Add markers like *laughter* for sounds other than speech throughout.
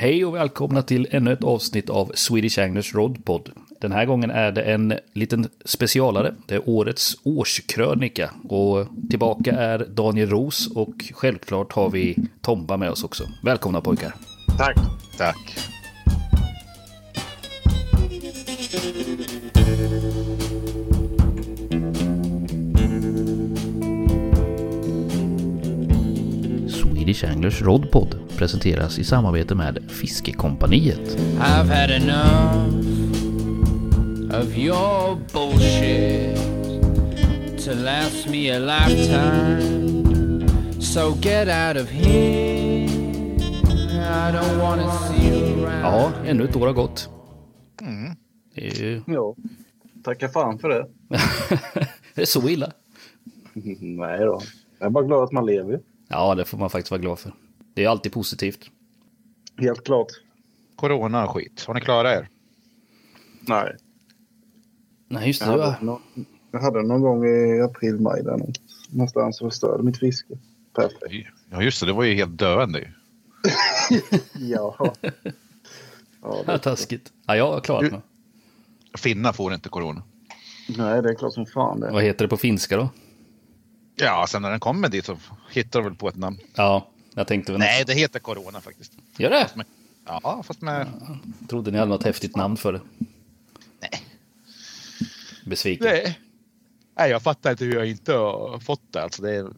Hej och välkomna till ännu ett avsnitt av Swedish Anglers Rodpod. Den här gången är det en liten specialare. Det är årets årskrönika. Och tillbaka är Daniel Ros och självklart har vi Tomba med oss också. Välkomna pojkar. Tack. Tack. Swedish Anglers Rodpod presenteras i samarbete med Fiskekompaniet. I've had enough of your bullshit to last me a lifetime. So get out of here. I don't wanna see you around. Ja, ännu ett år har gått. Det är ju... Ja, tacka fan för det. *laughs* det är så illa. *laughs* Nej då. Jag är bara glad att man lever. Ja, det får man faktiskt vara glad för. Det är alltid positivt. Helt klart. Corona och skit. Har ni klarat er? Nej. Nej, just Jag det. hade, nå- jag hade någon gång i april, maj där någonstans som förstörde mitt fiske. Perfekt. Ja, just det. Det var ju helt döende ju. *laughs* Ja. ja det, *laughs* taskigt. Ja, jag har klarat mig. Finna får inte corona. nej, det är klart som fan det. Vad heter det på finska då? Ja, sen när den kommer dit så hittar de väl på ett namn. Ja, jag tänkte väl... Nej, det heter corona faktiskt. Gör det? Ja, fast med... Trodde ni hade något häftigt namn för det. Nej. Besviken. Nej. Nej, jag fattar inte hur jag inte har fått det. Alltså det, är...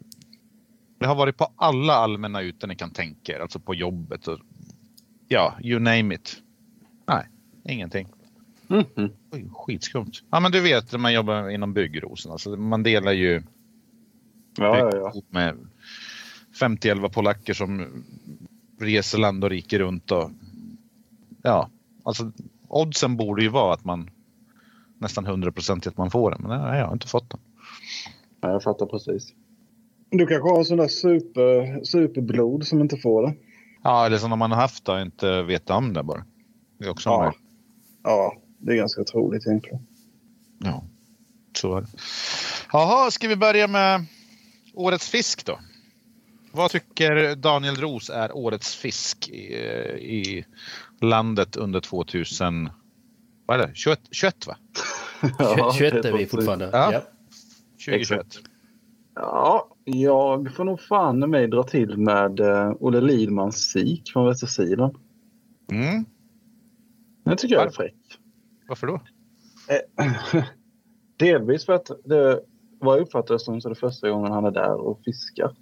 det har varit på alla allmänna ute ni kan tänka er. Alltså på jobbet och... Ja, you name it. Nej, ingenting. Mhm. Oj, skitskumt. Ja, men du vet när man jobbar inom byggrosen. Alltså man delar ju Ja, ja, ja. med 50-11 polacker som reser land och rike runt. Och, ja, alltså oddsen borde ju vara att man nästan 100% att man får den. Men nej, jag har inte fått den. ja, jag fattar precis. Du kanske har sån där super, superblod som inte får det. Ja, eller som om man har haft det och inte vet om det bara. Det är också Ja. möjligt. Ja, det är ganska troligt egentligen. Ja, så är det. Jaha, ska vi börja med årets fisk då? Vad tycker Daniel Ros är årets fisk i, i landet under 2000? Vad är det? 21, 21 va? *laughs* Ja, 21 det är vi fortfarande. Ja. Ja. 2021. Ja, jag får nog fan mig dra till med uh, Olle Lidmans sik från Västersidan. Mm. Den tycker jag är Varför? fräck. Varför då? Eh, *laughs* Delvis för att det vad jag uppfattar det som så är det första gången han är där och fiskar.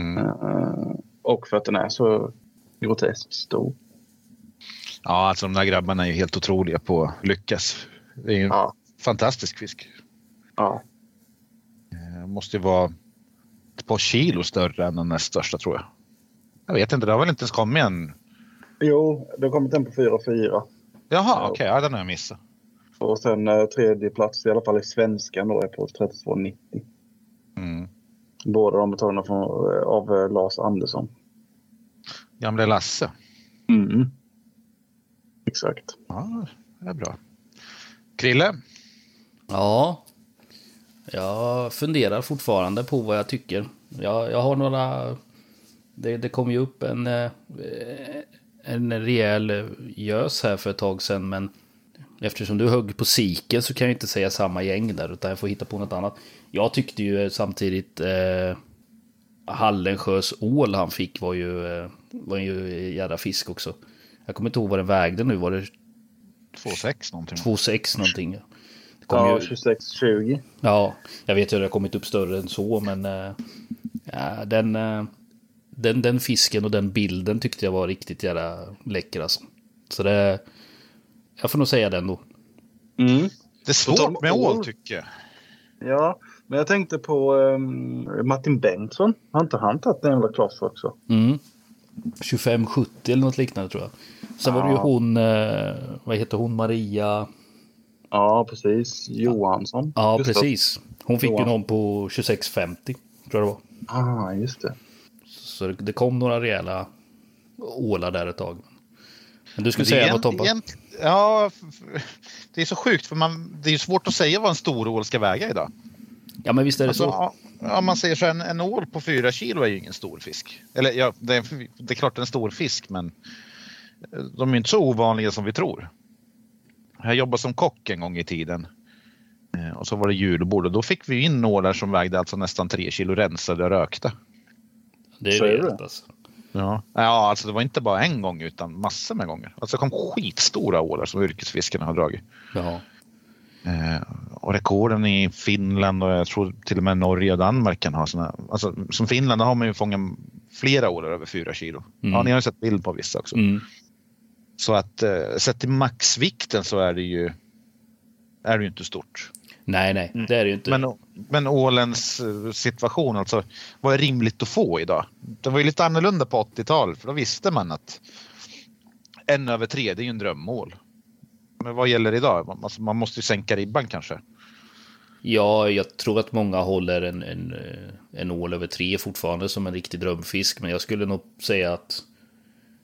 Mm. Eh, och för att den är så groteskt stor. Ja, alltså de där grabbarna är ju helt otroliga på att lyckas. Det är ju en Ja. fantastisk fisk. Ja, Eh, måste ju vara ett par kilo större än den näst största tror jag. Jag vet inte, det har väl inte ens kommit än? jo, det har kommit en på 4-4. Jaha, okej, ja, den har jag missat. Och sen eh, tredje plats i alla fall i svenskan då är på 32,90. Mm. Båda de är tagna från, eh, av eh, Lars Andersson. Gamle Lasse. Mm. Exakt. Ja, det är bra. Krille? ja. Jag funderar fortfarande på vad jag tycker. Jag, jag har några... Det, det kom ju upp en, eh, en rejäl gös här för ett tag sedan. Men eftersom du högg på siken så kan jag inte säga samma gäng där. Utan jag får hitta på något annat. Jag tyckte ju samtidigt... Eh, Hallensjös ål han fick var ju, eh, var ju jävla fisk också. Jag kommer inte ihåg vad den vägde nu. Var det 2,6 någonting. 2,6 någonting? Det kom Ja, ju, 26-20. ja, jag vet ju att det har kommit upp större än så, men eh, ja, den, eh, den, den fisken och den bilden tyckte jag var riktigt jävla läcker alltså. Så det, jag får nog säga den då. Mm. Det är svårt med ål tycker jag. Ja, men jag tänkte på um, Martin Bengtsson. Har inte han tagit en jävla kloss också? Mm. 25-70 eller något liknande tror jag. Sen var det ju Ja. hon, eh, vad heter hon, Maria? Ja, precis. Johansson. Ja, Just precis. Hon fick ju Johansson. någon på 26-50, tror jag det var. Ah, just det. Så det, kom några rejäla ålar där ett tag. Men du skulle säga något Tompa? Ja, det är så sjukt för man, det är ju svårt att säga vad en stor ål ska väga idag. Ja men visst är det Alltså, så. ja, om man säger så här, en, en ål på fyra kilo är ju ingen stor fisk. Eller ja, det är, det är klart en stor fisk men de är inte så ovanliga som vi tror. Jag jobbade som kock en gång i tiden. Eh, Och så var det julbord och då fick vi in ålar som vägde alltså nästan tre kilo rensade och rökta. Det är rejält alltså. Ja. ja, alltså det var inte bara en gång utan massor med gånger. Alltså det kom skitstora ålar som yrkesfiskarna har dragit. Ja. Eh, och rekorden i Finland och jag tror till och med Norge och Danmark kan ha såna. Alltså, som Finland har man ju fångat flera ålar över fyra kilo. Mm. Ja, ni har ju sett bild på vissa också. Mm. Så att eh, sett till maxvikten så är det ju är det ju inte stort. Nej, nej, det är det ju inte. Men, men ålens eh, situation, alltså vad är rimligt att få idag? Det var ju lite annorlunda på 80-talet för då visste man att en över tre, det är ju en drömmål. Men vad gäller idag? Alltså, man måste ju sänka ribban kanske. Ja, jag tror att många håller en, en, en ål över tre fortfarande som en riktig drömfisk. Men jag skulle nog säga att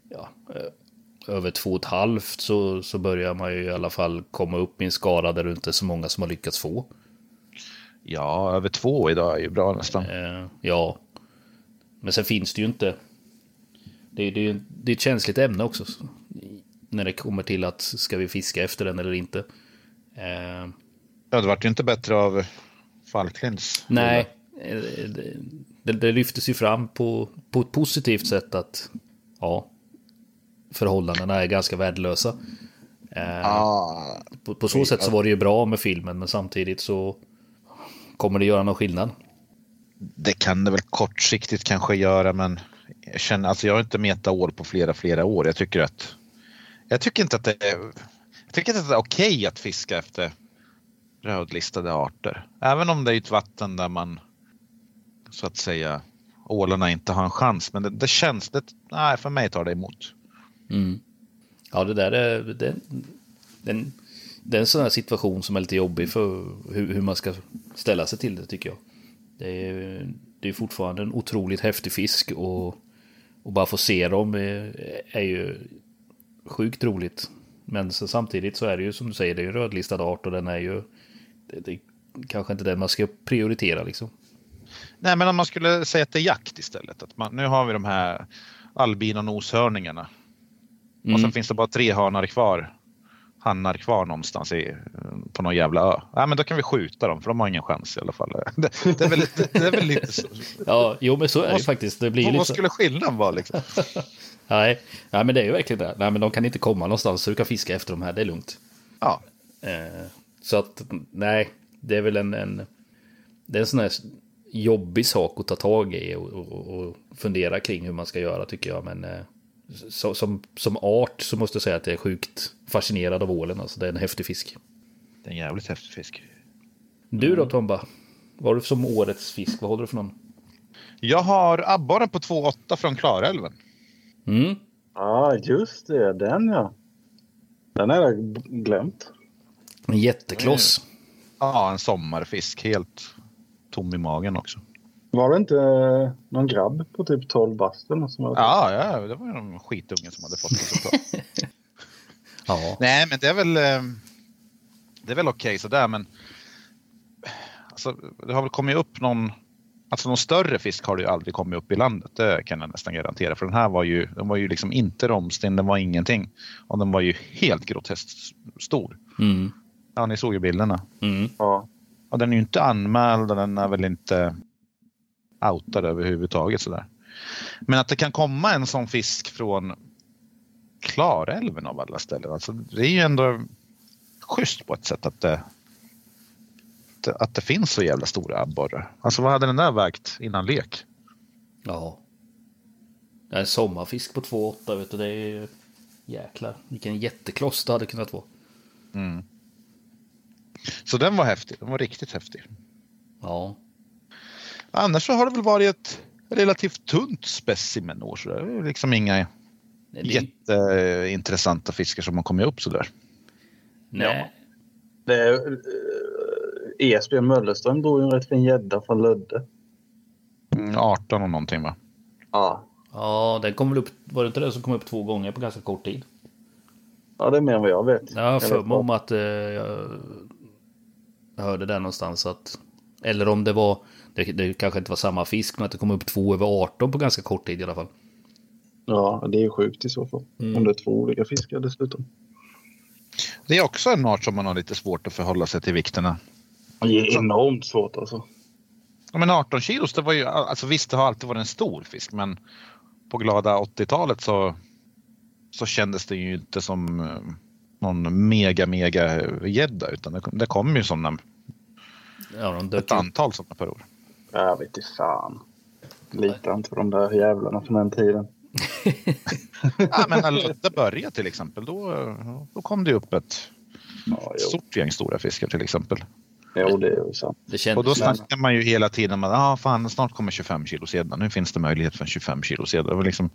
ja, eh, över två och ett halvt så, så börjar man ju i alla fall komma upp i en skara där det inte är så många som har lyckats få. Ja, över två idag är ju bra nästan. Eh, ja, men sen finns det ju inte. Det, det, det är ett känsligt ämne också. När det kommer till att ska vi fiska efter den eller inte. Eh, Ja, det vart ju inte bättre av Falklinds. Nej, eh, det, det lyftes ju fram på, på ett positivt sätt att ja, förhållandena är ganska värdelösa. Eh, Ah, på, på så sätt så var det ju bra med filmen, men samtidigt så kommer det göra någon skillnad. det kan det väl kortsiktigt kanske göra, men jag känner, alltså jag har inte metat ål på flera, flera år. Jag tycker att jag tycker inte att det är, jag tycker inte att det är okej att fiska efter rödlistade arter. Även om det är ett vatten där man så att säga ålarna inte har en chans. Men det, det känns, det, nej för mig tar det emot. Mm. Ja, det där är, det, det, det är en sån här situation som är lite jobbig för hur, hur man ska ställa sig till det tycker jag. Det är, det är fortfarande en otroligt häftig fisk och, och bara få se dem är, är ju sjukt roligt. Men så, samtidigt så är det ju som du säger, det är ju en rödlistad art och den är ju det, det kanske inte den man ska prioritera liksom. Nej, men om man skulle säga att det är jakt istället. Att man, nu har vi de här albinonoshörningarna. Och sen Mm. finns det bara tre hanar kvar. Hannar kvar någonstans i, på någon jävla ö. Ja, men då kan vi skjuta dem för de har ingen chans i alla fall. *laughs* Det, det, är, väl, det, det är väl lite så. Ja, jo men så är det Vad- faktiskt. Det blir Vad lite så. skulle skillnaden vara liksom? *laughs* Nej, nej, men det är ju verkligen det. Nej, men de kan inte komma någonstans så du kan fiska efter de här, det är lugnt. Ja, Eh, så att, nej, det är väl en, en, det är en sån här jobbig sak att ta tag i och, och, och fundera kring hur man ska göra tycker jag. Men eh, så, som, som art så måste jag säga att jag är sjukt fascinerad av ålen. Alltså, det är en häftig fisk. det är en jävligt häftig fisk. Du då Tomba? Vad har du som årets fisk? Vad håller du för någon? Jag har abborren på 2,8 från Klarälven. Mm. Ja, just det. Den ja. Den är jag glömt. En jättekloss. Ja, en sommarfisk. Helt tom i magen också. Var det inte eh, någon grabb på typ 12 bast som Ja, ja det var ju någon skitunge som hade fått den såklart. *laughs* Ja. Nej, men det är väl, eh, det är väl okej sådär, men alltså, det har väl kommit upp någon, alltså någon större fisk har det ju aldrig kommit upp i landet. Det kan jag nästan garantera. För den här var ju, den var ju liksom inte romsten, den var ingenting. Och den var ju helt groteskt stor. Mm. Ja, ni såg ju bilderna. Mm. Ja. Och den är ju inte anmäld och den är väl inte outad överhuvudtaget sådär. Men att det kan komma en sån fisk från Klarälven av alla ställen. Alltså, det är ju ändå schysst på ett sätt att det, att- att det finns så jävla stora abborrar. Alltså vad hade den där vägt innan lek? Ja. Det är en sommarfisk på 2,8 vet du. Det är ju... Jäklar. Vilken jättekloss det hade kunnat vara. Så den var häftig. Den var riktigt häftig. Ja. Annars så har det väl varit ett relativt tunt specimenår. Så det är liksom inga Det jätteintressanta fiskar som har kommit upp sådär. Nej. Det är, Esbjörn Möllerström drog ju en rätt fin gädda från Lödde. Mm, 18 och någonting va? Ja. Ja, den kom väl upp. Var det inte det som kom upp två gånger på ganska kort tid? ja, det är mer än vad jag vet. Jag har Jag för mig om att eh, jag jag hörde där någonstans att... Eller om det var... Det, det kanske inte var samma fisk, men att det kom upp två över 18 på ganska kort tid i alla fall. Ja, det är sjukt i så fall. Mm. Om det är två olika fiskar dessutom. Det är också en art som man har lite svårt att förhålla sig till vikterna. Det är enormt svårt alltså. Ja, men 18 kilos, det var ju, alltså visst det har alltid varit en stor fisk men på glada 80-talet så, så kändes det ju inte som eh, någon mega mega gädda utan det, det kom ju sådana, Ja, de ett antal sådana per år. Jag vet inte fan. Litar inte på de där jävlarna från den tiden. *laughs* Ja, men när Ludde började till exempel då, då kom det upp ett Ja, stort gäng stora fiskar till exempel. Jo, det är ju sant. Det Och då snackar man ju hela tiden om att ah, fan, snart kommer 25 kilo sedlar. Nu finns det möjlighet för en 25 kilo sedel. Det var liksom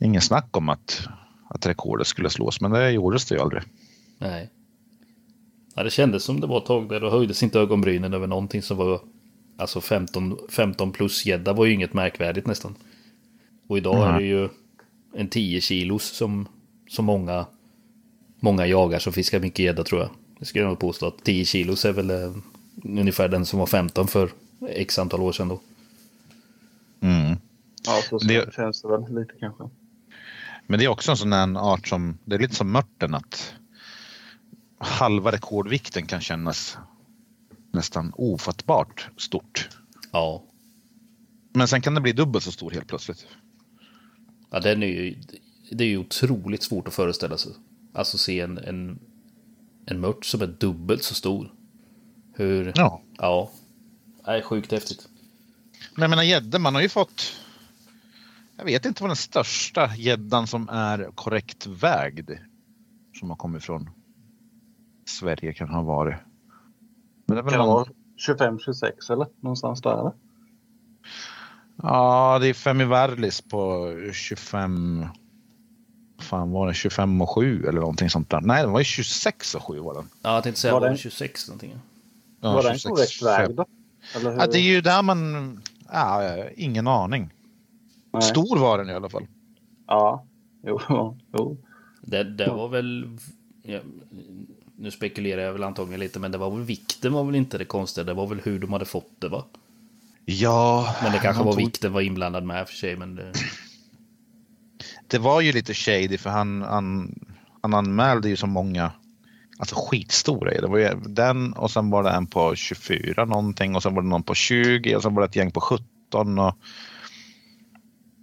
ingen snack om att, att rekordet skulle slås, men det gjordes det ju aldrig. Nej. Ja, det kändes som det var ett tag där. Då höjdes inte ögonbrynen över någonting som var... Alltså 15, 15 plus gädda var ju inget märkvärdigt nästan. Och idag är Nej. det ju en 10 kilos som, som många, många jagar som fiskar mycket gädda tror jag. Skulle jag nog påstå att 10 kilos är väl eh, ungefär den som var 15 för x antal år sedan då. Mm. Ja, så Det- känns det väl lite kanske. Men det är också en sån här art som, det är lite som mörten att halva rekordvikten kan kännas nästan ofattbart stort. Ja, Men sen kan det bli dubbelt så stor helt plötsligt. Ja, den är ju, det är ju otroligt svårt att föreställa sig. Alltså se en, en, en mört som är dubbelt så stor. Hur... Ja. Ja. Det är sjukt häftigt. Men jag menar gäddor, man har ju fått jag vet inte vad den största gäddan som är korrekt vägd som har kommit från Sverige kan ha varit. Men det är väl Kan någon, vara 25-26 eller? Någonstans där eller? Ja, det är Femivarlis på 25. Fan var det 25 och 7 eller någonting sånt där? Nej, den var ju 26 och 7 var den. Ja, jag tänkte säga Var var det den- 26 någonting. Ja, var den 26, korrekt väg då? Ja, det är ju där man... Ja, ingen aning. Nej. Stor var den i alla fall. Ja. Jo, *laughs* jo. Det, det var väl... Ja, nu spekulerar jag väl antagligen lite, men det var väl vikten var väl inte det konstiga. Det var väl hur de hade fått det va? Ja, Men det kanske var tog- vikten var inblandad med för sig, men det... Det var ju lite shady för han, han, han anmälde ju så många Alltså skitstora. Det var ju den och sen var det en på 24 någonting och sen var det någon på 20 och sen var det ett gäng på 17. Och,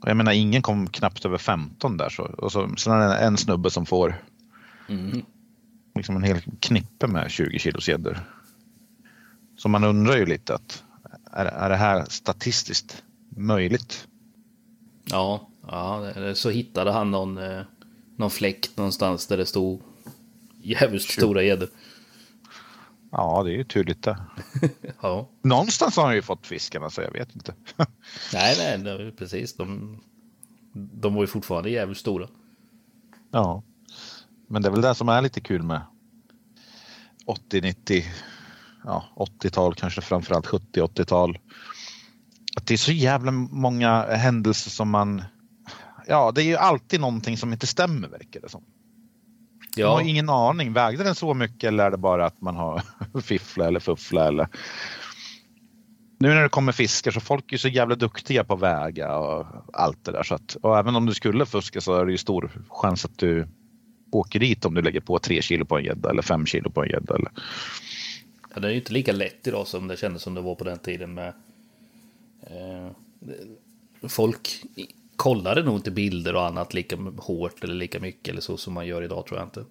och jag menar ingen kom knappt över 15 där. Så, och så, sen är det en snubbe som får Mm. liksom en hel knippe med 20 kilos gäddor. Så man undrar ju lite att är, är det här statistiskt möjligt? Ja, ja, så hittade han någon, eh, någon fläkt någonstans där det stod jävligt stora gäddor. Ja, det är ju turligt det. *laughs* Ja. Någonstans har han ju fått fiskarna så jag vet inte. *laughs* Nej, nej, det, precis. De, de var ju fortfarande jävligt stora. ja. Men det är väl det som är lite kul med 80, 90, ja 80-tal kanske framförallt 70, 80-tal. Att det är så jävla många händelser som man Ja, det är ju alltid någonting som inte stämmer verkar det som. Jag har Ja, ingen aning. Vägde den så mycket eller är det bara att man har *laughs* fiffla eller fuffla eller? Nu när det kommer fiskar så folk är ju så jävla duktiga på väga och allt det där så att och även om du skulle fuska så är det ju stor chans att du åker dit om du lägger på tre kilo på en gädda eller fem kilo på en gädda. Eller... ja, det är ju inte lika lätt idag som det kändes som det var på den tiden med... Eh, folk kollade nog inte bilder och annat lika hårt eller lika mycket eller så som man gör idag tror jag inte.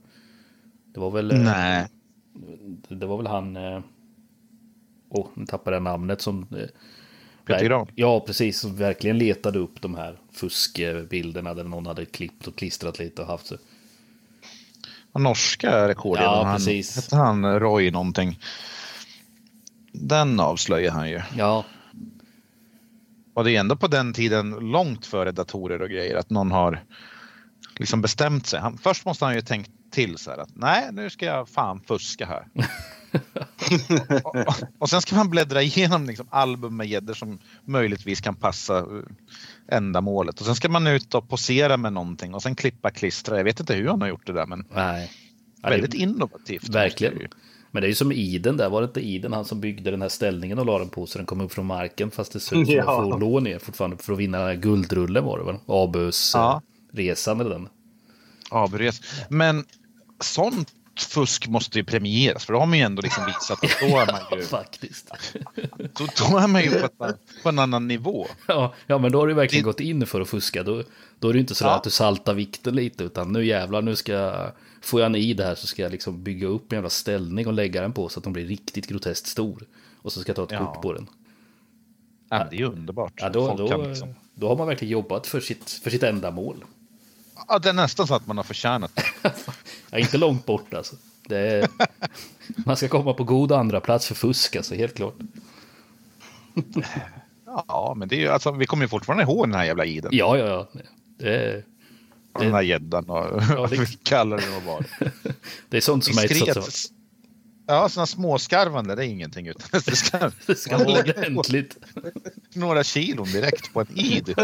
Det var väl... eh, Nej. Det var väl han... eh, Åh, nu tappade jag namnet som... eh, Peter Gran. Ja, precis. Som verkligen letade upp de här fuskbilderna där någon hade klippt och klistrat lite och haft så. Norska rekordet. Ja, han, precis. Hette han Roy någonting? Den avslöjar han ju. Ja, Och det är ändå på den tiden långt före datorer och grejer att någon har liksom bestämt sig. Han, först måste han ju tänkt till så här att nej, nu ska jag fan fuska här. *laughs* och, och, och sen ska man bläddra igenom liksom album med gäddor som möjligtvis kan passa eh, ändamålet. Och sen ska man ut och posera med någonting och sen klippa klistra. Jag vet inte hur han har gjort det där men nej. Ja, det- väldigt innovativt. Verkligen. Men det är ju som Iden där, var det inte Iden han som byggde den här ställningen och la den på så den kom upp från marken fast det ser ut som Ja. att få lån ner fortfarande för att vinna den här guldrullen var det väl? Abus Ja. eh, resan eller den. Avres. Men sånt fusk måste ju premieras för då har man ju ändå liksom visat att då är man ju, *laughs* Faktiskt. *laughs* då, då är man ju på, ett, på en annan nivå. Ja, ja, men då har du verkligen Det- gått in för att fuska. Då, då är det inte så Ja. att du saltar vikten lite, utan nu jävlar, nu ska jag, får jag en i det här så ska jag liksom bygga upp en jävla ställning och lägga den på så att den blir riktigt groteskt stor. Och så ska jag ta ett Ja. kort på den. Ja, det är ju underbart. Ja, då, då, liksom, då har man verkligen jobbat för sitt, för sitt ändamål. ja, det är nästan så att man har förtjänat det. *laughs* Ja, inte långt bort alltså. Är, *laughs* man ska komma på god andra plats för fusk, alltså, helt klart. Ja, men det är ju, alltså, vi kommer ju fortfarande ihåg den här jävla iden. Ja, ja, ja. Det är, Den här gäddan och Ja, det- *laughs* vi kallar det och vad. *laughs* det är sånt som Vi är etsat. Ja, sådana småskarvande, det är ingenting. Utan det ska, *laughs* Det ska vara ordentligt. några kilon direkt på en id.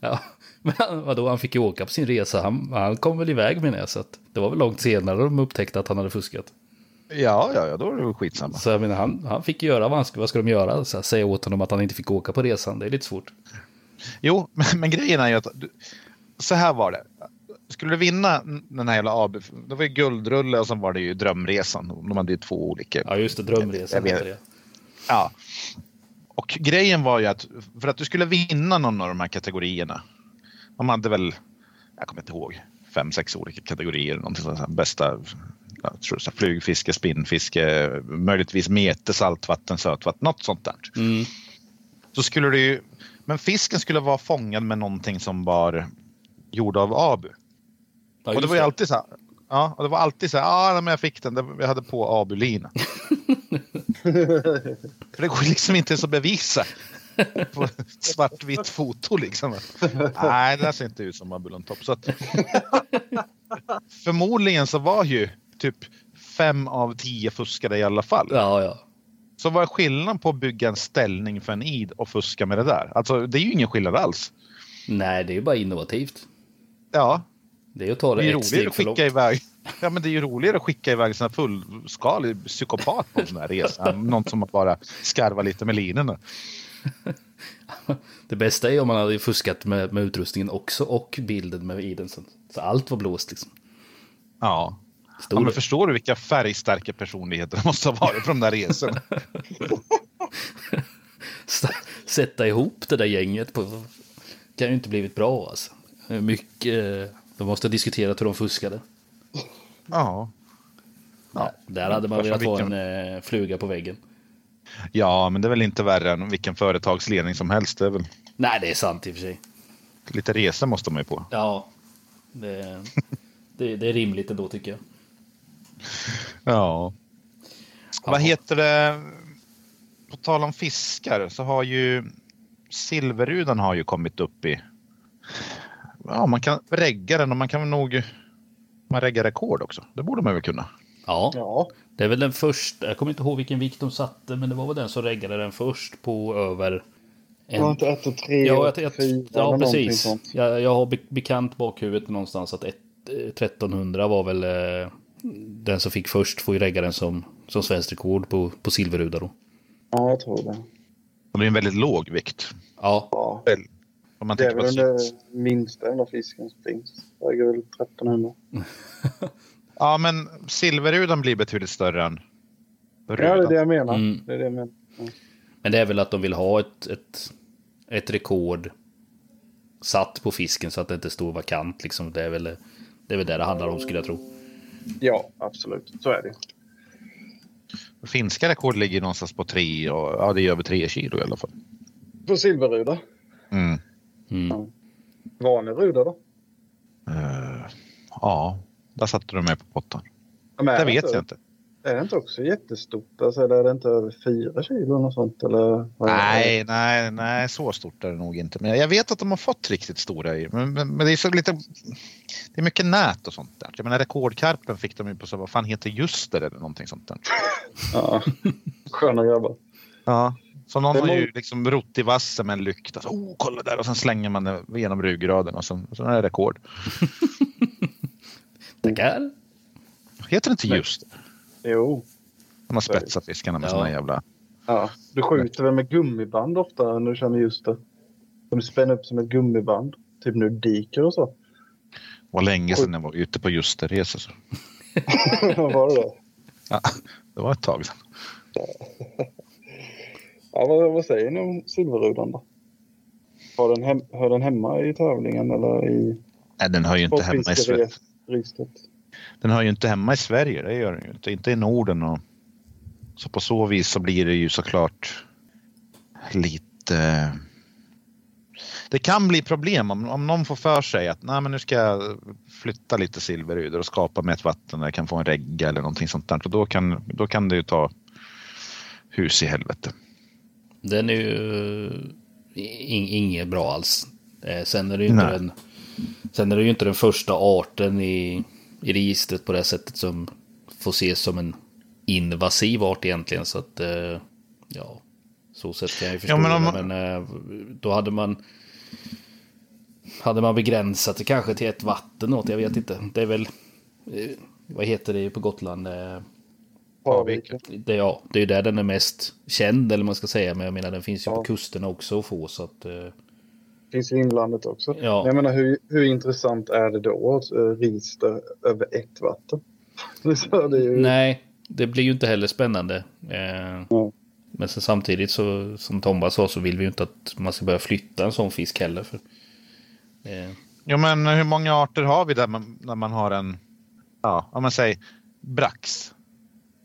Ja, men vadå, han fick ju åka på sin resa. Han, han kom väl iväg med det, så att det var väl långt senare de upptäckte att han hade fuskat. Ja, ja, ja, då är det väl skitsamma. Så jag menar, han, han fick göra vad han ska, vad ska de göra? Så här, säga åt honom att han inte fick åka på resan, det är lite svårt. Jo, *laughs* men, men grejen är ju att du, så här var det. Skulle du vinna den här jävla AB, det var ju guldrulle och sen var det ju drömresan. De hade ju två olika. Ja, just det, drömresan Jag heter det. Ja. Och grejen var ju att för att du skulle vinna någon av de här kategorierna. De hade väl, jag kommer inte ihåg, fem, sex olika kategorier. Någonting sånt. Bästa jag tror så flugfiske, spinnfiske, möjligtvis mete, saltvatten, sötvatten, något sånt där. Mm. Så skulle det ju, men fisken skulle vara fångad med någonting som var gjord av abu. Ja, och det var ju alltid så här. Ja, och det var alltid så här, ja, nej, men jag fick den, jag hade på abulina. *laughs* För det går liksom inte ens att bevisa på svartvitt foto liksom. Nej, det där ser inte ut som abulontopp. Så att, *laughs* förmodligen så var ju typ fem av tio fuskade i alla fall. Ja, ja. Så vad är skillnaden på att bygga en ställning för en id och fuska med det där? Alltså det är ju ingen skillnad alls. Nej, det är ju bara innovativt. Ja, Det är att ta det det är ett roligare steg att för långt. skicka iväg. Ja, men det är ju roligare att skicka iväg en fullskalig psykopat på en sån här resa. Någon som bara skarvar lite med linorna. *laughs* Det bästa är om man hade fuskat med, med utrustningen också och bilden med iden. Så, så allt var blåst liksom. Ja. Stor. ja men förstår du vilka färgstarka personligheter det måste ha varit på de där resorna? *laughs* Sätta ihop det där gänget på... kan ju inte blivit bra alltså. Mycket... De måste ha diskuterat hur de fuskade. Ja. Ja, där hade man velat vara en eh, fluga på väggen. ja, men det är väl inte värre än vilken företagsledning som helst. Det väl Nej, det är sant i och för sig. lite resor måste man ju på. Ja, det, det, det är rimligt ändå tycker jag. Ja. Vad heter det? På tal om fiskar så har ju silverrudan har ju kommit upp i. Ja, man kan regga den och man kan nog. Man reggar rekord också. Det borde man väl kunna. Ja, Ja, det är väl den första. Jag kommer inte ihåg vilken vikt de satte, men det var väl den som reggade den först på över det var en... inte ett och tre Ja, och jag, jag, fyra ja precis. Jag, jag har be- bekant bakhuvudet någonstans att ett, eh, 1300 var väl eh, den som fick först får ju regga den som, som svenskt rekord på, på silverruda då. Ja, jag tror det. Och det är en väldigt låg vikt. Ja, Ja, Om man det är väl den minsta jävla fisken som finns. Är väl 1300. *laughs* Ja, men silverrudan blir betydligt större än Ja, det är rudan. det jag menar. Mm. Det är det jag menar. men det är väl att de vill ha ett, ett, ett rekord satt på fisken så att det inte står vakant liksom. Det är väl det, är väl det det handlar om skulle jag tro. Ja, absolut. Så är det. Finska rekord ligger någonstans på tre och ja, det är över tre kilo i alla fall. På silverruda. Mm. Mm. Vanlig ruda då? Eh, ja, där satte du mig på pottan. Det vet jag inte. Är det inte också jättestort? Alltså, eller är det inte över fyra kilo något sånt? Eller, det? Nej, nej, nej, så stort är det nog inte. Men jag vet att de har fått riktigt stora i. Men, men, men det är så lite. Det är mycket nät och sånt där. Jag menar rekordkarpen fick de ju på så vad fan heter Ljuster eller någonting sånt där. Ja. Sköna grabbar. Ja. Så någon Det har ju liksom rott i vassen med en lykta. Så, oh, kolla där och sen slänger man det genom ryggraden och så, så är det rekord. *laughs* Tackar. Heter det inte just Jo. De har spetsat fiskarna med Ja. såna jävla... Ja. Du skjuter väl med gummiband ofta när du känner just det? De spänner upp som ett gummiband. Typ nudiker och så. var länge sedan jag var ute på just det resa. Så. *laughs* var det det? Ja, det var ett tag sedan. *laughs* Ja, vad, vad säger ni om silverrudan då? Har den hem, hör den hemma i tävlingen eller i Nej, den hör ju inte hemma i Sverige. Den hör ju inte hemma i Sverige, det gör den ju inte. Inte i Norden. Och... Så på så vis så blir det ju såklart lite... Det kan bli problem om, om någon får för sig att Nej, men nu ska jag flytta lite silverudor och skapa med ett vatten där jag kan få en regga eller någonting sånt där. Och då kan, då kan det ju ta hus i helvete. Den är ju in, inget bra alls. Eh, sen är det ju inte Nej. den, sen är det ju inte den första arten i, i registret på det sättet som får ses som en invasiv art egentligen. Så att, eh, ja, så sätt kan jag ju förstå Ja, men om- det, men eh, då hade man hade man begränsat det kanske till ett vatten åt, jag vet inte. Det är väl, eh, vad heter det på Gotland? Parviken. det, ja, det är ju där den är mest känd, eller man ska säga. Men jag menar, den finns ju Ja. på kusterna också att få. Så att, eh, Finns i inlandet också. Ja. Jag menar, hur, hur intressant är det då att uh, register över ett vatten? *laughs* det är ju, nej, det blir ju inte heller spännande. Eh, Ja. Men sen samtidigt så, som Tomba sa, så vill vi ju inte att man ska börja flytta en sån fisk heller. För, eh, Jo, men hur många arter har vi där man, när man har en, ja, om man säger brax?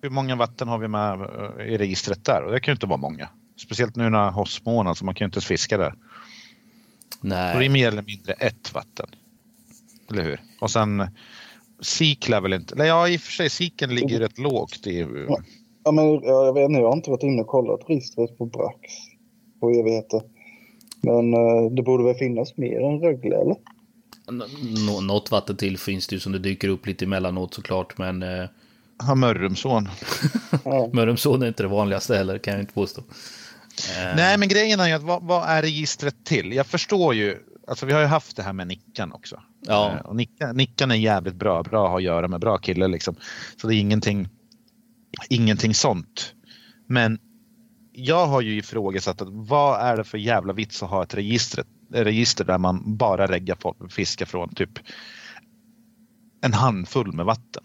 Hur många vatten har vi med eh, i registret där? Och det kan ju inte vara många. Speciellt nu när höstmånad så man kan ju inte ens fiska där. Och det är nej, mer eller mindre ett vatten. Eller hur? Och sen sik lär väl inte, eller ja i och för sig siken ligger rätt lågt i, ja, men, ja, jag vet inte, jag har inte varit inne och kollat registret på Brax på evigheter. Men uh, det borde väl finnas mer än Rögle eller? Nå- något vatten till finns det ju som det dyker upp lite emellanåt såklart. Men eh, har Mörrumsån. Ja. *laughs* Mörrumsån är inte det vanligaste heller, kan jag inte påstå. Eh, Nej, men grejen är ju att vad, vad är registret till? Jag förstår ju, alltså vi har ju haft det här med Nickan också. Ja. Eh, Och Nickan, Nickan är jävligt bra, bra att ha att göra med, bra kille liksom. Så det är ingenting, ingenting sånt. Men jag har ju ifrågasatt att vad är det för jävla vits att ha ett register, register där man bara reggar folk- fiskar från typ en handfull med vatten.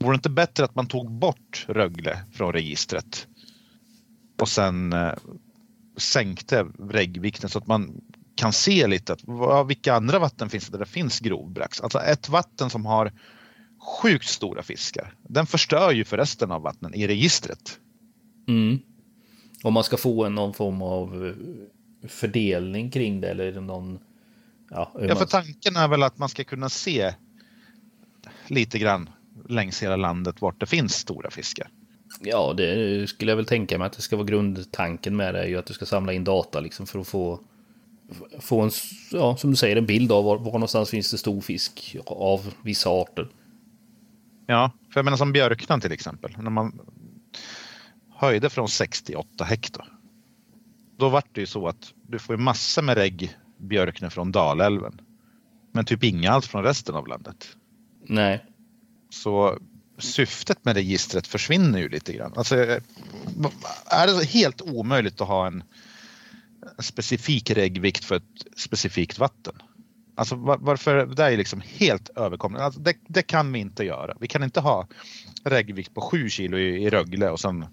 Vore det inte bättre att man tog bort Rögle från registret och sen eh, sänkte reggvikten så att man kan se lite att vad, vilka andra vatten finns det där det finns grovbrax. Alltså ett vatten som har sjukt stora fiskar. Den förstör ju för resten av vattnen i registret. Mm. Om man ska få någon form av eh, fördelning kring det eller någon... Ja, Ja, för tanken är väl att man ska kunna se lite grann längs hela landet vart det finns stora fiskar. Ja, det skulle jag väl tänka mig att det ska vara grundtanken med det. är ju att du ska samla in data liksom för att få, få en, ja, som du säger, en bild av var, var någonstans finns det stor fisk av vissa arter. Ja, för jag menar som Björknan till exempel. När man höjde från 68 hektar. Då var det ju så att du får ju massor med regg björkne från Dalälven. Men typ inga alls från resten av landet. Nej, Så syftet med registret försvinner ju lite grann. Alltså, eh, är det helt omöjligt att ha en en specifik reggvikt för ett specifikt vatten? Alltså varför, det är ju liksom helt överkomligt. Alltså, det, det kan vi inte göra. Vi kan inte ha reggvikt på 7 kilo i, i Rögle och sen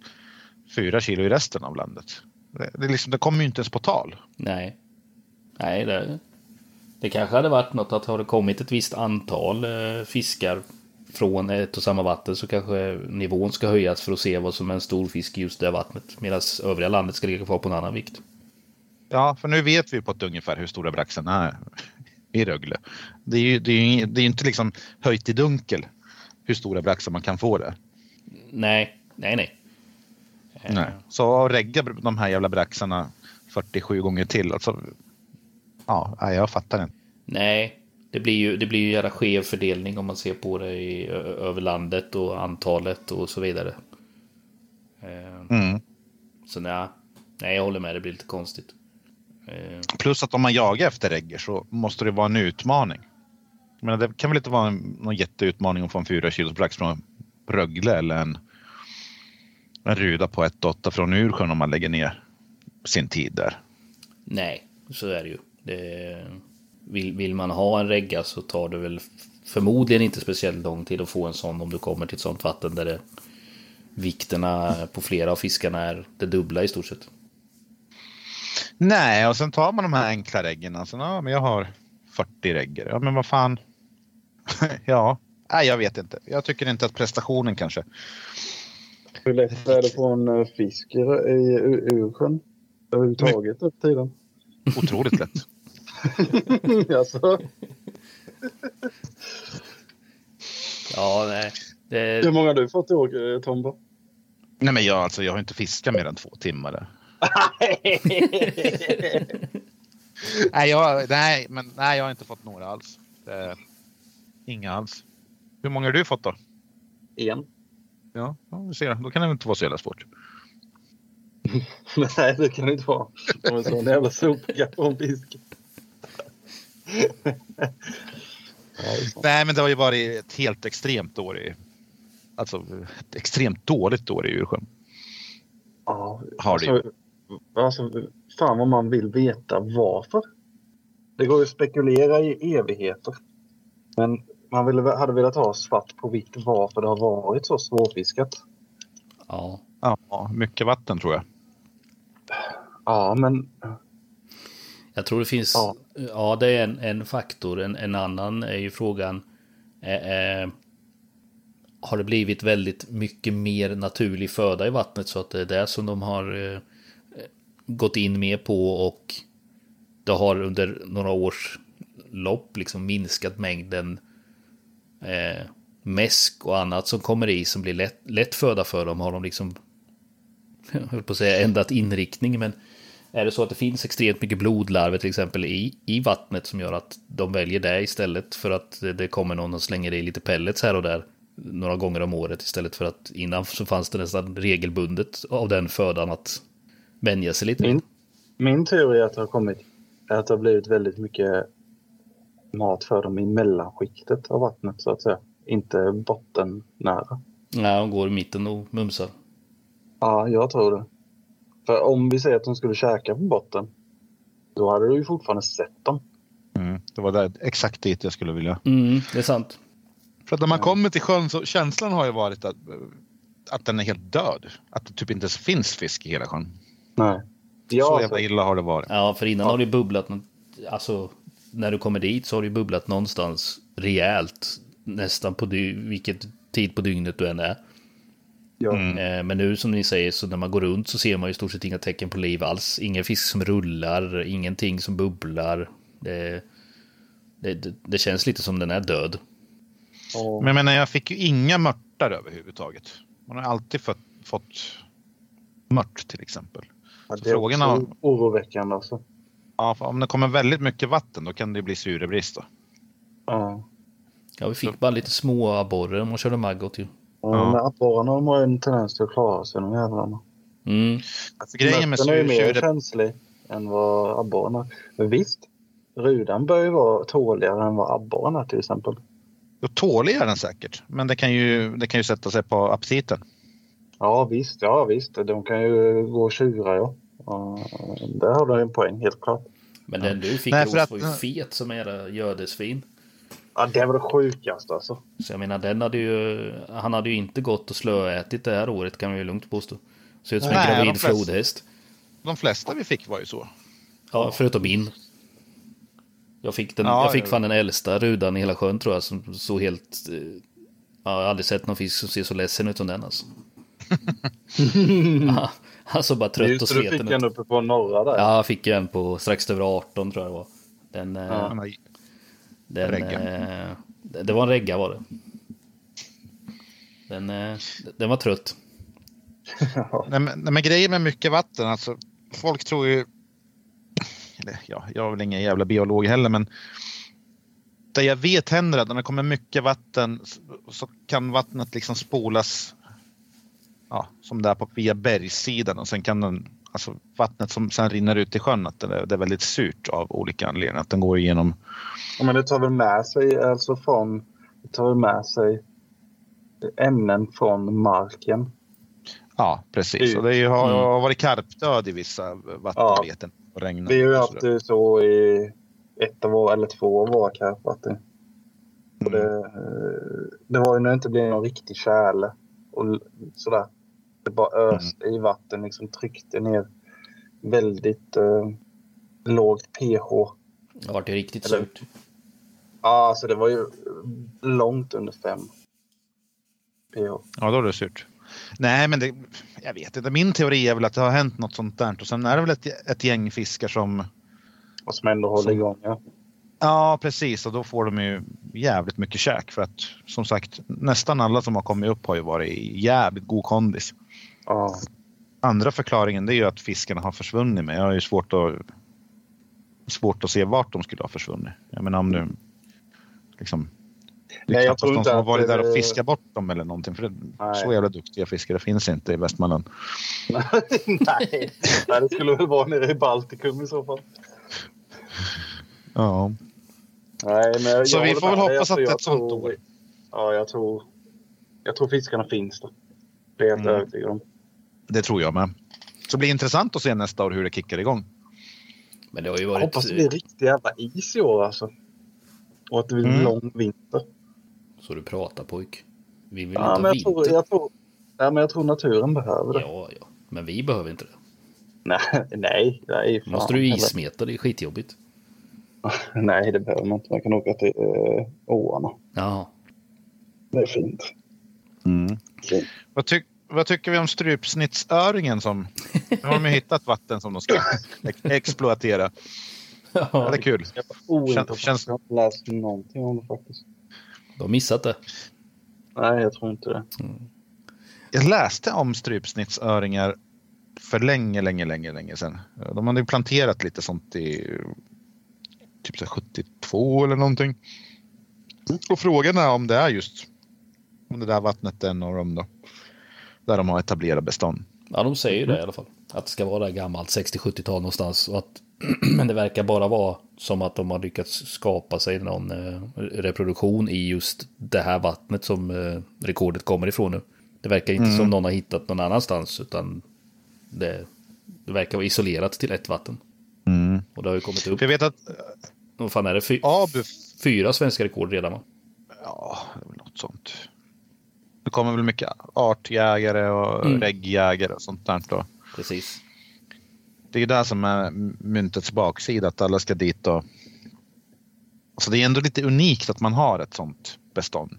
4 kilo i resten av landet. Det, det, liksom, det kommer ju inte ens på tal. nej. Nej, det, det kanske hade varit något att har det kommit ett visst antal eh, fiskar från ett och samma vatten så kanske nivån ska höjas för att se vad som är en stor fisk i just det vattnet. Medan övriga landet ska ligga kvar på en annan vikt. Ja, för nu vet vi på ett ungefär hur stora braxen är i Rögle. Det är ju det är, ju- det är inte liksom höjt i dunkel hur stora braxar man kan få där. Nej, nej, nej. Nej. Så regga de här jävla braxarna 47 gånger till. Alltså, ja, jag fattar inte. Nej, det blir ju det blir ju jävla skev fördelning om man ser på det i, över landet och antalet och så vidare. Eh, Mm. Så nej, nej, jag håller med. Det blir lite konstigt. Eh, Plus att om man jagar efter regger så måste det vara en utmaning. Men det kan väl inte vara en, någon jätteutmaning att få en 4 kilos brax från Rögle eller en, en ruda på 1-8 från Ursjön om man lägger ner sin tid där. Nej, så är det ju. Det, vill, vill man ha en regga så tar det väl förmodligen inte speciellt lång tid att få en sån om du kommer till ett sånt vatten där det, vikterna på flera av fiskarna är det dubbla i stort sett. Nej, och sen tar man de här enkla reggerna. Alltså, ja, men jag har 40 regger. Ja, men vad fan. ja, nej, jag vet inte. Jag tycker inte att prestationen kanske. Hur lätt är det få en eh, fisk i, i Ursjön? Överhuvudtaget upp tiden? Otroligt lätt. *laughs* alltså, Ja, nej. Det, hur många har du fått i år, eh, Tomba? Nej, men jag, alltså, jag har inte fiskat mer än två timmar där. *laughs* Nej, jag, nej, men, nej, jag har inte fått några alls. Det, inga alls. Hur många har du fått då? en. Ja, ja vi ser. Då kan det inte vara så jävla svårt. *laughs* Nej, det kan det inte vara. De är sån jävla sopiga på en fisk. *laughs* Nej, men det har ju varit ett helt extremt år i... Alltså ett extremt dåligt år i Djursjön. Ja, Har det alltså, alltså, fan vad man vill veta varför. Det går ju att spekulera i evigheter. Men man ville, hade velat ha svart på vitt varför det har varit så svårfiskat. ja. Ja, mycket vatten tror jag. Ja, men Jag tror det finns, ja, Ja. det är en, en faktor. En, en annan är ju frågan, eh, eh, har det blivit väldigt mycket mer naturlig föda i vattnet så att det är det som de har eh, gått in mer på och det har under några års lopp liksom minskat mängden eh, mäsk och annat som kommer i som blir lätt, lätt föda för dem har de liksom *laughs* jag höll på att säga ändrat inriktning men är det så att det finns extremt mycket blodlarver till exempel i, i vattnet som gör att de väljer det istället för att det- kommer någon och slänger i lite pellets här och där några gånger om året istället för att innan så fanns det nästan regelbundet av den födan att vänja sig lite. min, min teori är att det har kommit är att det har blivit väldigt mycket mat för dem i mellanskiktet av vattnet så att säga. Inte bottennära. Ja, de går i mitten och mumsar. Ja, jag tror det. För om vi säger att de skulle käka på botten, då hade du ju fortfarande sett dem. Mm, det var där, exakt dit jag skulle vilja. Mm, det är sant. För att när man kommer till sjön så känslan har ju varit att, att den är helt död. Att det typ inte ens finns fisk i hela sjön. Nej. så Ja, jävla illa har det varit. Ja, för innan har det ju bubblat, alltså när du kommer dit så har det bubblat någonstans rejält. Nästan på dy- vilket tid på dygnet du än är. Ja. Eh, Men nu som ni säger så när man går runt så ser man ju i stort sett inga tecken på liv alls. Ingen fisk som rullar, ingenting som bubblar. Det, det, det, känns lite som den är död. Och- Men jag menar, jag fick ju inga mörtar överhuvudtaget. Man har alltid fått, fått mört till exempel. ja, så det är frågan också har- oroväckande alltså. Ja, för om det kommer väldigt mycket vatten då kan det bli syrebrist då. Ja. Ja, vi fick bara lite små abborrer om man körde maggot ju. Ja. Men abborrarna de har ju en tendens till att klara sig de jävlarna. Mm. Alltså, grejen med är ju mer syre, känslig än vad abborrarna Men visst, rudan bör ju vara tåligare än vad abborren är till exempel. då tål jag den säkert. Men det kan ju, det kan ju sätta sig på aptiten. Ja visst, ja visst. De kan ju gå och tjura ja. där har du en poäng helt klart. Men den du fick Nej, för att- var ju fet som era gödesvin. Ja det var det sjukaste alltså. Så jag menar, den hade ju, han hade ju inte gått och slöätit det här året kan vi ju lugnt påstå. Ser ut som en Nej, de gravid flesta- flodhäst. De flesta vi fick var ju så. Ja, förutom min. Jag fick, den, Ja, jag fick fan den äldsta rudan i hela sjön tror jag som såg helt... eh, Ja, jag har aldrig sett någon fisk som ser så ledsen ut som den alltså. ja, *laughs* *laughs* han såg bara trött och Just det, du fick sleten en ut. uppe på norra där. Ja, jag fick en på strax över 18 tror jag det var. Den, eh, Ja. Har- den, eh, det var en regga var det. Den, eh, den var trött. *laughs* Nej, men, nej, men grejen med mycket vatten, alltså folk tror ju... Eller, ja, jag är väl ingen jävla biolog heller, men det jag vet händer att när det kommer mycket vatten så, så kan vattnet liksom spolas ja, som det är på via bergssidan och sen kan den, alltså vattnet som sen rinner ut i sjön, att det är, det är väldigt surt av olika anledningar. Att den går igenom Ja, men det tar väl med sig, alltså från, det tar väl med sig ämnen från marken. Ja, precis. Mm. Och det ju- har har varit karpdöd i vissa vattenbeten. Och regnat Vi har ju haft det så i ett av våra, eller två av våra karpvatten. Mm. det, det var ju när det inte blev någon riktig tjäle. Och sådär. Det bara öste i vatten, liksom tryckte ner väldigt eh, lågt pH. Det har varit riktigt Eller- surt. Ja, alltså det var ju långt under fem pH. Ja, då är det surt. Nej, men det, jag vet inte. Min teori är väl att det har hänt något sånt där. Och sen är det väl ett, ett gäng fiskar som... Och som ändå håller Som- igång. Ja. Ja, precis. Och då får de ju jävligt mycket käk. För att som sagt, nästan alla som har kommit upp har ju varit i jävligt god kondis. Ja. Andra förklaringen det är ju att fiskarna har försvunnit. Men jag har ju svårt att, svårt att se vart de skulle ha försvunnit. Jag menar om du liksom... Det är Nej, knappast inte som har varit där och det- fiskat bort dem eller någonting. För det, Nej. så jävla duktiga fiskare finns inte i Västmanland. *laughs* Nej. Nej, det skulle väl vara nere i Baltikum i så fall. Ja. Nej, men Så vi får väl hoppas att det är ett sånt tror- år. Ja, jag tror, jag tror fiskarna finns där. Det är jag helt Mm. övertygad om. Det tror jag med. Så det blir intressant att se nästa år hur det kickar igång. Men det har ju Jag varit... hoppas det blir riktigt jävla is i år alltså. Och att det blir Mm. lång vinter. Så du pratar pojk. Vi vill Ja, inte men ha jag, tror, vinter. jag, tror, ja, men jag tror naturen behöver det. Ja, ja. Men vi behöver inte det. Nej, nej. nej fan, Måste du ismeta, det är skitjobbigt. *laughs* Nej, det behöver man inte. Man kan åka till äh, åarna. Ja. Det är fint. Fint. Vad, tyck, vad tycker vi om strypsnittsöringen som... Nu har de ju hittat vatten som de ska ex- exploatera. Ja, det är kul. Känns- Jag har inte läst någonting om det faktiskt. De har missat det. Nej, jag tror inte det. Jag läste om strypsnittsöringar för länge, länge, länge, länge sedan. De hade ju planterat lite sånt i typ så här 72 eller någonting. Och frågan är om det är just om det där vattnet är av dem då. Där de har etablerat bestånd. Ja, de säger ju det i alla fall. Att det ska vara där gammalt 60-70-tal någonstans. Och att, *clears throat* men det verkar bara vara som att de har lyckats skapa sig någon eh, reproduktion i just det här vattnet som eh, rekordet kommer ifrån nu. Det verkar inte som någon har hittat någon annanstans utan det, det verkar vara isolerat till ett vatten. Och det har ju kommit upp, jag vet att vad fan är det, Fy, Abu... fyra svenska rekord redan va? Ja, det är väl något sånt. Det kommer väl mycket artjägare och Mm. reggjägare och sånt där då. Precis. Det är ju det som är myntets baksida, att alla ska dit och... Alltså det är ändå lite unikt att man har ett sånt bestånd.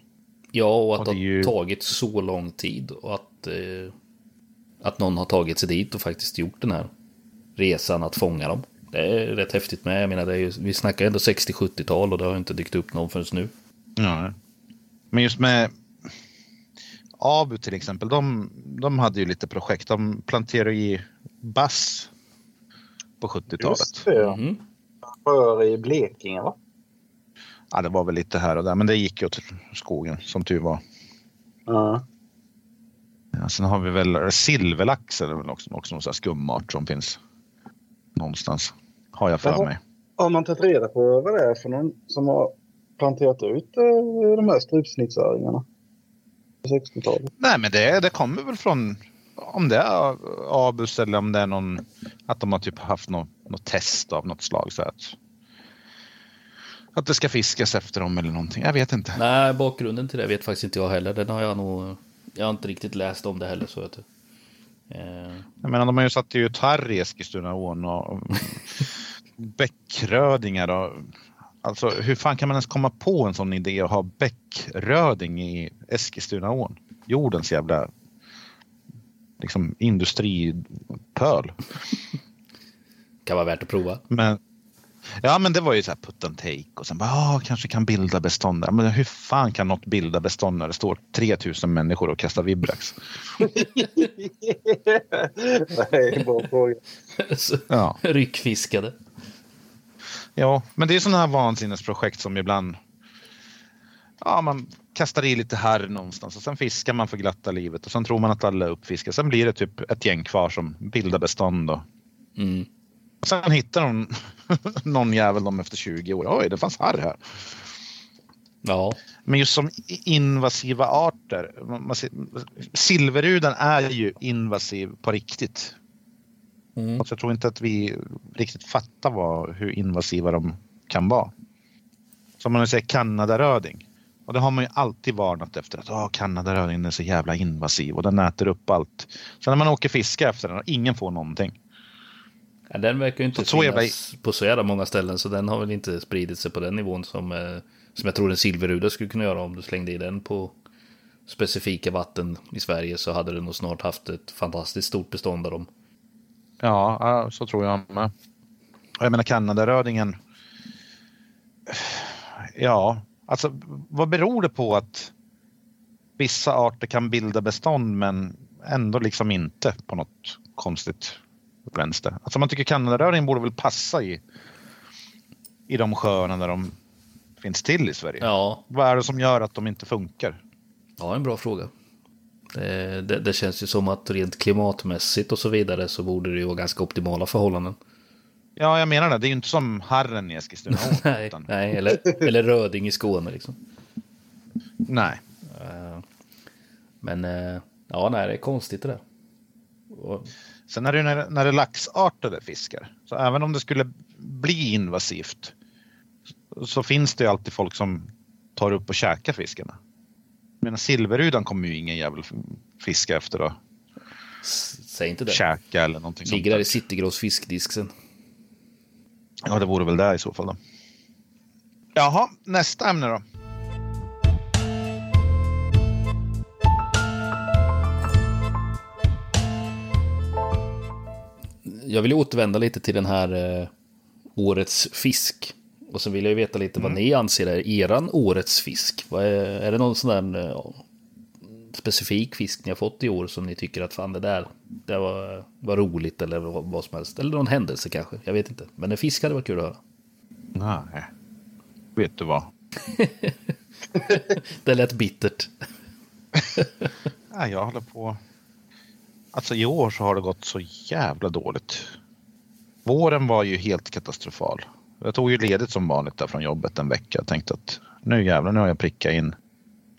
Ja, och att Och det det har ju- tagit så lång tid och att, eh, att någon har tagit sig dit och faktiskt gjort den här resan att fånga dem. Det är rätt häftigt med. Jag menar, det är ju, vi snackar ändå 60-70-tal och det har inte dykt upp någon förrän nu. Ja. Men just med Abu till exempel, de, de hade ju lite projekt. De planterade i bass på 70-talet. Just det. Mhm. För i Blekinge va? Ja, det var väl lite här och där, men det gick ju åt skogen som tur var. Ja. Ja, sen har vi väl silverlax väl också, också någon sån här skumart som finns någonstans. Har jag för Jaha. mig. Har man tagit reda på vad det är för någon som har planterat ut eh, de här strypsnittsöringarna? På 60-talet. Nej, men det, det kommer väl från om det är Abus eller om det är någon att de har typ haft något, något test av något slag så att att det ska fiskas efter dem eller någonting. Jag vet inte. Nej, bakgrunden till det vet faktiskt inte jag heller. Den har jag nog... Jag har inte riktigt läst om det heller så att... Eh, Jag menar, de har ju satt ut harr i Eskilstunaån och *laughs* bäckrödingar och alltså hur fan kan man ens komma på en sån idé att ha bäckröding i Eskilstunaån? Jordens jävla liksom industripöl. kan vara värt att prova. Men ja, men det var ju så här put and take och sen bara ah, kanske kan bilda bestånd där. Men hur fan kan något bilda bestånd när det står 3000 människor och kastar vibrax? *laughs* Nej, bra fråga. *laughs* Ja. Ryckfiskade. Ja, men det är sådana här vansinnesprojekt som ibland ja, man kastar i lite här någonstans och sen fiskar man för glatta livet och sen tror man att alla är uppfiskade. Sen blir det typ ett gäng kvar som bildar bestånd och Mm. sen hittar de *laughs* någon jävel dem efter 20 år. Oj, det fanns harr här. Ja, Men just som invasiva arter. Silverrudan är ju invasiv på riktigt. Mm. Så jag tror inte att vi riktigt fattar vad, hur invasiva de kan vara. Som man säger Kanadaröding. Och det har man ju alltid varnat efter. att oh, Kanadarödingen är så jävla invasiv och den äter upp allt. Sen när man åker fiska efter den och ingen får någonting. Ja, den verkar ju inte Så- så jävla- finnas på så jävla många ställen, så den har väl inte spridit sig på den nivån som, eh, som jag tror en silverruda skulle kunna göra om du slängde i den på specifika vatten i Sverige så hade du nog snart haft ett fantastiskt stort bestånd av dem. Ja, så tror jag med. Jag menar Kanadarödingen. Ja, alltså vad beror det på att vissa arter kan bilda bestånd men ändå liksom inte på något konstigt vänster? Alltså man tycker Kanadarödingen borde väl passa i, i de sjöarna där de finns till i Sverige. Ja, Vad är det som gör att de inte funkar? ja en bra fråga. Det, det, det känns ju som att rent klimatmässigt och så vidare så borde det ju vara ganska optimala förhållanden. Ja, jag menar det. Det är ju inte som harren i Eskilstuna. *laughs* Nej, utan- nej eller, eller röding i Skåne liksom. nej. Eh, Men eh, ja, nej, det är konstigt det där. Och, Sen är det ju när, när det är laxartade fiskar. Så även om det skulle bli invasivt så finns det ju alltid folk som tar upp och käkar fiskarna. Jag menar silverrudan kommer ju ingen jävel fiska efter s- säg inte det. käka eller någonting Ligger där i sånt. Citygross fiskdisk sen. Ja, det vore väl det i så fall då. Jaha, nästa ämne då. Jag vill återvända lite till den här eh, årets fisk. Och så vill jag ju veta lite vad ni anser är eran årets fisk. Vad är, är det någon sån där eh, specifik fisk ni har fått i år som ni tycker att fan det där det var, var roligt eller vad, vad som helst. Eller någon händelse kanske, jag vet inte. Men en fisk hade varit kul att höra. Nej. Vet du vad? *laughs* Det lät bittert. *laughs* Nej, jag håller på. Alltså i år så har det gått så jävla dåligt. Våren var ju helt katastrofal. Jag tog ju ledigt som vanligt där från jobbet en vecka och tänkte att nu jävlar, nu har jag prickat in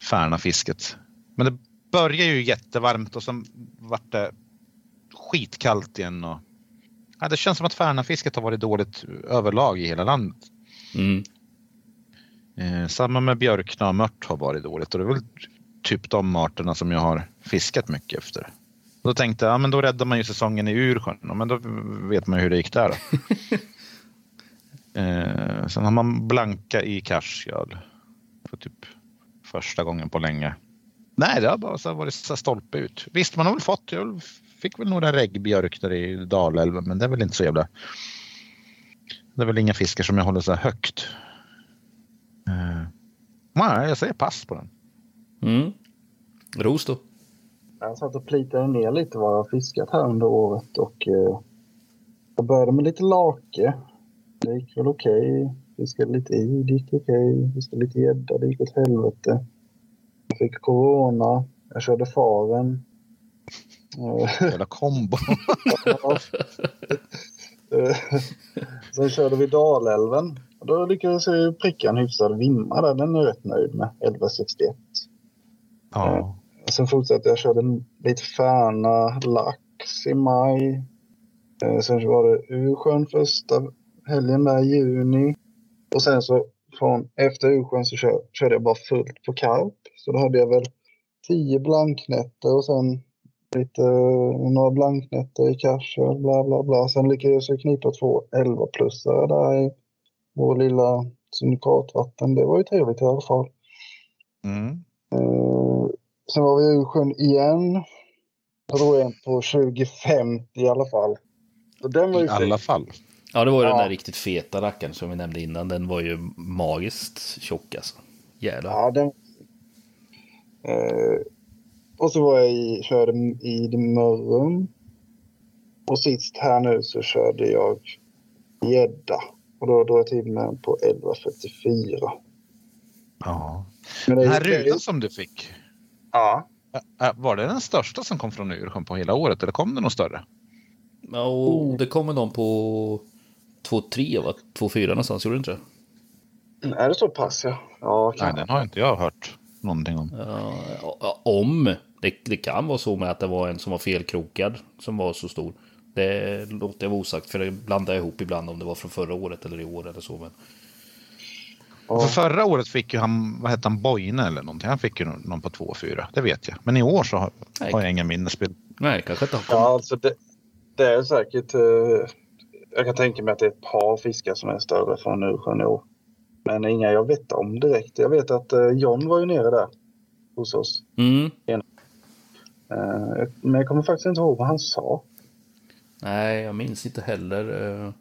Färna-fisket. Men det började ju jättevarmt och sen vart det skitkallt igen. Och... Ja, det känns som att Färna-fisket har varit dåligt överlag i hela landet. Mm. Eh, samma med björkna och mört har varit dåligt och det är väl typ de arterna som jag har fiskat mycket efter. Då tänkte jag, ja men då räddar man ju säsongen i Ursjön. Men då vet man ju hur det gick där. *laughs* eh, sen har man blanka i Karsjöl. För typ första gången på länge. Nej, det har bara så varit så stolpe ut. Visst, man har väl fått, jag fick väl några reggbjörk där i Dalälven, men det är väl inte så jävla... Det är väl inga fiskar som jag håller så här högt. Eh, nej, jag säger pass på den. Mm. Ros då? Jag satt och plitade ner lite vad jag fiskat här under året och eh, jag började med lite lake. Det gick väl okej. Fiskade lite i, det gick okej. Fiskade lite gädda, det gick åt helvete. Jag fick corona. Jag körde faren. Eh, Jävla kombo. Ja. *laughs* Eh, Sen körde vi Dalälven. Och Då lyckades jag pricka en hyfsad vimma där. Den är jag rätt nöjd med. 1161. ja. Och Sen fortsatte jag körde lite Färna, lax i maj. Eh, Sen var det Ursjön första helgen där i juni. Och sen så från efter Ursjön så kör, körde jag bara fullt på karp. Så då hade jag väl 10 blanknätter och sen lite, några blanknätter i Karsel, bla bla bla. Sen lyckades jag knipa två 11-plussare där i vår lilla syndikatvatten. Det var ju trevligt i alla fall. Mm. Eh, sen var vi i Ursjön igen. Då drog jag en på 2050 i alla fall. Så den var ju I alla fall. Ja, det var ju den Ja. där riktigt feta rackaren som vi nämnde innan. Den var ju magiskt tjock alltså. Jävlar. Ja, den... Eh, och så var jag i, körde i Mörrum. Och sist här nu så körde jag gädda. Och då drog jag till med på 1144. Ja. Men det Den är här rutan som du fick. Ja. Var det den största som kom från Ursjön på hela året eller kom det någon större? Ja, och det kommer någon på 2-3 va? 2-4 någonstans, gjorde det inte det? Är det så pass ja? Ja, Nej, den har inte jag hört någonting om. Ja, om det, det kan vara så med att det var en som var felkrokad som var så stor. Det låter jag vara osagt för det blandar jag ihop ibland om det var från förra året eller i år eller så. Men Ja. För förra året fick ju han, vad hette han, Boine eller någonting. Han fick ju någon på 2-4. Det vet jag. Men i år så har, Nej. har jag ingen minnesbild. nej, kanske inte har Ja, kommit. alltså det, det är säkert... eh, jag kan tänka mig att det är ett par fiskar som är större från Ursjön i år. Men inga jag vet om direkt. Jag vet att eh, John var ju nere där hos oss. Mm. Eh, men jag kommer faktiskt inte ihåg vad han sa. Nej, jag minns inte heller. eh,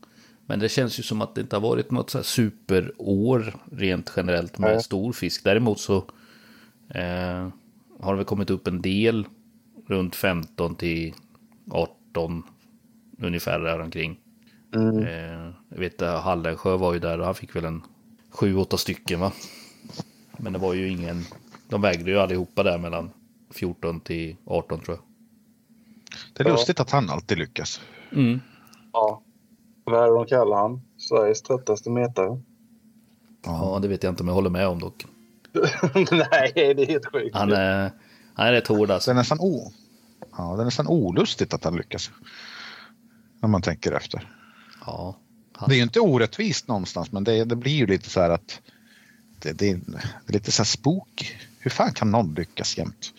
Men det känns ju som att det inte har varit något så här superår rent generellt med Nej. stor fisk. Däremot så eh, har det väl kommit upp en del runt 15 till 18 ungefär där omkring. Mm. Eh, jag vet att Hallensjö var ju där och han fick väl en 7-8 stycken va. Men det var ju ingen, de vägde ju allihopa där mellan 14 till 18 tror jag. Det är Ja. lustigt att han alltid lyckas. Mm. Ja. Vad är det de kallar han? Sveriges tröttaste metare. Ja, det vet jag inte om jag håller med om dock. *laughs* Nej, det är helt sjukt. Han är, han är rätt hård Det alltså. är nästan, o, ja, det är nästan olustigt att han lyckas. När man tänker efter. Ja. Det är ju inte orättvist någonstans, men det, det blir ju lite så här att det, det, är, det är lite så här spook. Hur fan kan någon lyckas jämt?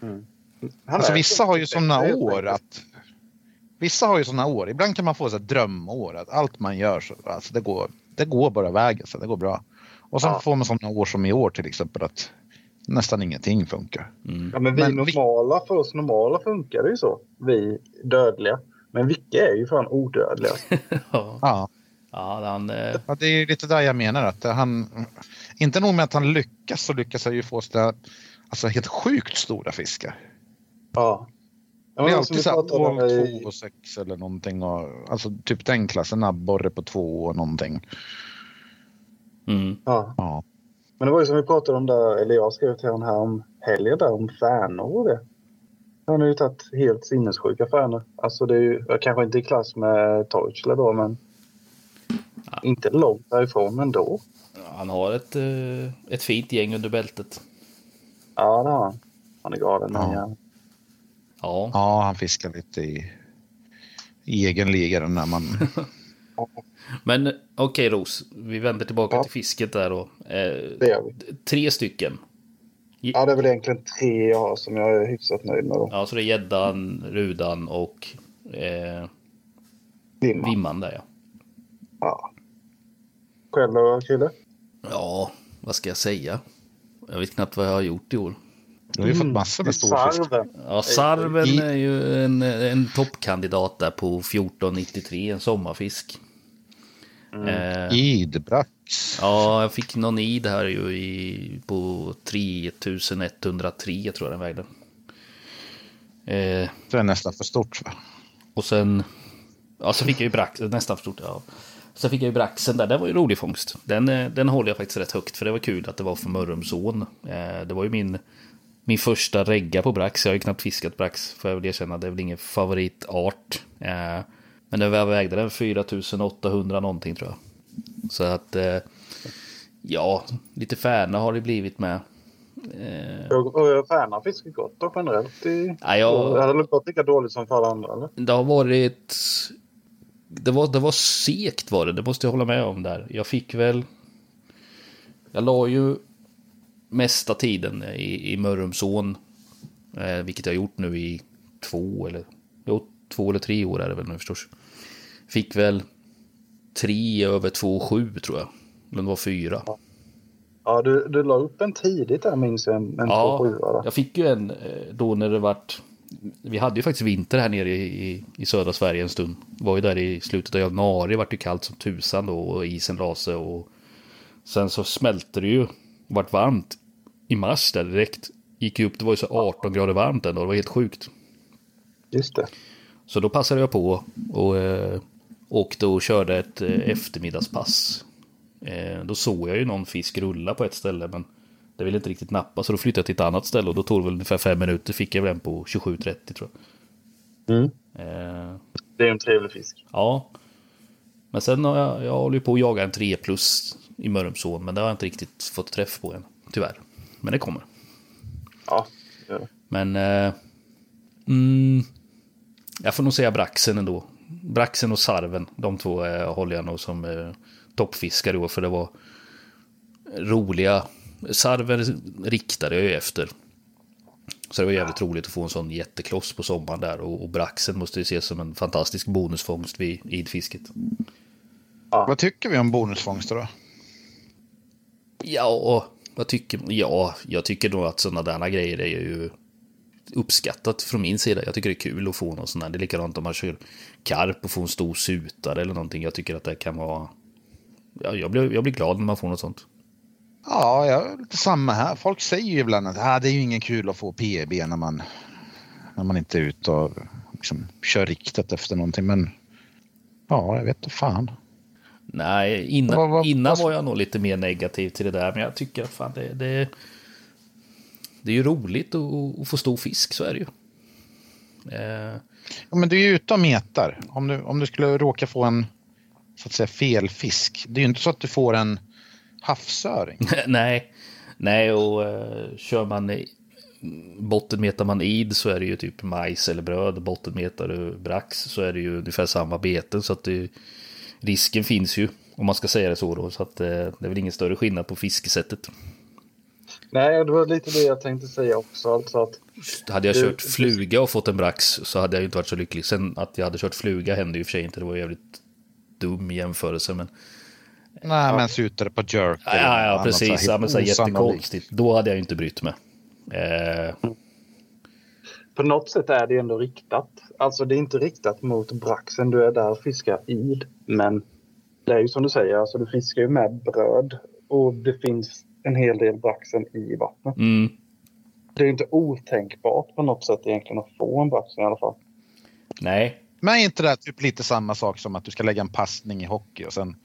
Han Alltså vissa har ju så- sådana år att Vissa har ju sådana år. Ibland kan man få så här drömår. Att allt man gör, så, alltså det, går, det går bara vägen. Så det går bra. Och sen Ja. får man sådana år som i år till exempel. Att nästan ingenting funkar. Mm. Ja, men vi Men vi- normala, för oss normala funkar det ju så. Vi dödliga. Men vilka är ju fan odödliga. *laughs* Ja. Ja, ja, han, eh, ja, det är ju lite där jag menar. att han Inte nog med att han lyckas så lyckas han ju få sådana alltså helt sjukt stora fiskar. Ja. Ja, Det är men alltid som så vi här pratade om ål i- 2 och 6 eller någonting. Och, alltså typ den klassen, abborre på 2 och någonting. mm. Ja. Ja. Men det var ju som vi pratade om där, eller jag skrev till honom här om helgen där, om färnor och det. Han har ju tagit helt sinnessjuka färnor. Alltså det är ju, jag kanske inte i klass med Torchler då, men inte långt därifrån ändå. han har ett, eh, ett fint gäng under bältet. Ja, det har han. Han är galen. Ja. Ja. Ja, Ja, han fiskar lite i, i egen liga när man... *laughs* men okej Ros, vi vänder tillbaka Ja. till fisket där då. Eh, Det gör vi. tre stycken. Ja, det är väl egentligen tre jag har som jag är hyfsat nöjd med då. Ja, så det är gäddan, rudan och eh, Dimma. vimman där ja. Ja. Själv då, Krille? Ja, vad ska jag säga? Jag vet knappt vad jag har gjort i år. Du har ju fått massor med storfisk. Sarven. Ja, sarven I- är ju en, en toppkandidat där på 1493, en sommarfisk. Eh, Ja, jag fick någon id här ju i, på 3103 tror jag den vägde. Eh, Det är nästan för stort va? och sen, ja så fick jag ju brax, nästan för stort, ja. Sen fick jag ju braxen där, det var ju rolig fångst. Den, eh, den håller jag faktiskt rätt högt för det var kul att det var för Mörrumsån. Eh, det var ju min, min första regga på brax. Jag har ju knappt fiskat brax, får jag väl erkänna. Det är väl ingen favoritart. Eh, men den vägde den 4800 någonting tror jag. Så att, eh, ja, lite färna har det blivit med. Eh, Och Färna fiskar gott då generellt. I... Ja, jag- Det hade gått lika dåligt som för alla andra eller? Det har varit... Det var, det var segt var det, det måste jag hålla med om där. Jag fick väl... Jag la ju mesta tiden i, i Mörrumsån. Eh, vilket jag har gjort nu i två eller... Jo, två eller tre år är det väl nu förstås. Fick väl tre över två sju tror jag. Eller det var fyra. Ja, du, du la upp en tidigt där minns jag. En, Ja, jag fick ju en eh, då när det vart... Vi hade ju faktiskt vinter här nere i, i, södra Sverige en stund. Var ju där i slutet av januari, vart ju kallt som tusan då och isen rase och sen så smälte det ju, vart varmt i mars där direkt. Gick ju upp, det var ju så 18 grader varmt ändå, det var helt sjukt. Just det. Så då passade jag på och eh, åkte och körde ett eh, eftermiddagspass. Eh, då såg jag ju någon fisk rulla på ett ställe men det ville inte riktigt nappa så då flyttade jag till ett annat ställe och då tog det väl ungefär fem minuter fick jag väl en på 27.30 tror jag. Mm. Eh, Det är en trevlig fisk. ja. Men sen har jag, jag håller på att jaga en 3 plus i Mörrumsån, men det har jag inte riktigt fått träff på än. Tyvärr. Men det kommer. Ja, det gör det. Men... Eh, mm, jag får nog säga Braxen ändå. Braxen och Sarven, de två eh, håller jag nog som eh, toppfiskare då, för det var roliga. Sarven riktade jag ju efter. Så det var jävligt roligt att få en sån jättekloss på sommaren där. Och, och Braxen måste ju ses som en fantastisk bonusfångst vid idfisket. Vad tycker vi om bonusfångster då? Ja, vad tycker Ja, jag tycker nog att sådana där grejer är ju uppskattat från min sida. Jag tycker det är kul att få någon sån här. Det är likadant om man kör karp och får en stor sutare eller någonting. Jag tycker att det kan vara... Ja, jag, blir, jag blir glad när man får något sånt. Ja, jag, lite samma här. Folk säger ju ibland att ah, det är ju ingen kul att få PEB när man, när man inte är ute och liksom, kör riktat efter någonting. Men ja, jag vet inte fan. Nej, innan, Vad- vad- innan vad- var jag nog lite mer negativ till det där. Men jag tycker att fan det, det, det är ju roligt att, få stor fisk, så är det ju. Eh, Ja, men du är ju ute och metar. Om du, om du skulle råka få en så att säga fel fisk. Det är ju inte så att du får en havsöring. *laughs* nej, nej, och eh, kör man i- bottenmetar man id så är det ju typ majs eller bröd. Bottenmetar du brax så är det ju ungefär samma beten. Så att det, risken finns ju, om man ska säga det så då. Så att eh, det är väl ingen större skillnad på fiskesättet. Nej, det var lite det jag tänkte säga också. Alltså att, Hade jag kört fluga och fått en brax så hade jag ju inte varit så lycklig. Sen att jag hade kört fluga hände ju i och för sig inte. Det var ju jävligt dum jämförelse. Men Nej, men sutare på jerk. ja, ja, ja precis. så här Ja, men så jättekonstigt. Då hade jag ju inte brytt mig. Eh, på något sätt är det ändå riktat. Alltså det är inte riktat mot braxen. Du är där och fiskar id. Men det är ju som du säger, alltså du fiskar ju med bröd. Och det finns en hel del braxen i vattnet. mm, Det är ju inte otänkbart på något sätt egentligen att få en braxen i alla fall. nej, Men är inte det typ lite samma sak som att du ska lägga en passning i hockey och sen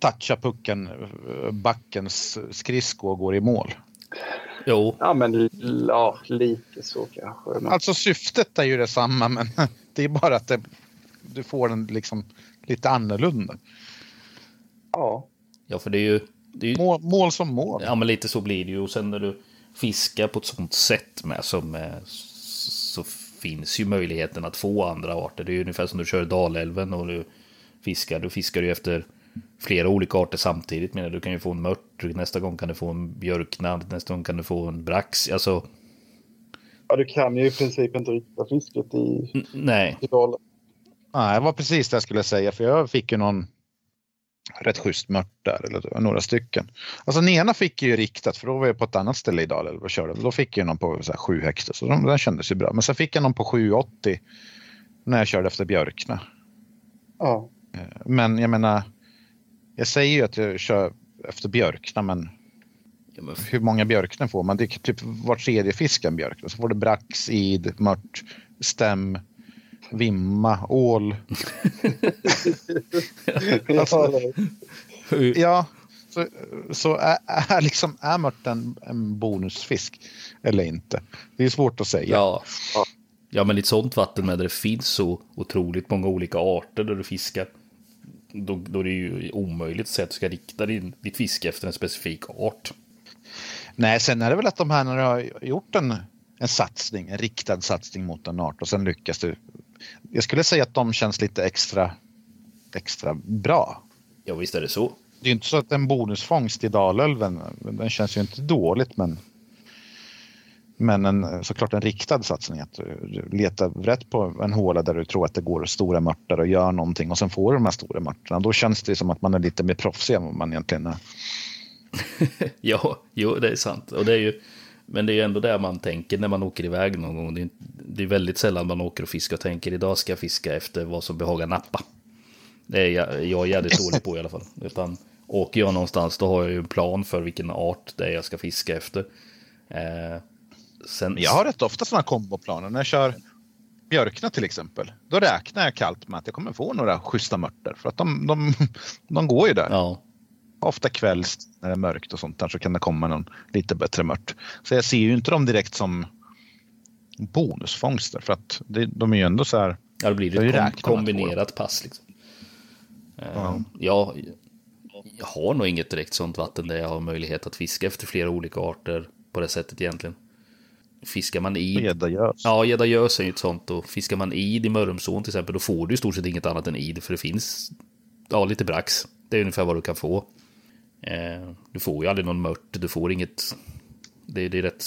toucha pucken, eh, backens skridsko och går i mål? jo, Ja, men ja, lite så kanske. Men, Alltså syftet är ju detsamma men *laughs* det är bara att det, du får den liksom lite annorlunda. ja. ja för det är ju... Det är ju Mål, mål som mål. Ja, men lite så blir det ju. Och sen när du fiskar på ett sånt sätt med som eh, så finns ju möjligheten att få andra arter. Det är ju ungefär som du kör Dalälven och du fiskar. Du fiskar ju efter flera olika arter samtidigt. Men du kan ju få en mört, nästa gång kan du få en björknad, nästa gång kan du få en brax. Alltså, ja, du kan ju i princip inte rikta fisket i, n- nej. i dalen. Nej, det var precis det jag skulle säga för jag fick ju någon rätt schysst mört där, eller några stycken. Alltså den ena fick ju riktat för då var jag på ett annat ställe i Dalälv och körde. Då fick jag någon på så här, 7 hektar så den, den kändes ju bra. Men sen fick jag någon på 780 när jag körde efter Björkna. Ja. Men jag menar, jag säger ju att jag kör efter Björkna men hur många björknar får man? Det är typ var tredje fisk en björk. Så får du brax, id, mört, stäm, vimma, ål. *laughs* Alltså- Ja, så, så är, är, liksom, är mört en, en bonusfisk eller inte? Det är svårt att säga. ja. ja, men i ett sånt vatten med där det finns så otroligt många olika arter där du fiskar. Då, då är det ju omöjligt att säga att du ska rikta din, ditt fiske efter en specifik art. Nej, sen är det väl att de här när du har gjort en, en satsning, en riktad satsning mot en art och sen lyckas du. Jag skulle säga att de känns lite extra, extra bra. Ja, visst är det så. Det är inte så att en bonusfångst i Dalälven, den känns ju inte dåligt men men en, såklart en riktad satsning, att du letar rätt på en håla där du tror att det går stora mörtar och gör någonting och sen får du de här stora mörtarna. Då känns det som att man är lite mer proffsig än vad man egentligen är. *laughs* Ja, jo, det är sant. Och det är ju, men det är ju ändå där man tänker när man åker iväg någon gång. Det är, det är väldigt sällan man åker och fiskar och tänker idag ska jag fiska efter vad som behagar nappa. Det är jag, jag är jävligt dålig på i alla fall. Utan åker jag någonstans då har jag ju en plan för vilken art det är jag ska fiska efter. Eh, sen, Jag har rätt ofta sådana komboplaner. När jag kör Björkna till exempel, då räknar jag kallt med att jag kommer få några schyssta mörter. För att de, de, de går ju där. Ja, Ofta kvälls när det är mörkt och sånt där så kan det komma någon lite bättre mört. Så jag ser ju inte dem direkt som bonusfångster för att det, de är ju ändå så här. ja, det blir Jag ett kom, kombinerat pass. Liksom. Ja. ja, Jag har nog inget direkt sånt vatten där jag har möjlighet att fiska efter flera olika arter på det sättet egentligen. Fiskar man i... Gädda gös. Ja, gädda gös är ju ett sånt. Och fiskar man id i Mörrumsån till exempel, då får du i stort sett inget annat än id. För det finns ja, lite brax. Det är ungefär vad du kan få. Eh, du får ju aldrig någon mört, du får inget... Det, det är rätt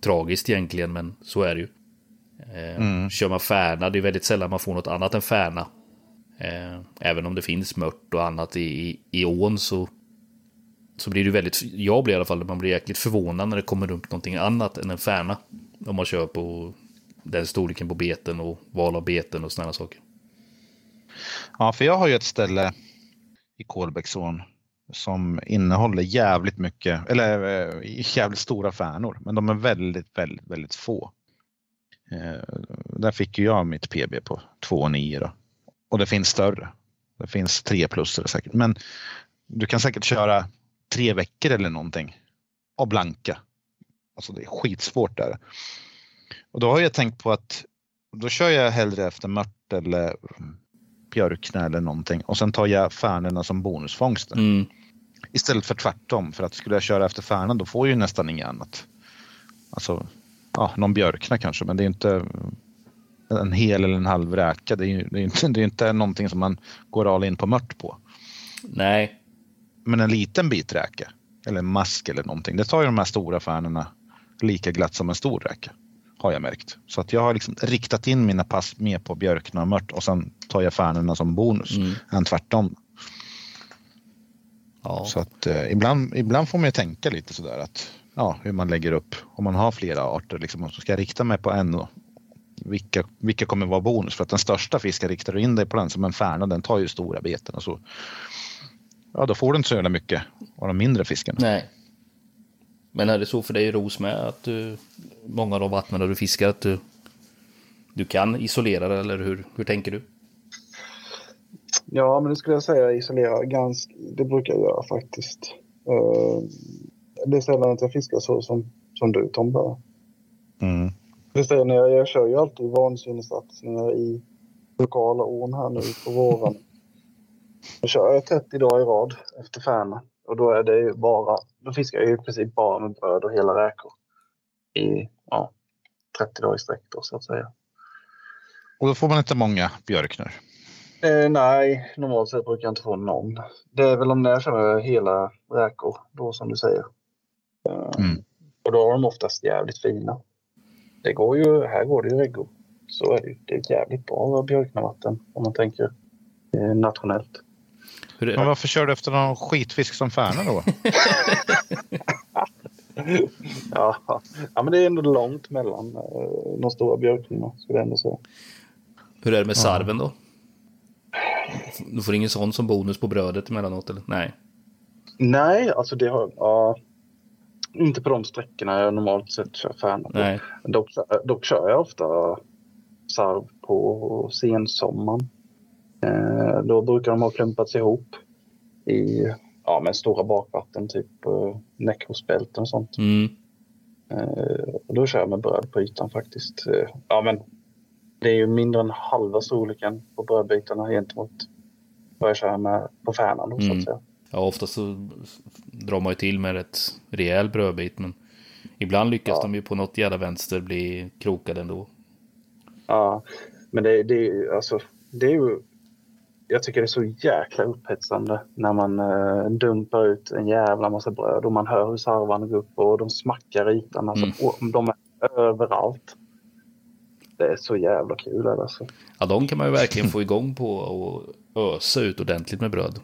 tragiskt egentligen, men så är det ju. Eh, Mm. Kör man färna, det är väldigt sällan man får något annat än färna. Eh, även om det finns mört och annat i, i, i ån så, så blir det väldigt, jag blir i alla fall, man blir jäkligt förvånad när det kommer upp någonting annat än en färna. Om man kör på den storleken på beten och val av beten och sådana saker. Ja, för jag har ju ett ställe i Kolbäcksån som innehåller jävligt mycket, eller eh, jävligt stora färnor, men de är väldigt, väldigt, väldigt få. Eh, där fick ju jag mitt PB på 2,9 då. Och det finns större. Det finns tre plus säkert, men du kan säkert köra tre veckor eller någonting och blanka. Alltså det är skitsvårt där. Och då har jag tänkt på att då kör jag hellre efter mört eller björkna eller någonting och sen tar jag färnorna som bonusfångster. Mm. Istället för tvärtom för att skulle jag köra efter färnan då får jag ju nästan inget annat. Alltså, ja, någon björkna kanske men det är inte en hel eller en halv räka. Det är ju det är inte, det är inte någonting som man går all in på mört på. Nej, Men en liten bit räka eller en mask eller någonting. Det tar ju de här stora färnorna lika glatt som en stor räka. Har jag märkt. Så att jag har liksom riktat in mina pass mer på björkna och mört och sen tar jag färnorna som bonus. Mm. Än tvärtom. Ja. Så att eh, ibland, ibland får man ju tänka lite sådär att ja, hur man lägger upp. Om man har flera arter liksom, så ska jag rikta mig på en och vilka, vilka kommer vara bonus? För att den största fisken riktar du in dig på den som en färna, den tar ju stora beten och så. Ja, då får du inte så jävla mycket av de mindre fiskarna. Nej. Men är det så för dig Ros med att du, många av de vattnen där du fiskar, att du, du kan isolera det eller hur, hur tänker du? Ja, men det skulle jag säga isolera ganska. Det brukar jag göra faktiskt. Eh, Det är sällan att jag fiskar så som, som du Tom bara. Mm. Det säger när jag, jag kör ju alltid vansinnessatsningar i lokala ån här nu på våren. Då kör jag 30 dagar i rad efter färna. Och då är det ju bara, då fiskar jag ju i princip bara med bröd och hela räkor. I ja, 30 dagar i sträck då så att säga. Och då får man inte många björknor. Eh, nej, normalt sett brukar jag inte få någon. Det är väl om när jag kör hela räkor, då som du säger. Eh, Mm. Och då är de oftast jävligt fina. Det går ju, här går det ju reggor. Så är det ju. Det är jävligt bra björknavatten om man tänker eh, nationellt. Men varför kör du efter någon skitfisk som färna då? *laughs* Ja, ja, men det är ändå långt mellan eh, de stora björknorna skulle jag ändå säga. hur är det med sarven då? Du får ingen sån som bonus på brödet emellanåt eller? Nej. Nej, alltså det har ja, inte på de sträckorna jag normalt sett kör på. Nej. Dock, dock kör jag ofta sarv på sensommaren. Eh, då brukar de ha klumpats ihop i ja, med stora bakvatten, typ eh, nekrospälten och sånt. Mm. Eh, och då kör jag med bröd på ytan faktiskt. Eh, ja, men det är ju mindre än halva storleken på brödbitarna gentemot vad jag kör med på färnan då, så Mm. att säga. Ja, ofta så drar man ju till med ett rejäl brödbit, men ibland lyckas Ja. de ju på något jävla vänster bli krokade ändå. Ja, men det, det, är ju- alltså, det är ju... Jag tycker det är så jäkla upphetsande när man eh, dumpar ut en jävla massa bröd och man hör hur sarvarna går upp och de smackar i ytan. Alltså, Mm. de är överallt. Det är så jävla kul alltså. Ja, de kan man ju verkligen få igång på och ösa ut ordentligt med bröd.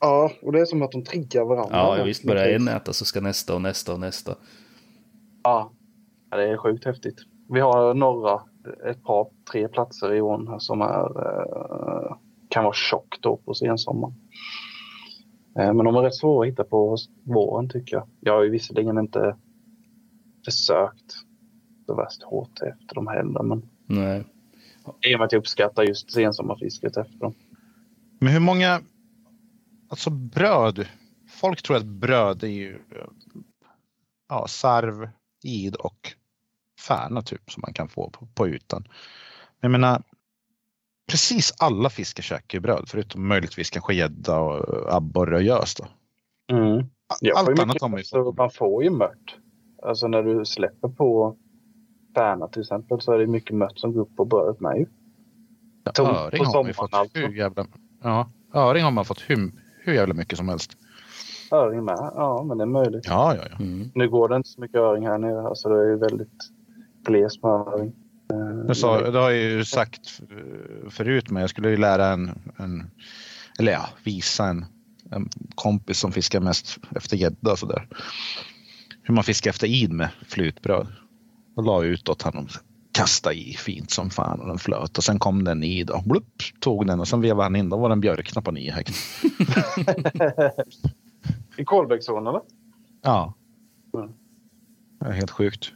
Ja, och det är som att de triggar varandra. Ja, ja visst. Börjar en äta så ska nästa och nästa och nästa. Ja, det är sjukt häftigt. Vi har några, ett par, tre platser i ån som är, eh, kan vara tjock då på sensommaren. Eh, men de är rätt svåra att hitta på våren tycker jag. Jag har ju visserligen inte försökt så värst hårt efter dem heller. Men Nej. i och med att jag uppskattar just sensommarfisket efter dem. Men hur många, alltså bröd, folk tror att bröd är ju ja, sarv, id och färna typ som man kan få på, på ytan. Men jag menar, precis alla fiskar käkar ju bröd förutom möjligtvis kanske gädda och abborre och gös då. Mm. Allt annat har man ju mört, så man får ju mört. Alltså när du släpper på färna till exempel så är det mycket mört som går upp på brödet med ju. Tom Öring har man fått alltså. hur jävla... Ja, öring har man fått hur, hur jävla mycket som helst. Öring med, ja men det är möjligt. Ja, ja, ja. Mm. Nu går det inte så mycket öring här nere. Alltså det är ju väldigt glest med öring. Det, sa, det har jag ju sagt förut, men jag skulle ju lära en, en eller ja, visa en, en kompis som fiskar mest efter gädda sådär. Hur man fiskar efter id med flytbröd. Då la jag ut åt honom, kasta i fint som fan och den flöt och sen kom den i då, blupp, tog den och sen vevade han in, då var den björkna på nio häck. *laughs* I Kolbäcksån eller? Ja. Mm. Det är helt sjukt.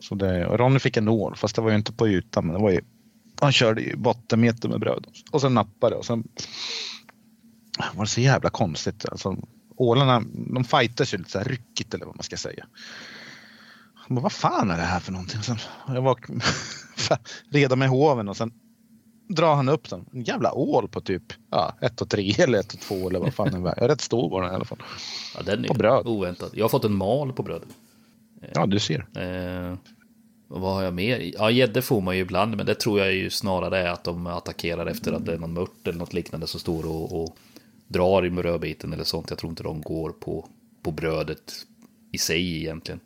Så det, och Ronny fick en ål, fast det var ju inte på ytan, men det var ju, han körde ju bottenmeter med bröd och sen nappade och sen var det så jävla konstigt. Alltså, ålarna, de fightas ju lite så här ryckigt eller vad man ska säga. Jag bara, vad fan är det här för någonting? Sen, jag var *laughs* redan med hoven och sen drar han upp den. En jävla ål på typ ja, 1 och 3 eller 1 och 2 eller vad fan den var. Rätt stor var den i alla fall. Ja, den är På bröd. oväntat. Jag har fått en mal på bröd. Ja, du ser. Eh, vad har jag mer? Ja, gäddor får man ju ibland, men det tror jag ju snarare är att de attackerar efter att det är någon mört eller något liknande som står och, och drar i brödbiten eller sånt. Jag tror inte de går på, på brödet i sig egentligen.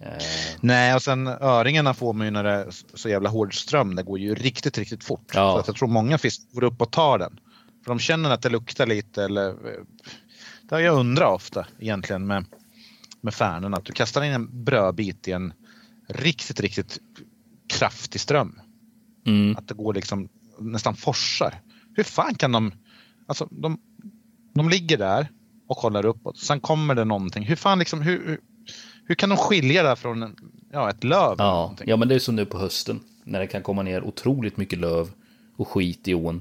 Eh, Nej, och sen öringarna får man ju när det är så jävla hård ström. Det går ju riktigt, riktigt fort. Ja. Så att jag tror många fisk går upp och tar den. För de känner att det luktar lite eller... Det har jag undrat ofta egentligen med, med färnen. Att du kastar in en brödbit i en riktigt, riktigt kraftig ström. mm. Att det går liksom nästan forsar. Hur fan kan de... Alltså de, de ligger där och kollar uppåt. Sen kommer det någonting. Hur fan liksom... Hur, hur, kan de skilja det från en, ja, ett löv? Ja, ja, men det är som nu på hösten. När det kan komma ner otroligt mycket löv och skit i ån.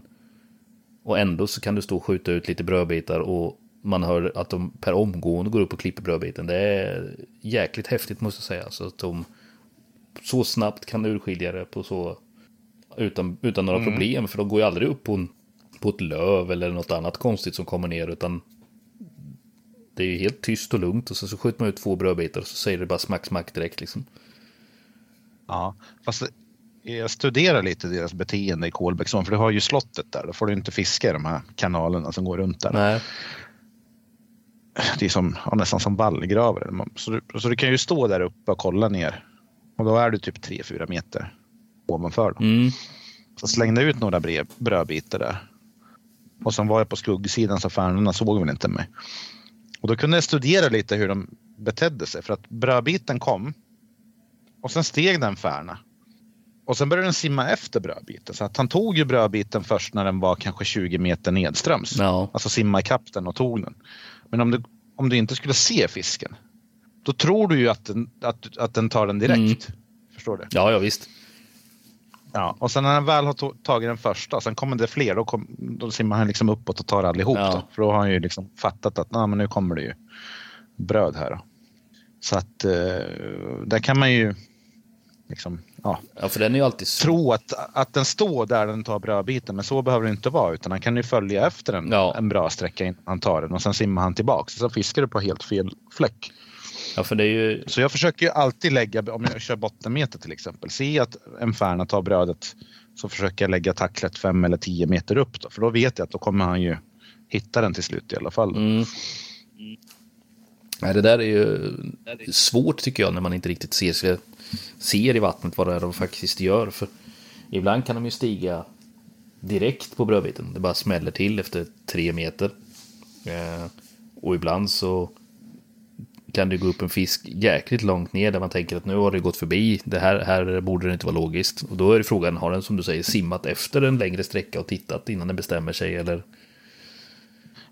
Och ändå så kan du stå och skjuta ut lite brödbitar och man hör att de per omgående går upp och klipper brödbiten. Det är jäkligt häftigt måste jag säga. Så att de så snabbt kan urskilja det på så utan, utan några problem. För de går ju aldrig upp på, en, på ett löv eller något annat konstigt som kommer ner. Utan det är ju helt tyst och lugnt och så, så skjuter man ut två brödbitar och så säger det bara smack smack direkt liksom. Ja, fast jag studerar lite deras beteende i Kolbäcksån för du har ju slottet där. Då får du inte fiska i de här kanalerna som går runt där. Nej. Det är som, ja, nästan som vallgravar. Så du, så du kan ju stå där uppe och kolla ner. Och då är du typ 3-4 meter ovanför. Dem. Mm. Så slängde jag ut några brev, brödbitar där. Och sen var jag på skuggsidan så färnorna såg väl inte mig. Och då kunde jag studera lite hur de betedde sig. För att brödbiten kom. Och sen steg den färna. Och sen började den simma efter brödbiten. Så att han tog ju brödbiten först när den var kanske 20 meter nedströms. Ja. Alltså simma ikapp den och tog den. Men om du, om du inte skulle se fisken. Då tror du ju att den, att, att den tar den direkt. Förstår du? ja, ja visst. Ja, och sen när han väl har tagit den första, sen kommer det fler, då, kom, då simmar han liksom uppåt och tar allihop. Ja. Då, för då har han ju liksom fattat att nah, men nu kommer det ju bröd här. Då. Så att eh, där kan man ju liksom, ja, Ja, för den är ju alltid så. tro att, att den står där den tar brödbiten, men så behöver det inte vara. Utan han kan ju följa efter den Ja. en bra sträcka innan han tar den och sen simmar han tillbaks. Så fiskar du på helt fel fläck. Ja, för det är ju... Så jag försöker ju alltid lägga, om jag kör bottenmeter till exempel, se att en färna tar brödet så försöker jag lägga tacklet fem eller tio meter upp då, för då vet jag att då kommer han ju hitta den till slut i alla fall. Mm. Nej, det där är ju svårt tycker jag när man inte riktigt ser, ser i vattnet vad det är de faktiskt gör. För ibland kan de ju stiga direkt på brödbiten. Det bara smäller till efter tre meter. Eh, och ibland så kan det gå upp en fisk jäkligt långt ner där man tänker att nu har det gått förbi. Det här, här borde det inte vara logiskt. Och då är det frågan, har den som du säger simmat efter en längre sträcka och tittat innan den bestämmer sig? Eller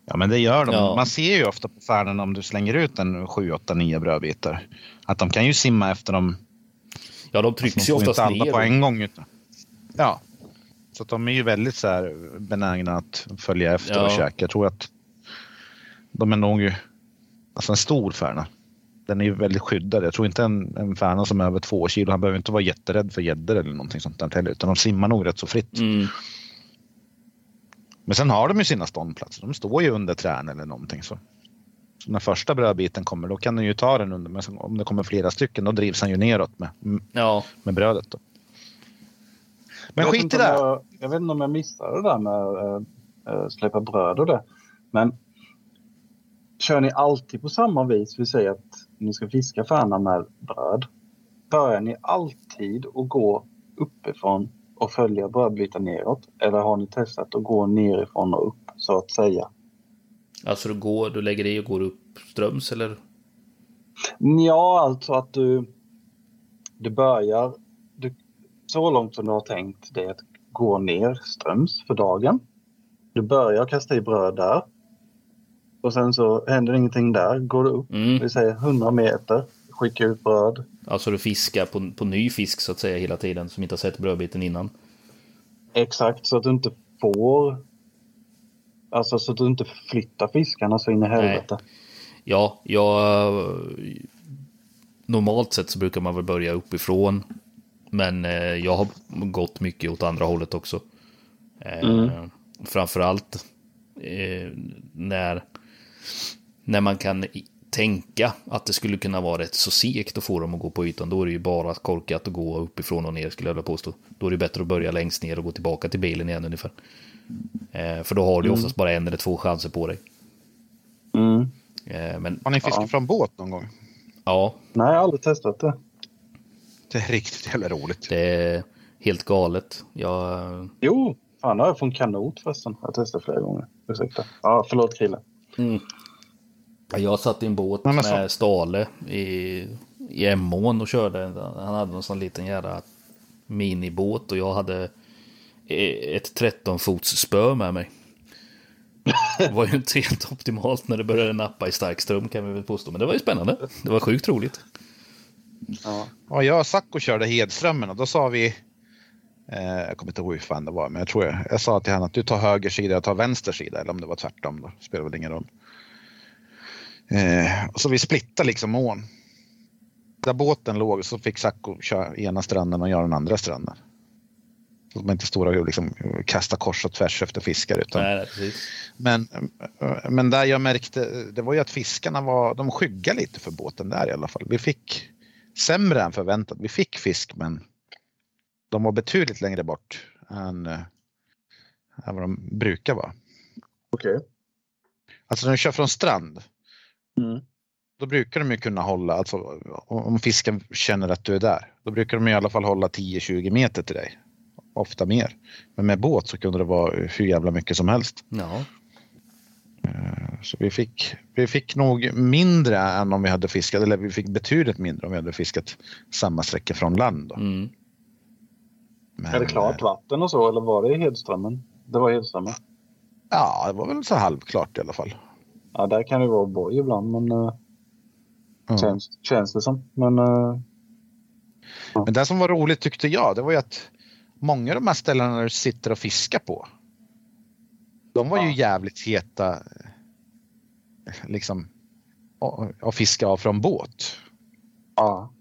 Ja men det gör de. Ja. Man ser ju ofta på färden om du slänger ut en 7, 8, 9 brödbitar. Att de kan ju simma efter dem. ja, de trycks ju får oftast inte alla ner. på en gång. Utan. Ja. Så att de är ju väldigt så här benägna att följa efter Ja. och käka. Jag tror att de är nog ju, alltså en stor färna. Den är ju väldigt skyddad. Jag tror inte en, en färna som är över två kilo, han behöver inte vara jätterädd för gäddor eller någonting sånt där heller, utan de simmar nog rätt så fritt. Mm. Men sen har de ju sina ståndplatser. De står ju under trän eller någonting. Så. så när första brödbiten kommer, då kan den ju ta den under. Men sen, om det kommer flera stycken, då drivs han ju neråt med, Ja, med brödet. Då. Men Jag skit i det. Jag, jag vet inte om jag missade det där med äh, släppa bröd och det. Men kör ni alltid på samma vis? Vi säger att ni ska fiska färna med bröd. Börjar ni alltid att gå uppifrån och följa brödbitar neråt? Eller har ni testat att gå nerifrån och upp så att säga? alltså du går, du lägger i och går upp ströms eller? Ja, alltså att du, du börjar du, så långt som du har tänkt är att gå ner ströms för dagen. Du börjar kasta i bröd där. Och sen så händer ingenting där. Går du upp, Mm. vi säger 100 meter, skicka ut bröd. Alltså du fiskar på, på ny fisk så att säga hela tiden som inte har sett brödbiten innan. Exakt, så att du inte får... Alltså så att du inte flyttar fiskarna så in i helvete. Ja, jag... Normalt sett så brukar man väl börja uppifrån. Men eh, jag har gått mycket åt andra hållet också. Eh, Framförallt eh, när, när man kan tänka att det skulle kunna vara rätt så segt att få dem att gå på ytan. Då är det ju bara korkat att gå uppifrån och ner skulle jag vilja påstå. Då är det bättre att börja längst ner och gå tillbaka till bilen igen ungefär. Eh, för då har du oftast bara en eller två chanser på dig. Mm. Eh, men Har ni fiskat Ja. från båt någon gång? ja, Nej, jag har aldrig testat det. Det är riktigt jävla roligt. Det är helt galet. Jag, Jo, fan det har jag från kanot förresten. Jag har testat flera gånger. Ursäkta. Ja, förlåt Krille. Jag satt i en båt Nej, med Stale i, i Emån och körde. Han hade en sån liten jävla minibåt och jag hade eh, ett 13 fots spö med mig. Det var ju inte helt optimalt när det började nappa i stark ström kan vi väl påstå. Men det var ju spännande. Det var sjukt roligt. Ja. Ja, jag och Sacco körde Hedströmmen och då sa vi, eh, jag kommer inte ihåg hur fan det var, men jag tror jag, jag sa till henne att du tar höger sida, jag tar vänster sida, eller om det var tvärtom då, spelar väl ingen roll. Eh, så vi splittade liksom ån. Där båten låg så fick Sacco köra ena stranden och jag den andra stranden. Så man inte står och liksom kastar kors och tvärs efter fiskar. Utan, Nej, men, men där jag märkte, det var ju att fiskarna var, de skyggade lite för båten där i alla fall. Vi fick sämre än förväntat. Vi fick fisk men de var betydligt längre bort än, eh, än vad de brukar vara. Okej. Alltså när du kör från strand, Mm. då brukar de ju kunna hålla, alltså om fisken känner att du är där, då brukar de i alla fall hålla 10-20 meter till dig. Ofta mer. Men med båt så kunde det vara hur jävla mycket som helst. Ja, Så vi fick, vi fick nog mindre än om vi hade fiskat, eller vi fick betydligt mindre om vi hade fiskat samma sträcka från land. Då. mm. Men, Är det klart vatten och så eller var det i Hedströmmen? Det var Hedströmmen. Ja, det var väl så halvklart i alla fall. Ja, där kan det vara boj ibland men Ja. känns, känns det som. Men uh, Men det som var roligt tyckte jag, det var ju att många av de här ställena du sitter och fiskar på, de var ju Ja. jävligt heta eh, liksom att- fiska av från båt. ja.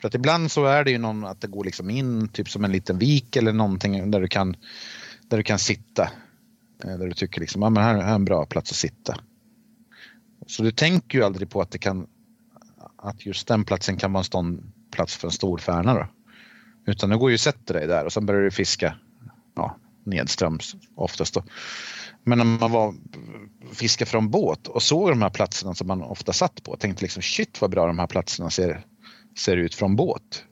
För att ibland så är det ju någon att det går liksom in typ som en liten vik eller någonting där du kan, där du kan sitta. Eh, Där du tycker liksom, ja men här är en bra plats att sitta. Så du tänker ju aldrig på att det kan, att just den platsen kan vara en ståndplats för en stor färna då. Utan du går ju och sätter dig där och sen börjar du fiska ja, nedströms oftast då. Men när man var fiska från båt och såg de här platserna som man ofta satt på och tänkte liksom shit vad bra de här platserna ser, ser ut från båt.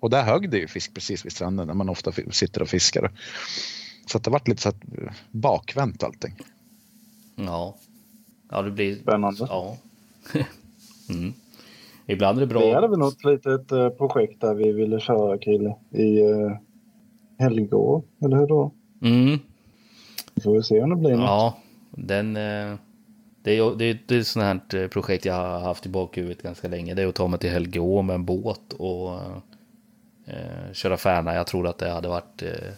Och där högg det ju fisk precis vid stranden där man ofta sitter och fiskar. Så att det vart lite så att bakvänt allting. ja. Ja, det blir... Spännande. Ja. *laughs* mm. Ibland är det Vi hade bra. väl något litet eh, projekt där vi ville köra Krille i uh, Helgå, eller hur då? Mm. Vi får väl se om det blir något. Ja, den... eh, Det är, det är, det är ett sånt här eh, projekt jag har haft i bakhuvudet ganska länge. Det är att ta mig till Helgeå med en båt och eh, köra Färna. Jag tror att det hade varit eh,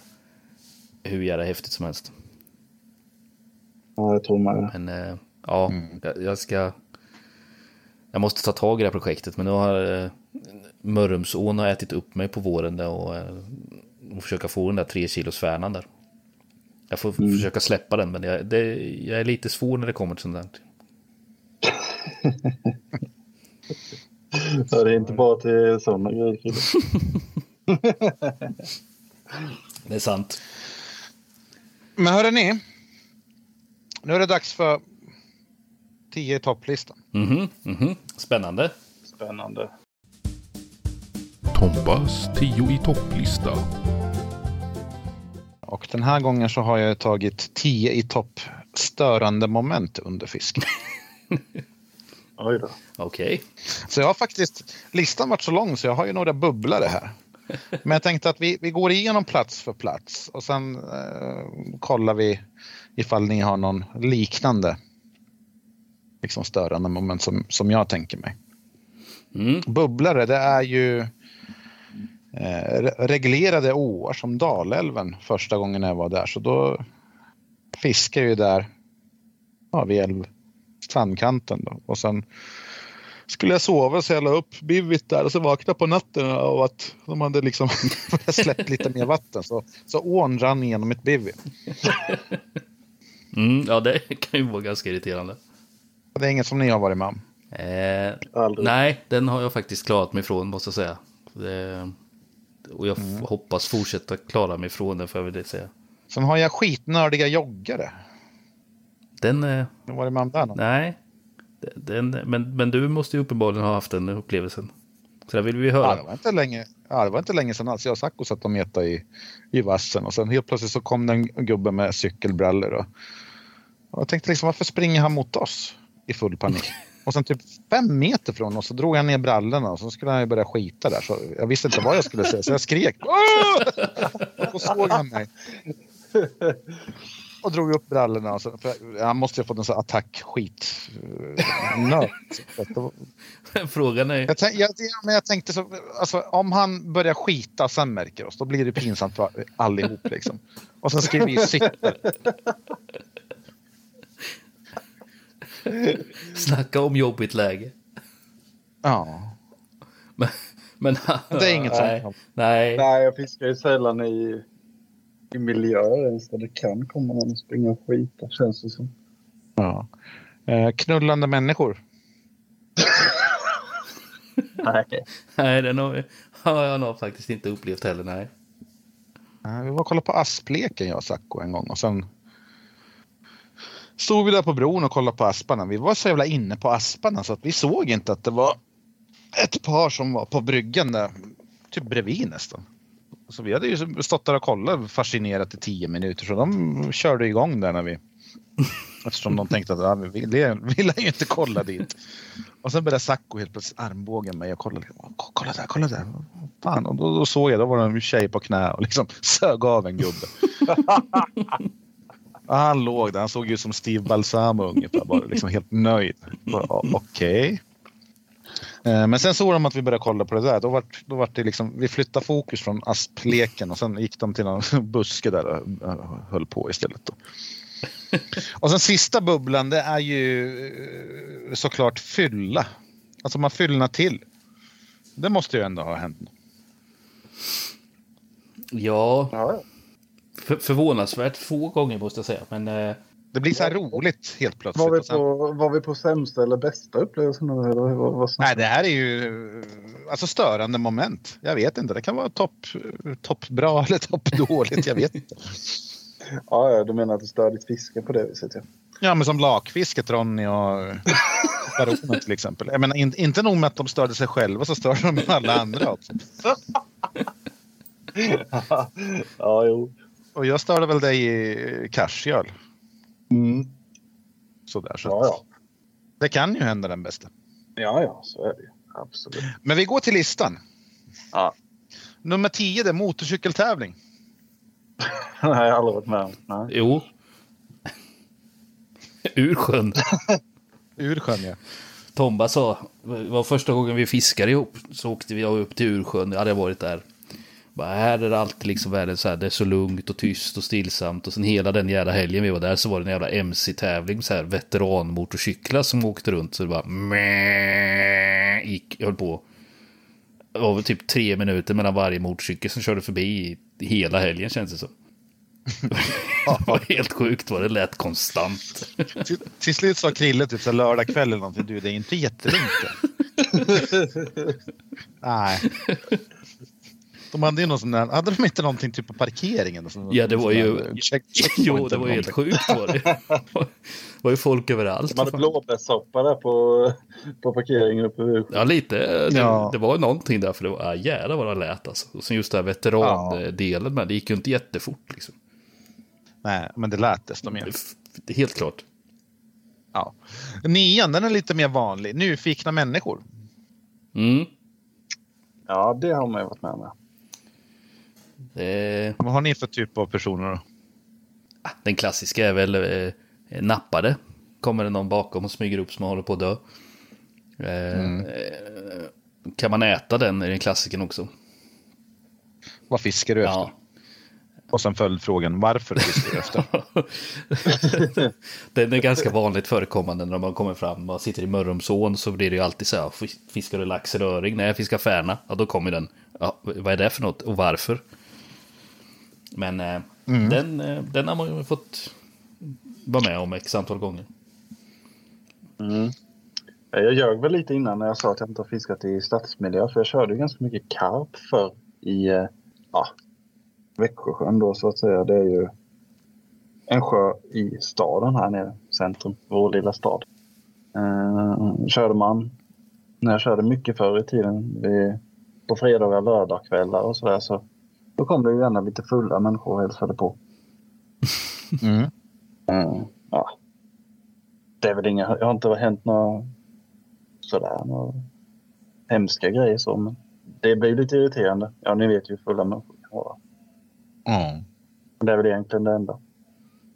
hur jävla häftigt som helst. Ja, jag tror med. Men eh, ja, Mm. jag, jag ska... jag måste ta tag i det här projektet, men nu har eh, Mörrumsån har ätit upp mig på våren där och, eh, och försöka få den där tre kilos färnan där. Jag får försöka släppa den, men jag, det, jag är lite svår när det kommer till sånt där. Ja, det är inte bara till sådana grejer. Det är sant. Men hörrni. Nu är det dags för 10 i topplistan. Mhm, mhm. Spännande. Spännande. Tombas 10 i topplista. Och den här gången så har jag tagit 10 i topp störande moment under fiske. *laughs* Oj då. Okej. Så jag har faktiskt, listan varit så lång så jag har ju några bubblare här. Men jag tänkte att vi, vi går igenom plats för plats och sen eh, kollar vi ifall ni har någon liknande liksom störande moment som, som jag tänker mig. Mm. Bubblare, det är ju eh, re- reglerade åar som Dalälven första gången jag var där. Så då fiskar jag ju där ja, vid älv, strandkanten. Då. Och sen skulle jag sova så jag la upp bivit där och så vaknade jag på natten av att de hade liksom *laughs* släppt lite mer vatten. Så, så ån rann igenom mitt bivy. *laughs* Mm, ja, det kan ju vara ganska irriterande. Och det är inget som ni har varit med om. Eh, nej, den har jag faktiskt klarat mig ifrån, måste jag säga. Det, och jag f- hoppas fortsätta klara mig ifrån den, får jag väl säga. Sen har jag skitnördiga joggare. Den, eh, Har du varit med om någon? nej. Den, men, men du måste ju uppenbarligen ha haft den upplevelsen. Så det vill vi höra. Ja, det var inte länge, ja, det var inte länge sedan alls. Jag och Sacco satt och metade i, i vassen och sen helt plötsligt så kom det en gubbe med cykelbrallor. Och, och jag tänkte liksom varför springer han mot oss i full panik? Och sen typ fem meter från oss så drog han ner brallorna och så skulle han ju börja skita där. Så jag visste inte vad jag skulle säga så jag skrek. "Åh!" *laughs* Och såg han mig. Och drog upp brallorna. Och så, för han måste ju ha fått en sån attack skit eh, *laughs* Frågan är... jag, tänk, jag, ja, men jag tänkte så, alltså, om han börjar skita och sen märker oss, då blir det pinsamt för allihop. Liksom. Och sen ska vi sitta. *laughs* Snacka om jobbigt läge. Ja, Men, men, det är inget nej, sånt. nej, Nej, jag fiskar ju sällan i, i miljöer ens där det kan komma någon och springa och skita, känns det som. Ja. Eh, knullande människor. *laughs* Nej. nej, den har, har jag nog faktiskt inte upplevt heller. Nej. Eh, vi var och kollade på aspleken jag och Sacco en gång och sen stod vi där på bron och kollade på asparna. Vi var så jävla inne på asparna så att vi såg inte att det var ett par som var på bryggan där, typ bredvid nästan. Så vi hade ju stått där och kollat fascinerat i tio minuter så de körde igång där när vi Eftersom de tänkte att ja, vi ville vill ju inte kolla dit. Och sen började Sacco helt plötsligt armbågen mig och kollade. Kolla där, kolla där. Fan, och då, då såg jag, då var det en tjej på knä och liksom sög av en gubbe. *laughs* Ja, han låg där, han såg ut som Steve Balsamo ungefär, bara liksom helt nöjd. Okej. Eh, Men sen såg de att vi började kolla på det där. Då var, då var det liksom, vi flyttade fokus från aspleken och sen gick de till någon *laughs* buske där och eh, höll på istället. Då. Och sen sista bubblan det är ju eh, såklart fylla. Alltså man fyllnar till. Det måste ju ändå ha hänt. Ja, Ja, för, förvånansvärt få gånger måste jag säga. Men eh, Det blir så här roligt helt plötsligt. var, vi på, var vi på sämsta eller bästa upplevelsen? Eller vad, vad Nej, det här är ju alltså störande moment. Jag vet inte. Det kan vara topp top bra *laughs* eller topp dåligt. Jag vet inte. *laughs* Ja, ja, du menar att det stör ditt fiske på det viset? Ja. Ja, men som lakfisket, Ronny och *laughs* Baronen till exempel. Jag menar, in, inte nog med att de störde sig själva så störde de alla andra också. ja, jo. Och jag störde väl dig i karsjöl. Mm. Sådär, så Ja, ja. Det kan ju hända den bästa. Ja, ja, så är det ju. Absolut. Men vi går till listan. Ja. Nummer 10, det är motorcykeltävling. *laughs* Nej, jag har aldrig varit med om. Nej. jo. Ur sjön. *laughs* Ur sjön, ja. Tomba sa, det var första gången vi fiskade ihop, så åkte vi upp till Ursjön, jag hade varit där Bara här är det alltid liksom världen så här, det är så lugnt och tyst och stillsamt. Och sen hela den jävla helgen vi var där så var det en jävla MC-tävling, så här veteranmotorcyklar som åkte runt. Så det bara meh, gick, höll på. Det var väl typ tre minuter mellan varje motorcykel som körde förbi hela helgen känns det som. *laughs* det var helt sjukt vad det lät konstant. Till, till slut sa Krille typ så lördag kväll eller någonting. Du, det är inte jättelugnt. *laughs* Nej. De hade ju någon sån där, hade de inte någonting typ på parkeringen? Sån, Ja, det var ju- sån där check, *laughs* Jo, det var ju helt sjukt var det. Det *laughs* var ju folk överallt. De hade blåbärssoppa där på, på parkeringen uppe vid Ja, lite. Det, Ja. det var någonting där, för det var ja, jävlar vad det lät alltså. Och sen just det här veterandelen med, det gick ju inte jättefort liksom. Nej, men det lät desto mer. Det, helt klart. Ja. Nian, den är lite mer vanlig. Nyfikna människor. Mm. Ja, det har man ju varit med om. Det, Vad har ni för typ av personer då? den klassiska är väl eh, nappade. Kommer det någon bakom och smyger upp som håller på att dö. Eh, Mm. eh, kan man äta den är den klassiken också. Vad fiskar du efter? Ja. Och sen följdfrågan, varför fiskar du efter? *laughs* Den är ganska vanligt förekommande när man kommer fram. Man sitter i Mörrumsån så blir det ju alltid så här. "Fis- Fiskar du lax eller öring? Nej, jag fiskar färna. Ja, då kommer den. Ja, vad är det för något och varför? Men eh, den, eh, den har man ju fått vara med om x antal gånger. Mm. Jag ljög väl lite innan när jag sa att jag inte har fiskat i stadsmiljö. För jag körde ju ganska mycket karp för i eh, ja, Växjösjön då så att säga. Det är ju en sjö i staden här nere, centrum, vår lilla stad. Eh, körde man, när jag körde mycket förr i tiden, vid, på fredagar, lördagskvällar och sådär så då kom det ju gärna lite fulla människor och hälsade på. Mm. Eh, ja. Det är väl inga, det har inte hänt några sådär, några hemska grejer så, men det blir lite irriterande. Ja, ni vet ju hur fulla människor kan vara. Ja. Men Det är väl egentligen det enda.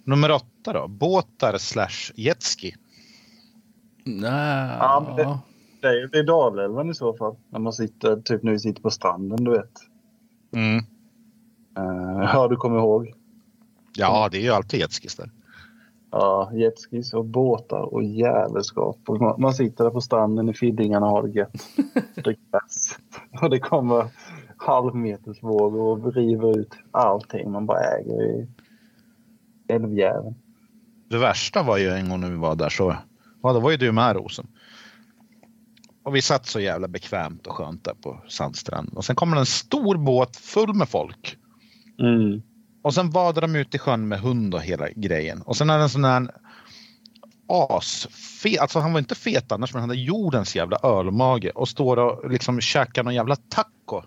Nummer åtta då, båtar slash jetski. Nej, Ja, det- Det är ju vid Dalälven i så fall. När man sitter, typ när vi sitter på stranden, du vet. Mm. Eh, *laughs* ja, du kommer ihåg. Ja, det är ju alltid jetskis där. Ja, jetskis och båtar och jävelskap. Och man, man sitter där på stranden i Fiddingarna och har det gött. *laughs* Bärs. Och det kommer halvmetersvågor och river ut allting man bara äger i älvjäveln. Det värsta var ju en gång när vi var där så, ja, då var ju du med Rosen. Och vi satt så jävla bekvämt och skönt där på sandstranden. Och sen kommer en stor båt full med folk. Mm. Och sen vadar de ut i sjön med hund och hela grejen. Och sen är det en sån här asfet, alltså han var inte fet annars men han hade jordens jävla ölmage och står och liksom käkar någon jävla taco.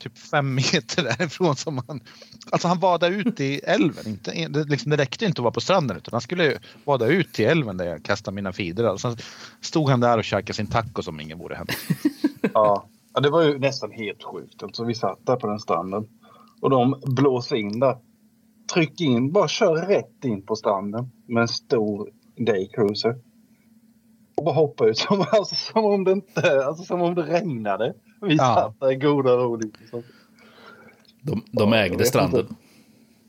Typ fem *laughs* meter därifrån som han, alltså han vadade ut i älven. Inte, det, liksom, det räckte inte att vara på stranden utan han skulle vada ut till älven där jag kastade mina feeder. Och sen stod han där och käkade sin taco som ingen vore hänt. *laughs* Ja. ja, det var ju nästan helt sjukt. Alltså, vi satt där på den stranden och de blåser in där. Tryck in, bara kör rätt in på stranden med en stor daycruiser. Och bara hoppa ut som, *laughs* alltså, som, om, det inte, alltså, som om det regnade. Vi Ja. satt där i goda ro. Liksom. de, de ägde stranden.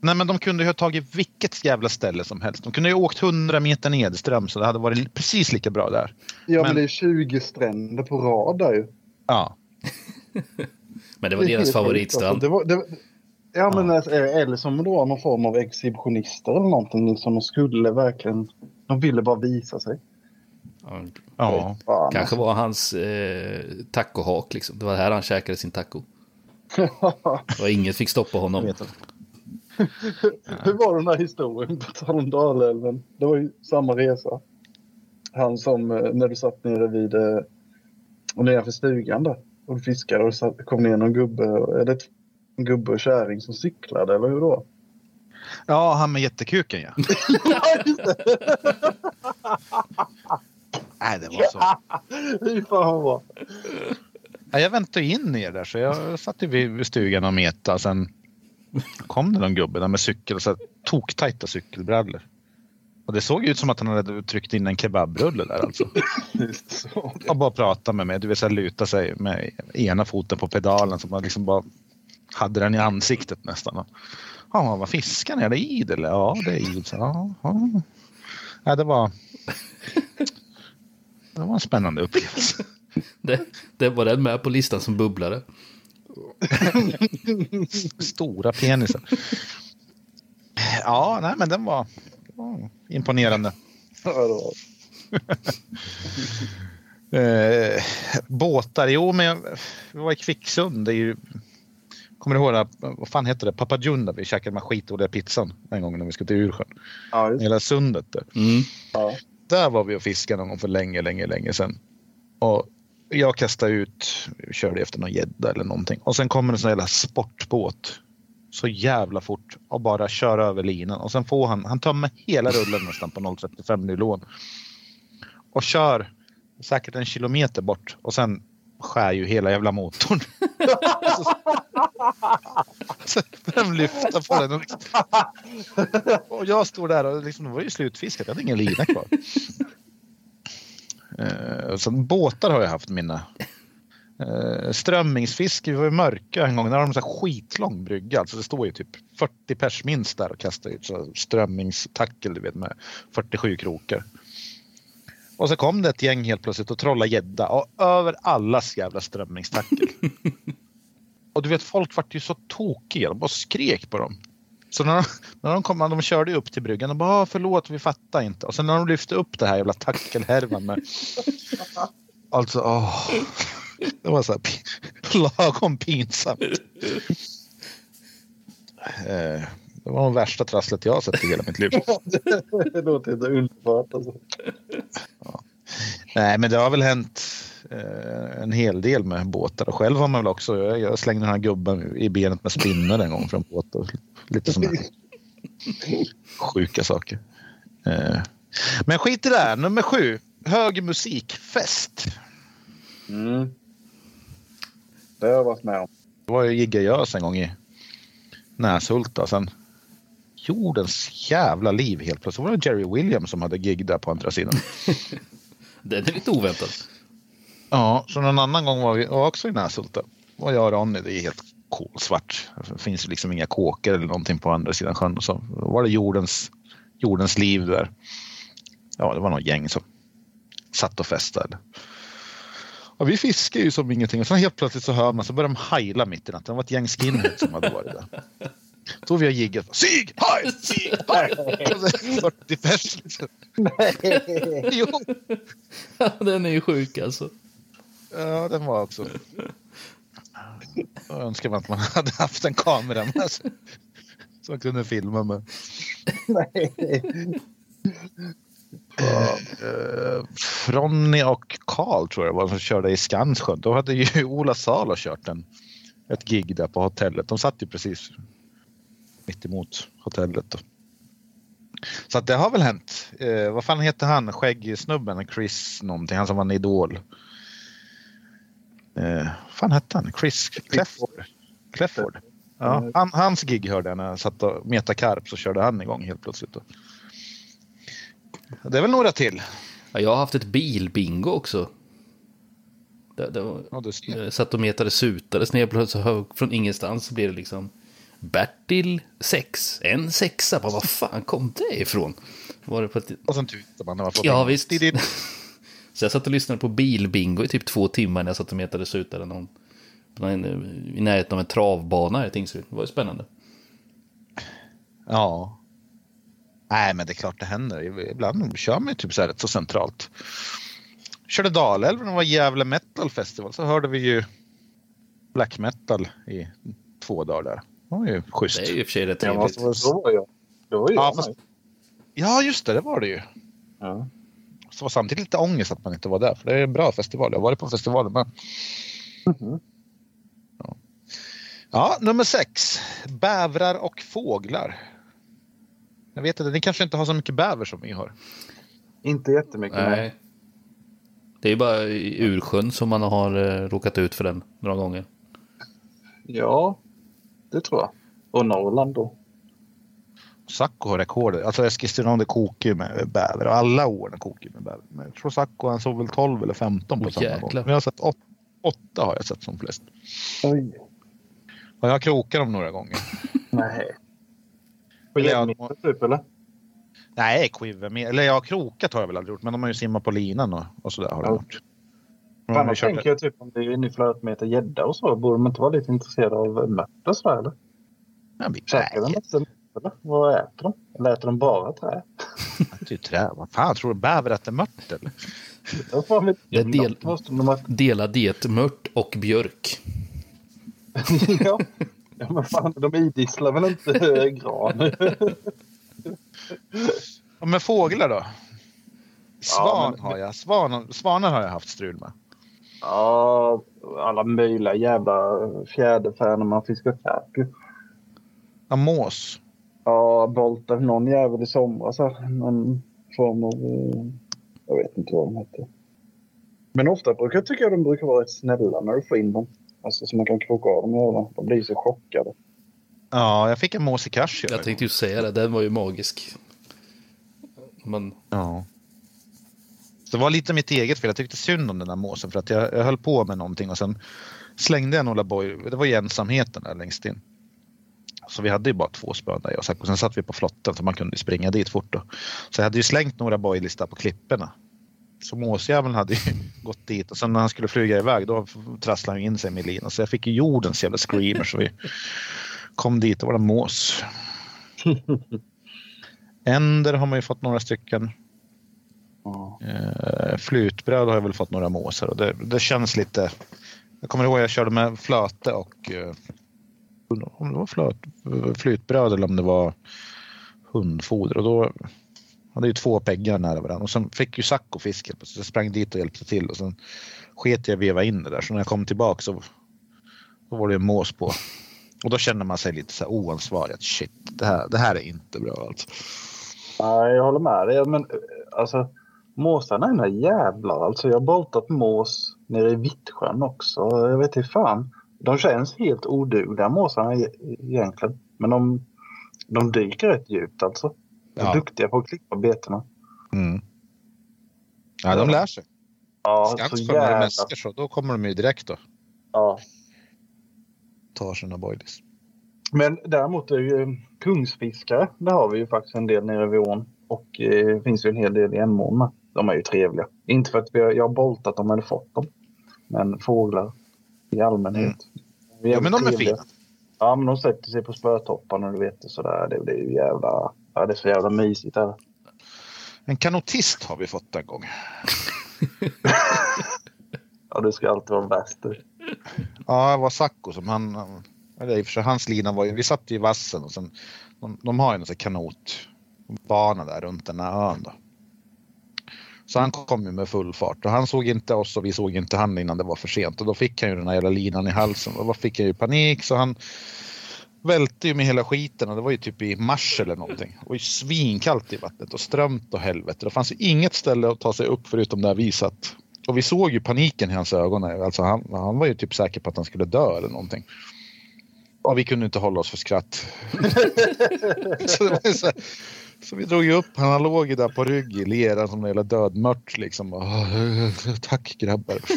Nej men de kunde ju ha tagit vilket jävla ställe som helst. De kunde ju ha åkt 100 meter nedström så det hade varit precis lika bra där. Ja, men, Men- det är 20 stränder på rad där ju. Ja. *laughs* Men det var deras helt favoritstrand. alltså. Det var, det, ja, men alltså, eller som det var någon form av exhibitionister eller någonting. Liksom, de skulle verkligen... De ville bara visa sig. Ja, Ja. Kanske var hans eh, tacohak liksom. Det var här han käkade sin taco. *laughs* Och inget fick stoppa honom. *laughs* Hur var den här historien på tal om Dalälven? Det var ju samma resa. Han som, eh, när du satt nere vid, eh, och nedanför stugan där och du fiskade och det kom ner någon gubbe, eller ett- gubbe och kärring som cyklade, eller hur då? Ja, han med jättekuken ja. *laughs* Nej, det var så. Fy fan vad bra. Ja, jag väntade in er där så jag satt vid, stugan och metade. Sen kom det någon gubbe där med cykel och så toktajta cykelbrallor. Och det såg ut som att han hade tryckt in en kebabrulle där alltså. *laughs* Och bara prata med mig. Du vet så här luta sig med ena foten på pedalen. Så man liksom bara hade den i ansiktet nästan. Ja, vad fiskar ni? Är det idel? Ja, det är idel. Ja, ja. ja, det var... *laughs* Det var en spännande upplevelse. *laughs* Det, det var den med på listan som bubblade. *laughs* Stora penisar. Ja, nej, men den var, var imponerande. Eh, båtar, jo men jag, vi var i Kvicksund. Det är ju, kommer du ihåg, det här, vad fan heter det? Papagunda, vi käkade med skitdåliga pizzan en gång när vi skulle till Ursjön. Ja, just. Hela sundet där. Mm. Ja. Där var vi och fiskade någon gång för länge, länge, länge sedan. Och jag kastade ut, körde efter någon gädda eller någonting. Och sen kommer en sån jävla sportbåt. Så jävla fort och bara kör över linan. Och sen får han, han tömmer hela rullen nästan på 0,35 nylon. Och kör säkert en kilometer bort. Och sen skär ju hela jävla motorn. *laughs* så vem lyfta på den? Och, liksom, och jag står där och liksom, det var ju slutfiskat. Jag hade ingen lina kvar. *laughs* Eh, så båtar har jag haft mina. Eh, strömmingsfiske, vi var i Mörkö en gång. Där har de så här skitlång brygga. Alltså det står ju typ 40 pers minst där och kastar ut så strömmingstackel du vet med 47 krokar. Och så kom det ett gäng helt plötsligt och trollade gädda och över allas jävla strömmingstackel. *laughs* och du vet folk vart ju så tokiga, de bara skrek på dem. Så när de, när de kom, de körde upp till bryggan och bara "Ah, förlåt vi fattar inte. Och sen när de lyfte upp det här jävla tackelhärvan med *laughs* Alltså, åh. Det var så här lagom pinsamt. *laughs* Eh, Det var det värsta trasslet jag har sett i hela mitt liv. *laughs* det låter inte underbart. Alltså. Nej, men det har väl hänt eh, en hel del med båtar. Och själv har man väl också, jag, jag slängde den här gubben i benet med spinner en gång från båt. Och lite sådana sjuka saker. Eh, men skit i det här. Nummer sju. Hög musikfest. Mm. Det har jag varit med om. Det var ju Gigga Gös en gång i Näshulta. Sen jordens jävla liv helt plötsligt. var det Jerry Williams som hade gig där på andra sidan. *laughs* Den är lite oväntad. Ja, så någon annan gång var vi också i Näshulta. Och jag och Ronny, det är helt kolsvart. Det finns liksom inga kåkor eller någonting på andra sidan sjön. Så var det jordens, jordens liv där. Ja, det var något gäng som satt och festade. Och vi fiskade ju som ingenting. Och sen helt plötsligt så hör man så börjar de heila mitt i natten. Det var ett gäng skinheads som hade varit där. *laughs* Då vi har jiggat. Sig, hej, sig, så 40 pers. liksom. Jo, Den är ju sjuk alltså. Ja, den var också. Jag önskar man att man hade haft en kamera med sig. Så man kunde filma med. Uh, Ronny och Karl tror jag var som körde i Skansjön. Då hade ju Ola Salo kört en, ett gig där på hotellet. De satt ju precis mitt emot hotellet. Då. Så att det har väl hänt. Eh, vad fan heter han, skäggsnubben? Chris någonting, han som var en idol. Eh, vad fan hette han? Chris Clefford? Clefford. Ja, han, hans gig hörde jag när jag satt och metade karp så körde han igång helt plötsligt. Då. Det är väl några till. Ja, jag har haft ett bilbingo också. Det, det var, Ja, jag satt och metade sutare, sen helt plötsligt hör- från ingenstans så blir det liksom Bertil 6, en sexa. Bara, vad fan kom det ifrån? Var det på ett... Och sen tutar man när man får Ja, visst. *laughs* Så jag satt och lyssnade på bilbingo i typ två timmar när jag satt och metade sutare någon, någon, i närheten av en travbana i Tingsryd. Det var ju spännande. Ja. Nej, men det är klart det händer. Ibland kör man ju typ så här rätt så centralt. Körde Dalälven och var Gävle Metal Festival så hörde vi ju black metal i två dagar där. Det var ju schysst. Det är ju i och för sig rätt Ja, trevligt. så, så var jag. Det var ju Ja, fast-. Ja, just det, det var det ju. Ja. Så var samtidigt lite ångest att man inte var där. För det är en bra festival. Jag har varit på festivalen med. Mhm. Ja. ja, nummer sex. Bävrar och fåglar. Jag vet inte, ni kanske inte har så mycket bäver som vi har. Inte jättemycket. Nej. Nej. Det är ju bara i Ursjön som man har eh, råkat ut för den några gånger. Ja, det tror jag. Och Norrland då. Sacco har rekordet. Alltså Eskilstuna kokar ju med bäver och alla åren kokar ju med bäver. Men jag tror Sacco han såg väl 12 eller 15 på Åh, samma jäklar. gång. Men jag har sett åt, åtta har jag sett som flest. Oj. Och jag har krokat dem några gånger. *laughs* Nej. På gäddmete typ eller? Nej, quiver. Eller jag har krokat har jag väl aldrig gjort, men de har ju simmat på linan och, och sådär har de Ja. gjort. De har ju Annars tänker jag typ om det är ny flötmeter gädda och så. Borde de inte vara lite intresserade av mört och sådär eller? Ja, vi- Käkar de inte eller? Vad äter de? Eller äter de bara trä? det är trä. Vad fan, tror du bäver äter mört eller? Är del-. Dela diet mört och björk. *laughs* ja. ja, men fan de idisslar väl inte gran? Ja, men fåglar då? Svan men- har jag. Svan, svanar har jag haft strul med. Ja, alla möjliga jävla fjäderfän när man fiskar karp. Ja, mås. Ja, boltade någon jävel i somras här. Någon form av... eh, Jag vet inte vad de heter. Men ofta brukar jag tycka att de brukar vara rätt snälla när du får in dem. Alltså så man kan kroka av dem jävlarna. De blir så chockade. Ja, jag fick en mås i Kashi. Jag tänkte ju säga det, den var ju magisk. Men Ja. Så det var lite mitt eget fel. Jag tyckte synd om den där måsen för att jag, jag höll på med någonting och sen slängde jag några boj. Det var ju ensamheten där längst in. Så vi hade ju bara två spön där jag och sen satt vi på flotten så man kunde springa dit fort då. Så jag hade ju slängt några bojlistar på klipporna. Så måsjäveln hade ju *laughs* gått dit och sen när han skulle flyga iväg då trasslade han in sig med linan. Så jag fick ju jordens jävla screamer så vi kom dit och var det mås. *laughs* Änder har man ju fått några stycken. Eh, flytbröd har jag väl fått några måsar och det, det känns lite... Jag kommer ihåg jag körde med flöte och eh, om det var flöt, flytbröd eller om det var hundfoder och då hade ju två peggar nära varandra och sen fick ju Sacco fisken så jag sprang dit och hjälpte till och sen sket jag veva in det där så när jag kom tillbaka så då var det en mås på. Och då känner man sig lite så här oansvarig att shit, det här, det här är inte bra alltså. Nej, jag håller med dig. Men eh, alltså, måsarna är några jävlar. Alltså, jag har boltat mås nere i Vittsjön också. Jag vet inte fan. De känns helt odugliga måsarna e- egentligen. Men de, de dyker rätt djupt alltså. De är Ja. duktiga på att klippa betena. Mm. Ja, de lär sig. Ja, när det jävla... mäskar så, då kommer de ju direkt och Ja. tar sina boilies. Men däremot är ju kungsfiskare. Det har vi ju faktiskt en del nere vid ån. Och eh, det finns ju en hel del i Emån. De är ju trevliga. Inte för att vi har, jag har boltat dem eller fått dem. Men fåglar i allmänhet. är Ja, men de är fina. Ja, men de sätter sig på spötopparna och du vet sådär. Det, det är ju jävla... Ja, det är så jävla mysigt där. En kanotist har vi fått en gång. *laughs* Ja, det ska alltid vara värst. Ja, det var Sacco som han... Eller i och för sig, hans lina var ju... Vi satt ju i vassen och sen... De, de har ju en sån kanotbana där runt den här ön då. Så han kom ju med full fart och han såg inte oss och vi såg inte han innan det var för sent och då fick han ju den här jävla linan i halsen och då fick han ju panik så han välte ju med hela skiten och det var ju typ i mars eller någonting. och svinkallt i vattnet och strömt och helvete. Det fanns ju inget ställe att ta sig upp förutom där vi satt. Och vi såg ju paniken i hans ögon. Alltså han, han var ju typ säker på att han skulle dö eller någonting. Och vi kunde inte hålla oss för skratt. *laughs* så, det var så, här, så vi drog ju upp han, han låg ju där på rygg i leran som en jävla dödmört liksom. Och, Tack grabbar. *laughs*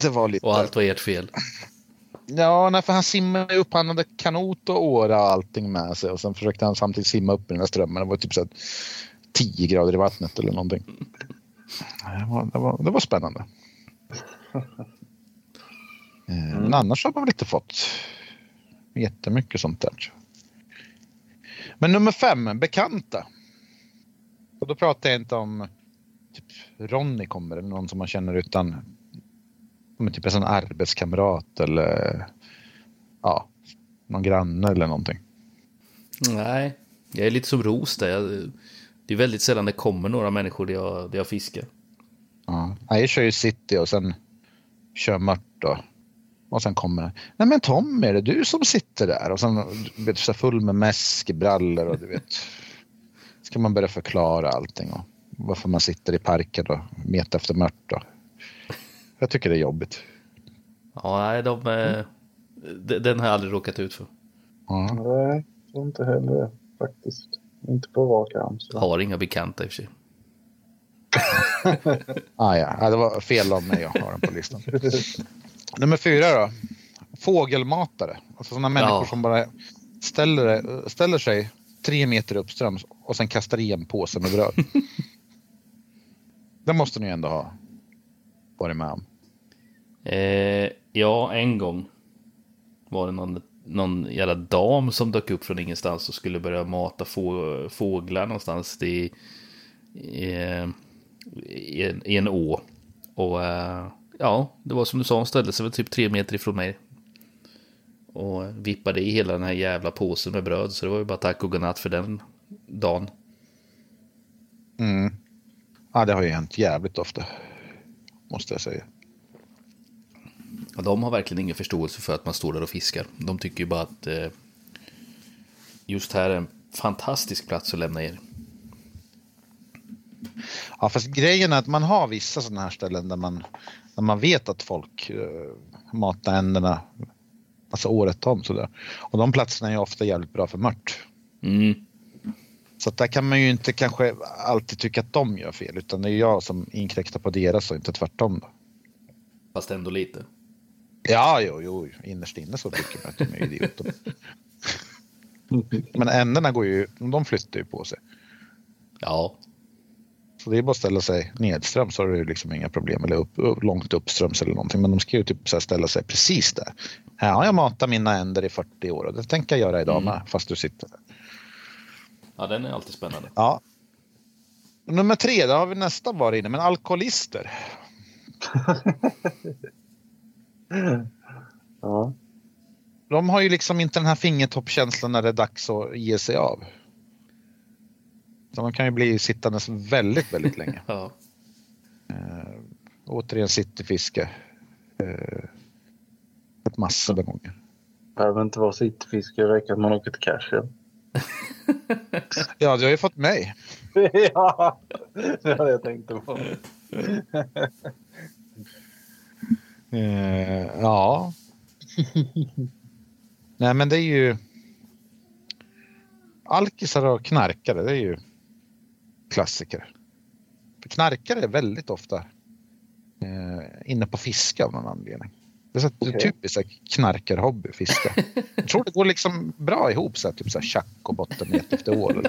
Det var lite... och allt var ert fel. Ja, nej, för han simmade upp. Han hade kanot och åra och allting med sig. Och sen försökte han samtidigt simma upp i den här strömmen. Det var typ så här 10 grader i vattnet eller någonting. Det var, det var, det var spännande. Eh, Men annars har man väl inte fått jättemycket sånt där. Men nummer fem, bekanta. Och då pratar jag inte om typ Ronny kommer eller någon som man känner utan men typ en arbetskamrat eller ja, någon granne eller någonting. Nej, jag är lite som Ros där. Jag, det är väldigt sällan det kommer några människor där jag, där jag fiskar. Ja. Jag kör ju city och sen kör mört då. Och sen kommer det. Nej men Tom, är det du som sitter där? Och sen du vet, så full med mäskbrallor och du vet. Ska man börja förklara allting och varför man sitter i parken och metar efter mört då. Jag tycker det är jobbigt. Ja, nej, de, eh, de- den har jag aldrig råkat ut för. Ja. Nej, inte heller faktiskt. Inte på rak arm. Så. Har inga bekanta i och för sig. *laughs* Ah, ja. ja, det var fel av mig att ha den på listan. *laughs* Nummer fyra då. fågelmatare. Alltså sådana människor Ja. som bara ställer, ställer sig tre meter uppströms och sen kastar i en påse med bröd. *laughs* det måste ni ändå ha varit med om. Eh, ja, en gång var det någon, någon jävla dam som dök upp från ingenstans och skulle börja mata få, fåglar någonstans i, i, i, en, i en å. Och eh, ja, det var som du sa, hon ställde sig väl typ tre meter ifrån mig. Och vippade i hela den här jävla påsen med bröd. Så det var ju bara tack och godnatt för den dagen. Mm. Ja, det har ju hänt jävligt ofta. Måste jag säga. Och de har verkligen ingen förståelse för att man står där och fiskar. De tycker ju bara att eh, just här är en fantastisk plats att lämna er. Ja, fast grejen är att man har vissa sådana här ställen där man, där man vet att folk uh, matar änderna alltså året om sådär. Och de platserna är ju ofta jävligt bra för mört. Mm. Så att där kan man ju inte kanske alltid tycka att de gör fel utan det är jag som inkräktar på deras och inte tvärtom. Då. Fast ändå lite. Ja, jo, jo, innerst inne så tycker man att de är idioter. *laughs* Men änderna går ju, de flyttar ju på sig. Ja, Så det är bara att ställa sig nedströms så har du liksom inga problem. Eller upp, upp, långt uppströms eller någonting. Men de ska ju typ så här ställa sig precis där. Här har jag matat mina änder i 40 år och det tänker jag göra idag med. Fast du sitter där. ja den är alltid spännande. Ja. Nummer tre, där har vi nästan varit inne. Men alkoholister. *laughs* Ja. De har ju liksom inte den här fingertoppkänslan när det är dags att ge sig av. Så de kan ju bli sittandes väldigt, väldigt länge. *laughs* Ja. Återigen cityfiske. Eh, ett massor med gånger. Behöver inte vara sittfiske, det räcker att man åker till cashen. *laughs* Ja, du har ju fått mig. *laughs* ja, det var det jag tänkte på. Eh, ja. Nej, men det är ju. Alkisar och knarkare, det är ju klassiker. För knarkare är väldigt ofta eh, inne på fiske av någon anledning. Det är så Okej. typiskt knarkarhobby, fiska. *laughs* Jag tror det går liksom bra ihop, så här, typ så här tjack och bottenmet efter ål. *laughs*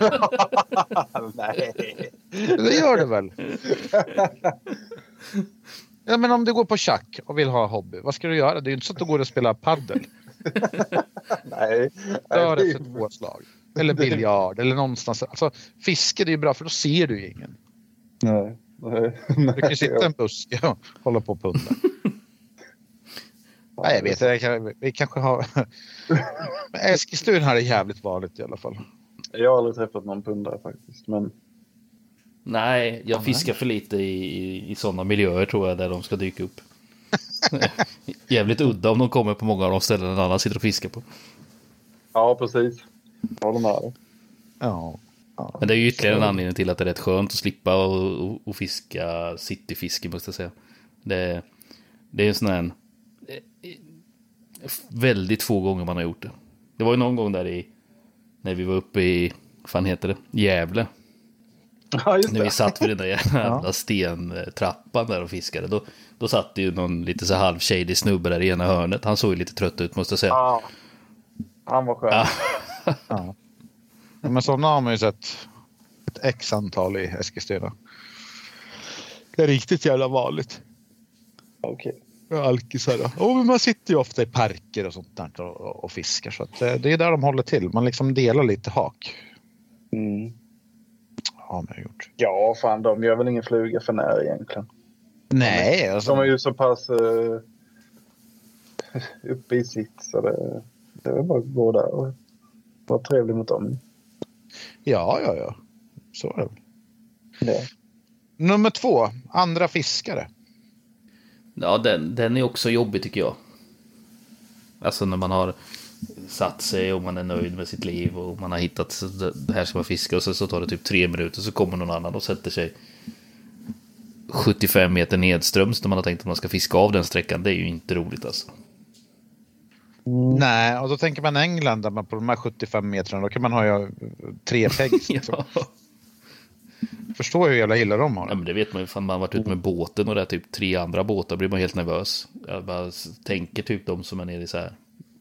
Nej. Det gör det väl? *laughs* Ja, men om du går på schack och vill ha hobby, vad ska du göra? Det är ju inte så att du går och spelar paddel. Nej. Dör efter två slag. Eller biljard eller någonstans. Alltså, fiske det är ju bra för då ser du ju ingen. Nej. Nej. Du kan ju sitta i en buske och hålla på och punda. Nej, *laughs* jag vet inte. Vi kanske har... Men *laughs* Eskilstuna här är jävligt vanligt i alla fall. Jag har aldrig träffat någon pundare faktiskt. Men Nej, jag fiskar för lite i, i, i sådana miljöer tror jag där de ska dyka upp. *laughs* Jävligt udda om de kommer på många av de ställen en annan sitter och fiskar på. ja, precis. Håller med dig. Ja. Men det är ju ytterligare en anledning till att det är rätt skönt att slippa och, och, och fiska cityfiske måste jag säga. Det, det är en sån här... eh, Väldigt få gånger man har gjort det. Det var ju någon gång där i... När vi var uppe i... Vad fan heter det? Gävle. Ja, just När vi det. satt vid den där *laughs* jävla stentrappan där och fiskade. Då, då satt det ju någon lite så halv shady snubbe där i ena hörnet. Han såg ju lite trött ut måste jag säga. Ja. Han var skön. Ja. ja. Men sådana har man ju sett ett x antal i Eskilstuna. Det är riktigt jävla vanligt. Okej. Alkisar då. Oh, men man sitter ju ofta i parker och sånt där och, och fiskar. Så att eh, det är där de håller till. Man liksom delar lite hak. Mm. Har man gjort. Ja, fan de gör väl ingen fluga för när egentligen. Nej, alltså, De är ju så pass uh, *laughs* uppe i sitt så det, det är väl bara att gå där och vara trevlig mot dem. ja, ja, ja. Så är det. väl. Ja. Nummer två, andra fiskare. Ja, den, den är också jobbig tycker jag. Alltså när man har satt sig och man är nöjd med sitt liv och man har hittat det här ska man fiska och så, så tar det typ tre minuter så kommer någon annan och sätter sig 75 meter nedströms när man har tänkt att man ska fiska av den sträckan. Det är ju inte roligt alltså. Nej, och då tänker man England där man på de här 75 metrarna då kan man ha ju tre pegs. *laughs* Liksom. Ja. Förstår hur jävla illa de har Ja, det. men det vet man ju. Fan, man har varit ute med båten och det är typ tre andra båtar. blir man helt nervös. Jag bara tänker typ de som är nere i så här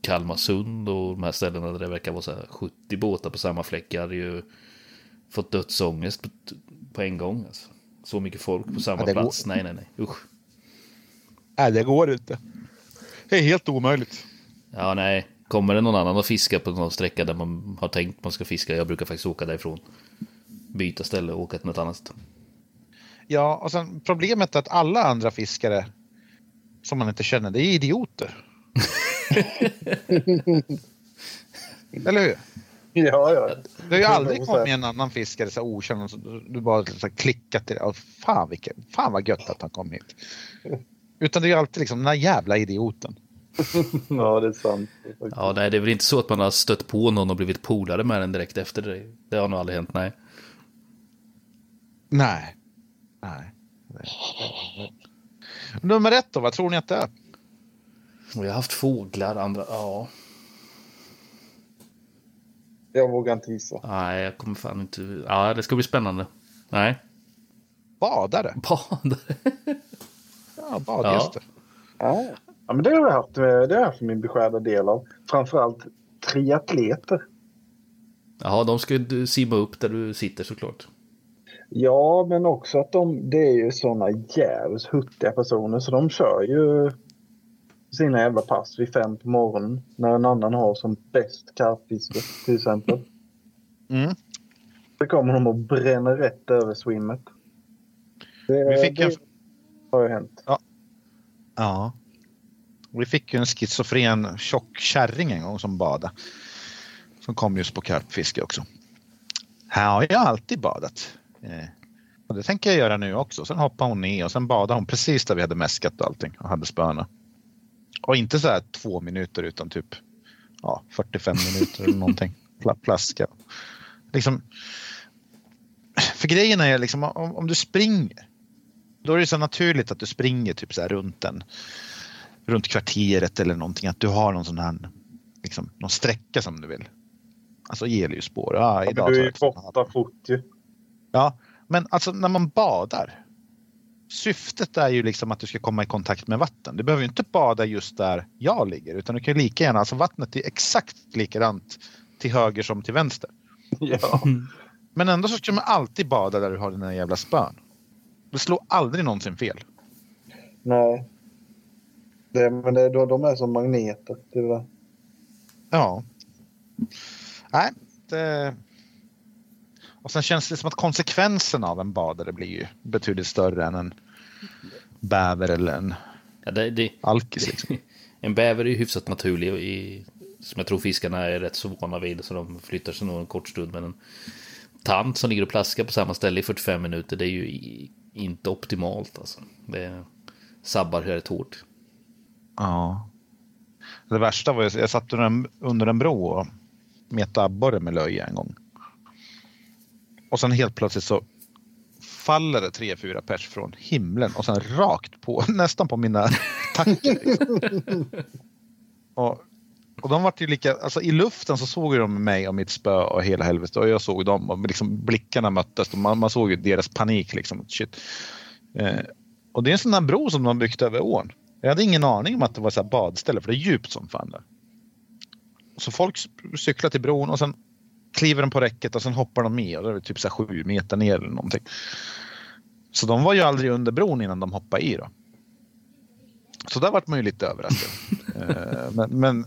Kalmarsund och de här ställena där det verkar vara så här 70 båtar på samma fläck. Jag hade ju fått dödsångest på, på en gång. Alltså. Så mycket folk på samma Ja, det går- plats. Nej, nej, nej. Usch. Nej, det går inte. Det är helt omöjligt. Ja, nej. Kommer det någon annan och fiska på någon sträcka där man har tänkt man ska fiska. Jag brukar faktiskt åka därifrån. Byta ställe och åka till något annat. Ja, och sen problemet är att alla andra fiskare som man inte känner, det är idioter. *laughs* Eller hur? Ja, ja. Det har ju aldrig 100%. kommit en annan fiskare så här okänd och så du bara så här klickat till det. Och fan, vilken, fan vad gött att han kom hit. Utan det är ju alltid liksom den där jävla idioten. *laughs* ja, det är sant. Ja, nej, det är väl inte så att man har stött på någon och blivit polare med den direkt efter det. Det har nog aldrig hänt, nej. Nej. Nej. Nummer ett då, vad tror ni att det är? Och jag har haft fåglar, andra, ja. Jag vågar inte gissa. Nej, jag kommer fan inte... Ja, det ska bli spännande. Nej. Badare. Badare. *laughs* Ja, badgäster. Ja. ja, men det har jag haft, det har jag haft min beskärda del av. Framförallt triatleter. Jaha, de ska ju simma upp där du sitter såklart. Ja, men också att de, det är ju såna jävligt huttiga personer så de kör ju sina jävla pass vid fem på morgonen när en annan har som bäst karpfiske till exempel. *laughs* Mm. Så kommer de och bränner rätt över swimmet. Det, Vi fick det en- har ju hänt. Ja. Vi fick ju en schizofren tjock kärring en gång som badade. Som kom just på karpfiske också. Här har jag alltid badat. Eh, och det tänker jag göra nu också. Sen hoppade hon ner och sen badade hon precis där vi hade mäskat och allting och hade spöna. Och inte så här två minuter utan typ ja, 45 minuter eller någonting. *laughs* Pla- Plaska. Liksom, för grejen är liksom om, om du springer då är det så naturligt att du springer typ så här runt en runt kvarteret eller någonting. Att du har någon sån här liksom, någon sträcka som du vill. Alltså Geliusspår. Ja, Ja, idag du är ju borta fort ju. Ja, men alltså när man badar. Syftet är ju liksom att du ska komma i kontakt med vatten. Du behöver ju inte bada just där jag ligger utan du kan lika gärna, alltså vattnet är exakt likadant till höger som till vänster. Ja. *laughs* Men ändå så ska man alltid bada där du har dina jävla spön. Det slår aldrig någonsin fel. Nej. Det, men det, de, de är som magneter. där. Ja. Nej, det... Och sen känns det som att konsekvenserna av en badare blir ju betydligt större än en bäver eller en Ja, det, det, alkis. Liksom. *laughs* en bäver är ju hyfsat naturlig i, som jag tror fiskarna är rätt så vana vid. Så de flyttar sig nog en kort stund. Men en tant som ligger och plaskar på samma ställe i 45 minuter. Det är ju inte optimalt alltså. Det sabbar rätt hårt. Ja. Det värsta var att jag satt under en, under en bro och metade abborre med löje en gång. Och sen helt plötsligt så faller det tre, fyra pers från himlen och sen rakt på, *laughs* nästan på mina tackor. Liksom. och, och de var ju lika, alltså i luften så såg de mig och mitt spö och hela helvetet och jag såg dem och liksom blickarna möttes och man, man såg ju deras panik liksom. Shit. Eh, och det är en sån där bro som de har byggt över ån. Jag hade ingen aning om att det var så här badställe för det är djupt som fan där. Så folk cyklar till bron och sen kliver de på räcket och sen hoppar de med och det är typ så här sju meter ner eller någonting. Så de var ju aldrig under bron innan de hoppade i då. Så där vart man ju lite överraskad. *laughs* Eh, men, men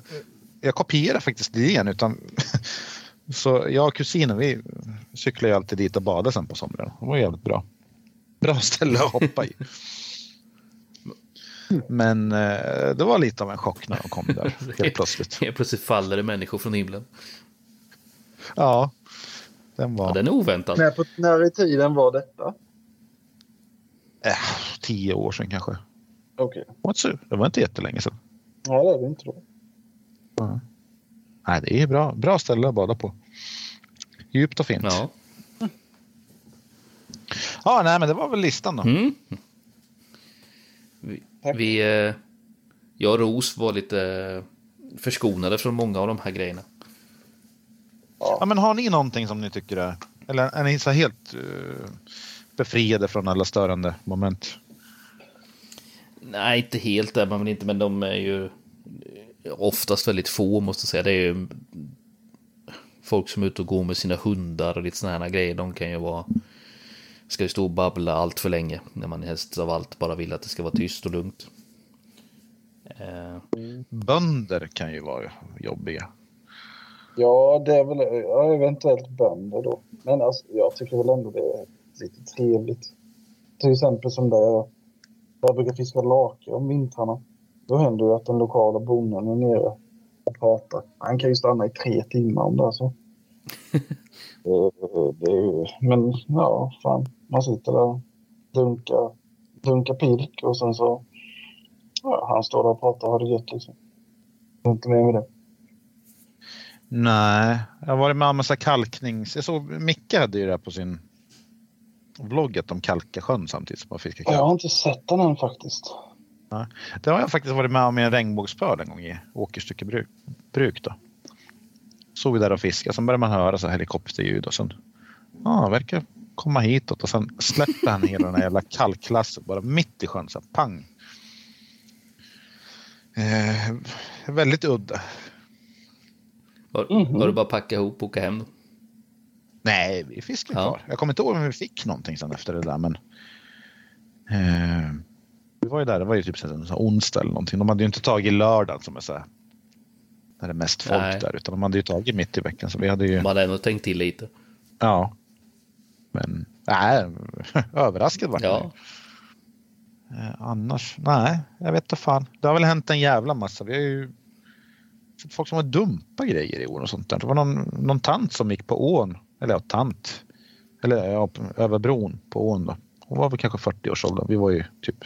jag kopierar faktiskt idén utan *laughs* så jag och kusinen vi cyklar ju alltid dit och badar sen på somrarna. Det var jävligt bra. Bra ställe att hoppa i. *laughs* Men eh, det var lite av en chock när de kom där *laughs* helt plötsligt. Helt plötsligt faller det människor från himlen. Ja, den Ja, var den är oväntad. När, på, när i tiden var detta? eh, tio år sedan kanske. Okej. Det var inte så- Det var inte jättelänge sedan. Ja, det är det inte då. Nej, det är bra, bra ställe att bada på. Djupt och fint. Ja. Ja, nej, men det var väl listan då. Mm. Vi, vi, eh, jag och Ros var lite eh, förskonade från många av de här grejerna. Ja, men har ni någonting som ni tycker är... Eller är ni så helt eh, befriade från alla störande moment? Nej, inte helt är man väl inte, men de är ju oftast väldigt få måste jag säga. Det är ju folk som är ute och går med sina hundar och lite sådana här grejer. De kan ju vara, ska ju stå och babbla allt för länge när man helst av allt bara vill att det ska vara tyst och lugnt. Eh, Bönder kan ju vara jobbiga. Ja, det är väl ja, eventuellt bönder då. Men alltså, jag tycker väl ändå det är lite trevligt. Till exempel som där jag, där jag brukar fiska lake om vintrarna. Då händer det att den lokala bonden är nere och pratar. Han kan ju stanna i tre timmar om det *laughs* är så. det, det, ju- men ja, fan. Man sitter där, dunkar, dunkar pilk och sen så... Ja, han står där och pratar och har det gött liksom. Inte mer med det. Nej, jag har varit med om massa kalknings... Jag såg Micke hade ju det här på sin vlogg att de kalkar sjön samtidigt som man fiskar kalk. Jag har inte sett den än faktiskt. Det har jag faktiskt varit med om i en regnbågspöl en gång i Åkerstycke bruk. bruk då. Såg vi där och fiskade, sen började man höra så helikopterljud och sen ja, verkar komma hitåt och sen släpper han hela den här jävla kalklasset bara mitt i sjön. Så här, pang! Eh, väldigt udda. var, Mhm. var det bara att packa ihop och åka hem? Nej, vi fiskade Ja. kvar. Jag kommer inte ihåg om vi fick någonting sen efter det där men eh, vi var ju där, det var ju typ en onsdag eller någonting. De hade ju inte tagit lördagen som är så här när det är mest folk Nej. där utan de hade ju tagit mitt i veckan så vi hade ju, Man hade ändå tänkt till lite. ja. Men nej, *laughs* överraskad var jag. Ja, Eh, annars, nej, jag vet inte fan. Det har väl hänt en jävla massa. Vi har ju sett folk som har dumpat grejer i ån och sånt där. Det var någon, någon tant som gick på ån, eller ja, tant, eller ja, över bron på ån då. Hon var väl kanske 40 års ålder. Vi var ju typ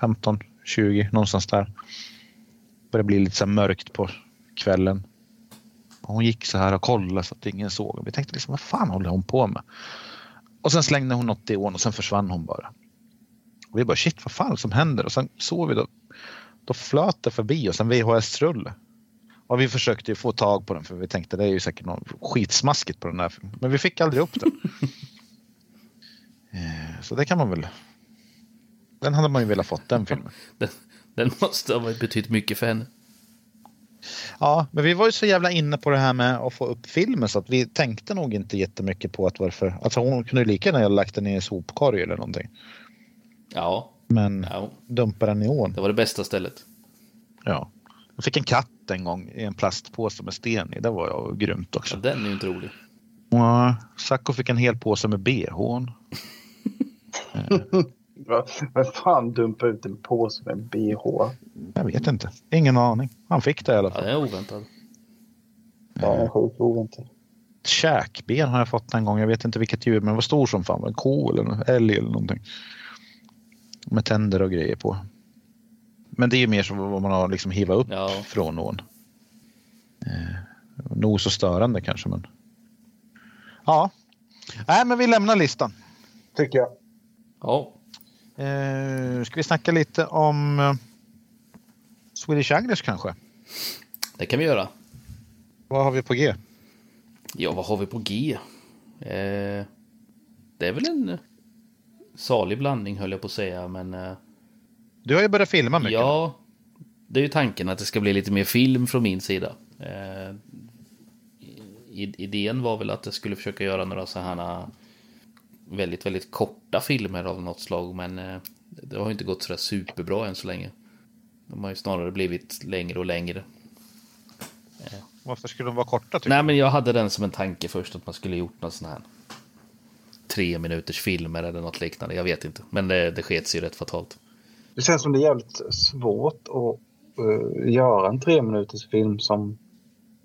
15, 20 någonstans där. Började bli lite så mörkt på kvällen. Hon gick så här och kollade så att ingen såg. Vi tänkte liksom, vad fan håller hon på med? Och sen slängde hon något i ån och sen försvann hon bara. Och vi bara shit vad fan som händer? Och sen såg vi då, då flöt det förbi och sen VHS-rulle. Och vi försökte ju få tag på den för vi tänkte det är ju säkert något skitsmaskigt på den där. Men vi fick aldrig upp den. *laughs* Eh, Så det kan man väl. Den hade man ju velat fått den filmen. *laughs* den, den måste ha betytt mycket för henne. Ja, men vi var ju så jävla inne på det här med att få upp filmen så att vi tänkte nog inte jättemycket på att varför. Alltså hon kunde ju lika gärna lagt den i en sopkorg eller någonting. Ja, Men ja, dumpa den i ån. det var det bästa stället. Ja. Jag fick en katt en gång i en plastpåse med sten i. Det var jag grymt Ja, också. den är ju inte rolig. Ja, Sacco fick en hel påse med bhn. *laughs* Vem fan dumpar ut en påse med en bh? Jag vet inte. Ingen aning. Han fick det i alla Ja, fall. det är oväntat. Ja, en sjuk oväntad. Käkben har jag fått en gång. Jag vet inte vilket djur, men det var stor som fan. En ko eller en älg eller någonting. Med tänder och grejer på. Men det är ju mer som vad man har liksom hivat upp Ja. från ån. Eh, nog så störande kanske, men. Ja. Nej, men vi lämnar listan. Tycker jag. Ja, Eh, ska vi snacka lite om eh, Swedish Anglers kanske? det kan vi göra. Vad har vi på G? Ja, vad har vi på G? Eh, det är väl en eh, salig blandning höll jag på att säga, men eh, Du har ju börjat filma mycket. ja, det är ju tanken att det ska bli lite mer film från min sida. Eh, idén var väl att jag skulle försöka göra några så här väldigt, väldigt korta filmer av något slag, men eh, det har ju inte gått så där superbra än så länge. De har ju snarare blivit längre och längre. Varför skulle de vara korta? Nej, men jag hade den som en tanke först att man skulle gjort någon sån här tre minuters filmer eller något liknande. Jag vet inte, men det, det sket sig ju rätt fatalt. Det känns som det är jävligt svårt att eh, göra en tre minuters film som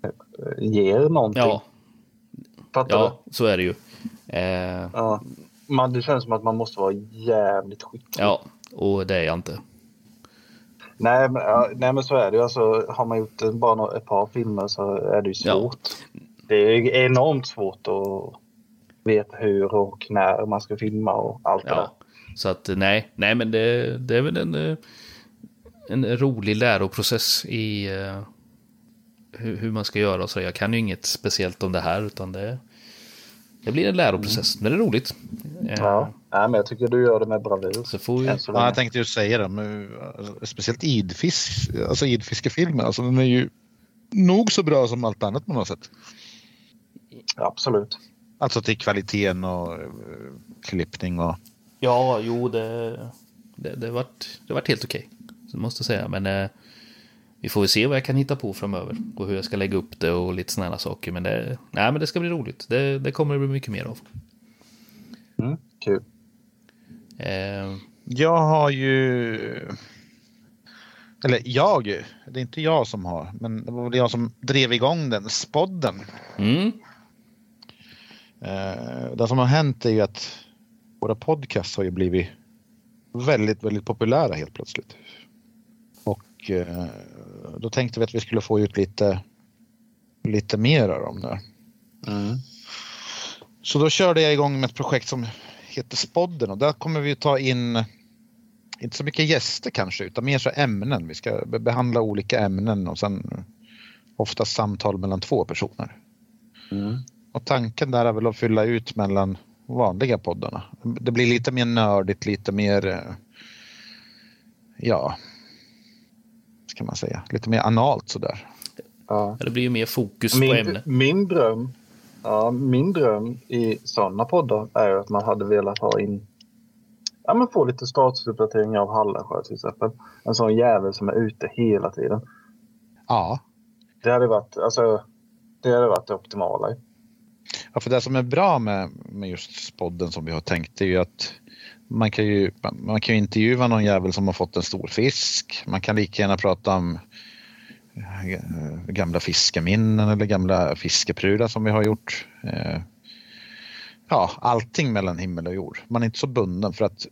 eh, ger någonting. Ja, Fattar ja, så är det ju. Eh? Ja. Man, det känns som att man måste vara jävligt skicklig. ja, och det är jag inte. Nej, men, ja, nej, men så är det ju. Alltså, har man gjort bara några, ett par filmer så är det ju Ja. svårt. Det är enormt svårt att veta hur och när man ska filma och allt det där. Ja, så att nej, nej, men det, det är väl en, eh, en rolig läroprocess i eh, hur, hur man ska göra och så. Jag kan ju inget speciellt om det här, utan det, det blir en läroprocess, men det är roligt. Eh, Ja. Men jag tycker du gör det med bravur. Så får vi, Ja, jag tänkte just säga det. Men, alltså, speciellt idfisk, alltså idfiskefilmer. Alltså, den är ju nog så bra som allt annat man har sett. Absolut. Alltså till kvaliteten och eh, klippning och... Ja, jo, det, det, det, vart, det vart helt okej. Så måste jag säga. Men eh, vi får väl se vad jag kan hitta på framöver. Och hur jag ska lägga upp det och lite sådana saker. Men det, nej, men det ska bli roligt. Det, det kommer det bli mycket mer av. Mm, kul. Eh, Jag har ju... Eller jag, det är inte jag som har, men det var väl jag som drev igång den, spodden. mm, Eh, det som har hänt är ju att våra podcasts har ju blivit väldigt, väldigt populära helt plötsligt. Och eh, då tänkte vi att vi skulle få ut lite, lite mer av dem där. Mm. Så då körde jag igång med ett projekt som heter Spodden och där kommer vi ta in inte så mycket gäster kanske utan mer så ämnen. Vi ska be- behandla olika ämnen och sen ofta samtal mellan två personer. Mm. Och tanken där är väl att fylla ut mellan vanliga poddarna. Det blir lite mer nördigt, lite mer eh, ja, ska man säga, lite mer analt sådär. Ja. det blir ju mer fokus på Min, ämnet. min dröm ja, min dröm i sådana poddar är att man hade velat ha in ja, men få lite statusuppdateringar av Hallensjö till exempel. En sån jävel som är ute hela tiden. Ja, Det hade varit, alltså, det hade varit det optimala. Ja, för det som är bra med, med just spodden som vi har tänkt är ju att man kan ju, man kan ju intervjua någon jävel som har fått en stor fisk. Man kan lika gärna prata om eh, gamla fiskeminnen eller gamla fiskeprylar som vi har gjort. Eh, Ja, allting mellan himmel och jord. Man är inte så bunden för att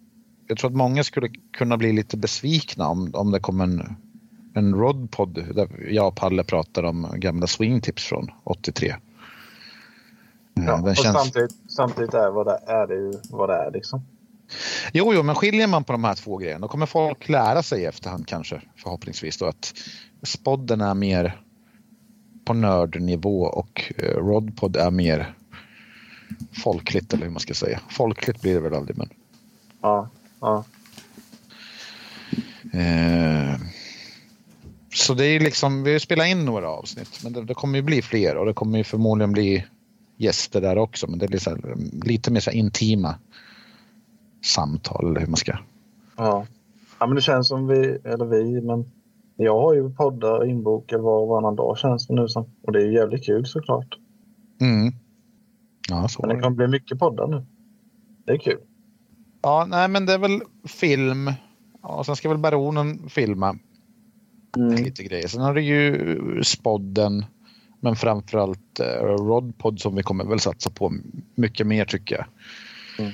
jag tror att många skulle kunna bli lite besvikna om, om det kommer en, en rodpod där jag och Palle pratar om gamla swingtips från 83. Eh, Ja, och känns- samtidigt, samtidigt är, vad det, är det ju vad det är liksom. Jo, jo, men skiljer man på de här två grejerna då kommer folk lära sig i efterhand kanske förhoppningsvis då att spodden är mer på nördnivå och eh, Rodpod är mer folkligt eller hur man ska säga. Folkligt blir det väl aldrig men. Ja, ja. Eh, så det är liksom, vi spelat in några avsnitt men det, det kommer ju bli fler och det kommer ju förmodligen bli gäster där också men det är så här, lite mer så intima samtal eller hur man ska. Ja. ja, men det känns som vi, eller vi, men jag har ju poddar inbokade var och varannan dag känns det nu som. Och det är ju jävligt kul såklart. Mm. Ja, så Men det kommer bli mycket poddar nu. Det är kul. Ja, nej men det är väl film. Ja, sen ska väl Baronen filma Mm. lite grejer. Sen har du ju Spodden. Men framförallt eh, Rodpod som vi kommer väl satsa på mycket mer tycker jag. Mm.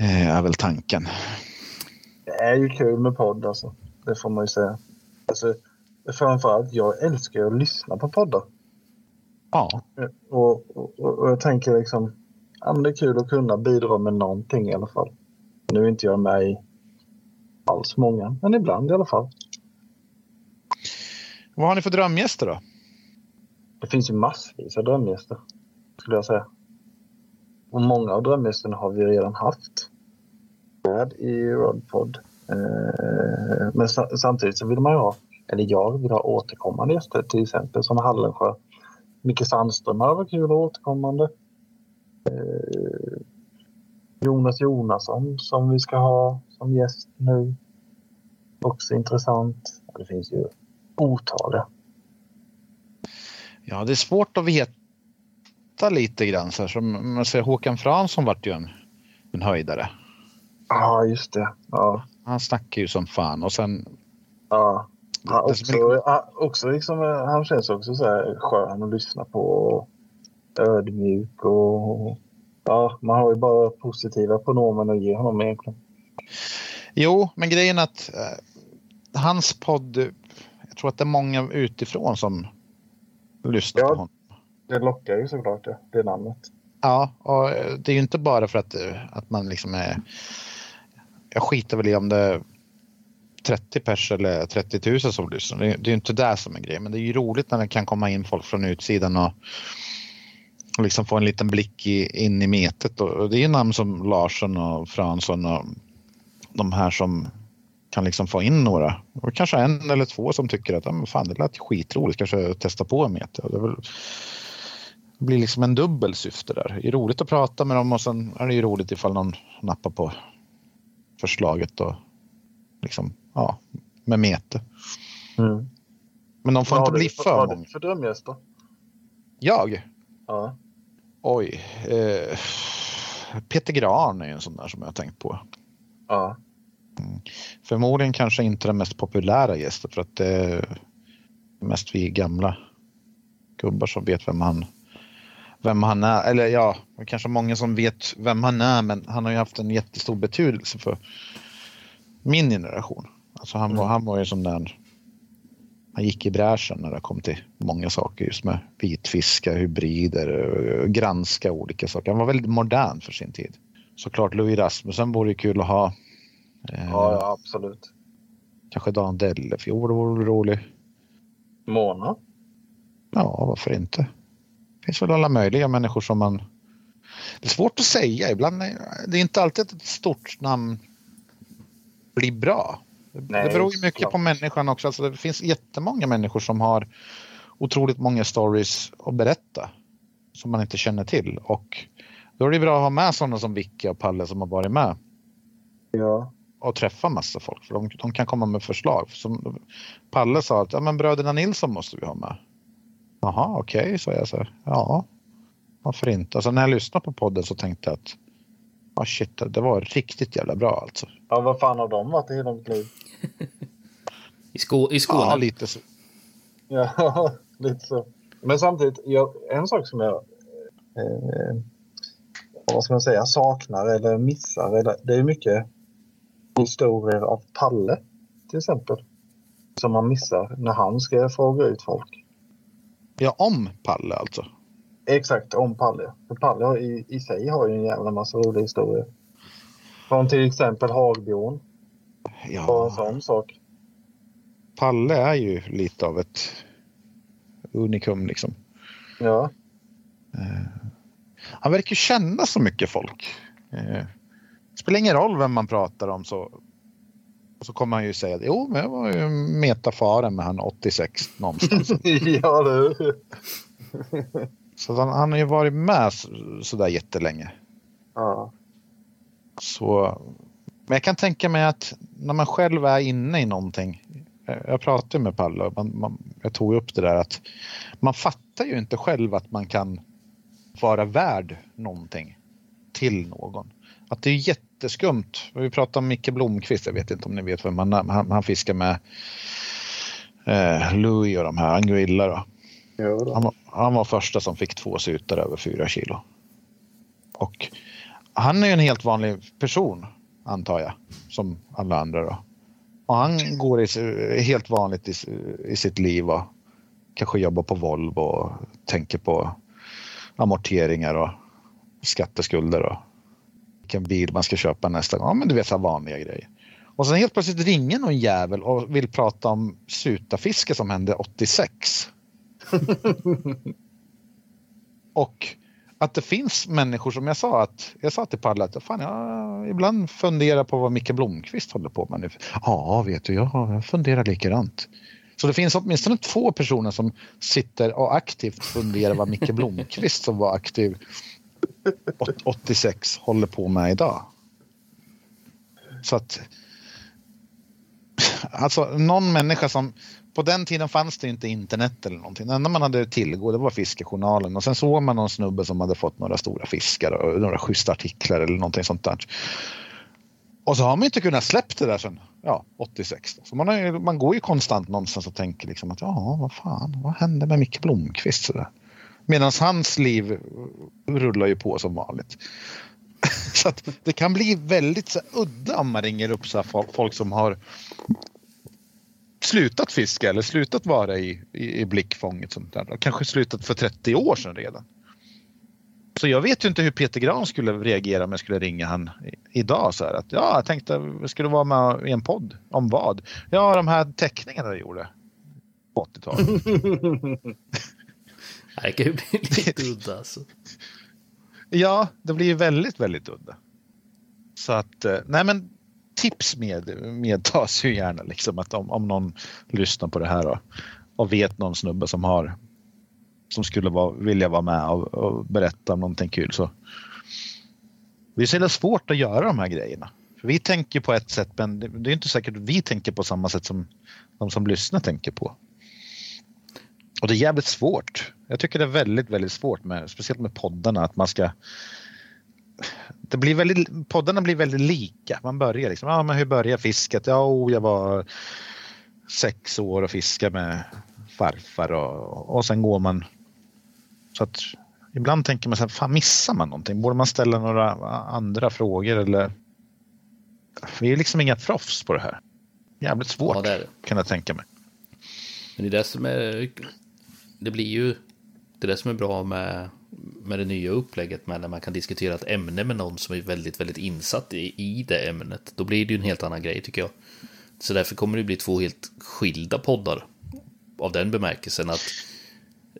Eh, är väl tanken. Det är ju kul med podd alltså. Det får man ju säga. Alltså, framförallt, jag älskar att lyssna på poddar. Ja, Och, och, och jag tänker liksom, ja, men det är kul att kunna bidra med någonting i alla fall. Nu är inte jag med i alls många, men ibland i alla fall. vad har ni för drömgäster då? Det finns ju massvis av drömgäster, skulle jag säga. Och många av drömgästerna har vi redan haft med i Rodpod. Eh, men samtidigt så vill man ju ha, eller jag vill ha återkommande gäster, till exempel som Hallensjö. Micke Sandström hade varit kul och återkommande. Eh, Jonas Jonasson som vi ska ha som gäst nu. Också intressant. Det finns ju otaliga. Ja, det är svårt att veta lite grann. Så här, som man säger, Håkan Fransson vart ju en, en höjdare. Ja, just det. Ja. Han snackar ju som fan och sen Ja. Han, också, som han, också liksom, eh, han känns också så här skön att lyssna på. Och ödmjuk och... Ja, man har ju bara positiva pronomen att ge honom egentligen. Jo, men grejen att eh, hans podd, jag tror att det är många utifrån som lyssnar Ja. på honom. Det lockar ju såklart det, det namnet. Ja, och eh, det är ju inte bara för att, eh, att man liksom är... Jag skiter väl i om det är 30 pers eller 30 000 som lyssnar. Det är, ju inte det som är grejen, men det är ju roligt när det kan komma in folk från utsidan och och liksom få en liten blick i, in i metet. Och, det är ju namn som Larsson och Fransson och de här som kan liksom få in några. Och kanske en eller två som tycker att ja, men fan, det lät skitroligt, kanske testa på en meter. Det, är väl, blir liksom en dubbel syfte där. Det är roligt att prata med dem och sen är det ju roligt ifall någon nappar på förslaget och liksom, ja, med mete. Mm. Men de får Vad inte bli du- vad för har många. du för drömgäster? Jag? Ja. Oj. Eh, Peter Gran är ju en sån där som jag tänkt på. ja. Förmodligen kanske inte den mest populära gästen för att det är mest vi gamla gubbar som vet vem han, vem han är. Eller ja, det kanske många som vet vem han är men han har ju haft en jättestor betydelse för min generation. Alltså han, var, han var ju sån där han gick i bräschen när det kom till många saker just med vitfiska, hybrider, och granska olika saker. Han var väldigt modern för sin tid. Såklart Louis Rasmussen vore ju kul att ha. Eh, ja, ja, absolut. Kanske Dan Dellefjord vore rolig. Mona? Ja, varför inte? Det finns väl alla möjliga människor som man... Det är svårt att säga. Ibland är det är inte alltid ett stort namn blir bra. Det Nej, beror ju mycket klart. på människan också. Alltså det finns jättemånga människor som har otroligt många stories att berätta som man inte känner till. Och då är det bra att ha med sådana som Vicky och Palle som har varit med Ja. och träffa massa folk. För de, de kan komma med förslag. Som Palle sa att ja, men bröderna Nilsson måste vi ha med. Jaha, okej, sa jag så. Ja, varför inte? Alltså när jag lyssnade på podden så tänkte jag att ah, shit, det var riktigt jävla bra alltså. ja, vad fan har de varit i hela mitt liv? *laughs* I, Skå I Skåne? Ja, lite så. Ja, *laughs* lite så. Men samtidigt, jag, en sak som jag eh, vad ska man säga, saknar eller missar, eller, det är mycket historier av Palle till exempel. Som man missar när han ska fråga ut folk. Ja, om Palle alltså. Exakt, om Palle. För Palle i, i sig har ju en jävla massa roliga historier. Från till exempel Hagbjörn. Bara en Ja, sån sak. Palle är ju lite av ett unikum liksom. Ja, Han verkar ju känna så mycket folk. Det spelar ingen roll vem man pratar om så, så kommer han ju säga att jo, men jag var ju metafaren med han 86 någonstans. *laughs* ja det så han, han har ju varit med så- sådär jättelänge. ja. Så, men jag kan tänka mig att när man själv är inne i någonting. Jag pratade med Palle och man, man, jag tog upp det där att man fattar ju inte själv att man kan vara värd någonting till någon. Att det är jätteskumt. Vi pratade om Micke Blomqvist, jag vet inte om ni vet vem han är, han, han fiskar med eh, Louis och de här Anguilla. Då. Då. Han, var- han var första som fick två sutar över fyra kilo. Och han är ju en helt vanlig person, antar jag, som alla andra. Då. Och han går i, helt vanligt i, i sitt liv och kanske jobbar på Volvo och tänker på amorteringar och skatteskulder och vilken bil man ska köpa nästa gång. Ja, men du vet, så vanliga grejer. Och sen helt plötsligt ringer någon jävel och vill prata om sutafiske som hände 86. *laughs* Och att det finns människor som jag sa att jag sa till Palle att fan, jag ibland funderar på vad Micke Blomqvist håller på med nu. Ja, vet du, jag, funderar likadant. Så det finns åtminstone två personer som sitter och aktivt funderar vad Micke Blomqvist som var aktiv 86 håller på med idag. Så att alltså någon människa som på den tiden fanns det inte internet eller någonting. Det enda man hade tillgå det var fiskejournalen och sen såg man någon snubbe som hade fått några stora fiskar och några schyssta artiklar eller någonting sånt där. Och så har man inte kunnat släppt det där sen ja, 86. Då. Så man, har man går ju konstant någonstans och tänker liksom att ja, vad fan, vad hände med Micke Blomqvist? Så där? Medan hans liv rullar ju på som vanligt. *laughs* Så att det kan bli väldigt så udda om man ringer upp så här, folk som har slutat fiska eller slutat vara i, i, i blickfånget. Sånt där. Kanske slutat för 30 år sedan redan. Så jag vet ju inte hur Peter Gran skulle reagera om jag skulle ringa han idag. Så här, att, ja, jag tänkte jag skulle vara med i en podd. Om vad? Ja, de här teckningarna jag gjorde. På 80-talet. *laughs* Det kan ju bli *laughs* lite udda alltså. Ja, det blir ju väldigt, väldigt udda. Så att, eh, nej men tips med, medtas ju gärna liksom att om, om någon lyssnar på det här och, och vet någon snubbe som har som skulle vara, vilja vara med och, och berätta om någonting kul så. Det är så jävla svårt att göra de här grejerna. För vi tänker på ett sätt men det, det är inte säkert att vi tänker på samma sätt som de som lyssnar tänker på. Och det är jävligt svårt. Jag tycker det är väldigt, väldigt svårt med, speciellt med poddarna, att man ska det blir väldigt, poddarna blir väldigt lika. Man börjar liksom, ja men hur börjar fisket? Ja, oh, jag var sex år och fiskade med farfar och, och sen går man. Så att ibland tänker man så här, fan missar man någonting? Borde man ställa några andra frågor eller? Vi är liksom inga proffs på det här. Jävligt svårt Ja, det det. kan jag tänka mig. Men det är det som är... Det blir ju... Det är det som är bra med, med det nya upplägget med när man kan diskutera ett ämne med någon som är väldigt, väldigt insatt i, i det ämnet. Då blir det ju en helt annan grej tycker jag. Så därför kommer det bli två helt skilda poddar. Av den bemärkelsen att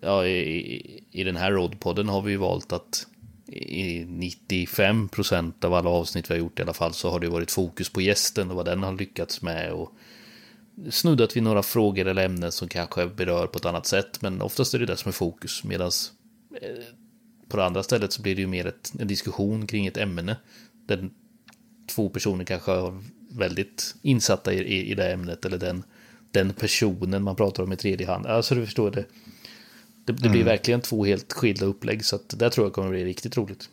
ja, i, i den här Rodpodden har vi ju valt att i 95 procent av alla avsnitt vi har gjort i alla fall så har det varit fokus på gästen och vad den har lyckats med och snuddat vid några frågor eller ämnen som kanske berör på ett annat sätt men oftast är det det som är fokus medan på det andra stället så blir det ju mer ett, en diskussion kring ett ämne där två personer kanske är väldigt insatta i, i, i det ämnet eller den, den personen man pratar om i tredje hand. Alltså du förstår det. Det, det blir verkligen två helt skilda upplägg så att det tror jag kommer bli riktigt roligt.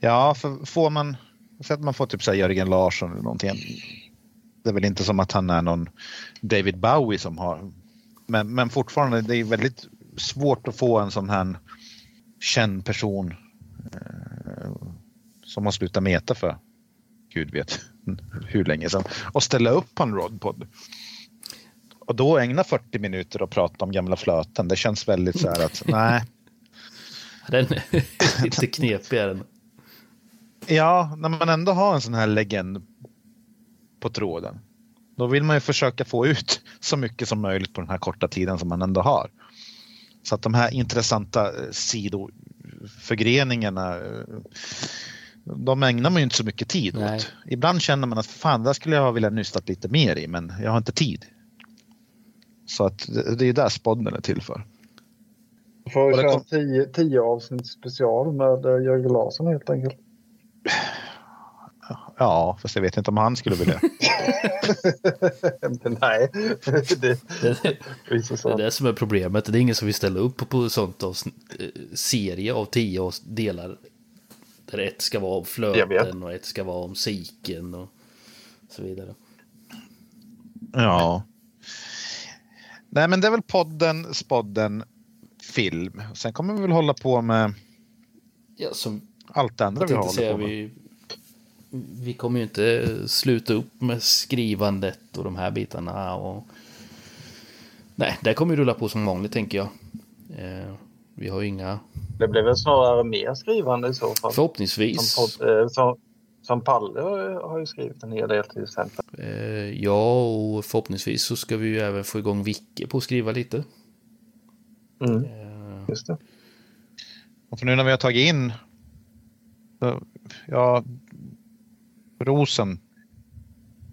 Ja, för får man, säg att man får typ så här Jörgen Larsson eller någonting. Det är väl inte som att han är någon David Bowie som har, men, men fortfarande det är väldigt svårt att få en sån här känd person eh, som har slutat meta för gud vet *laughs* hur länge sedan och ställa upp på en Rodpod. Och då ägna 40 minuter och prata om gamla flöten. Det känns väldigt så här att *laughs* nej. Den är *laughs* lite knepig är den. Ja, när man ändå har en sån här legend på tråden. Då vill man ju försöka få ut så mycket som möjligt på den här korta tiden som man ändå har. Så att de här intressanta eh, sidoförgreningarna eh, de ägnar man ju inte så mycket tid Nej. åt. Ibland känner man att fan, där skulle jag vilja nystat lite mer i, men jag har inte tid. Så att det är där spodden är till för. Får vi köra kom- tio, tio avsnitt special med eh, Jörgen Larsson helt enkelt. Ja, fast jag vet inte om han skulle vilja. Men *laughs* Nej, *laughs* det Det, det är det som är problemet. Det är ingen som vill ställa upp på sånt avsnitt, eh, serie av tio delar. Där ett ska vara om flöten och ett ska vara om siken och så vidare. Ja. Nej, men det är väl podden, spodden, film. Sen kommer vi väl hålla på med Ja, som allt det andra vi håller på med. vi, vi kommer ju inte sluta upp med skrivandet och de här bitarna. Och... Nej, det kommer ju rulla på som vanligt tänker jag. Eh, vi har ju inga, Det blir väl snarare mer skrivande i så fall. förhoppningsvis. Som, eh, som, som Palle har, ju skrivit en hel del till exempel. Eh, ja, och förhoppningsvis så ska vi ju även få igång Vicke på att skriva lite. Mm, Eh, just det. Och för nu när vi har tagit in ja, Rosen,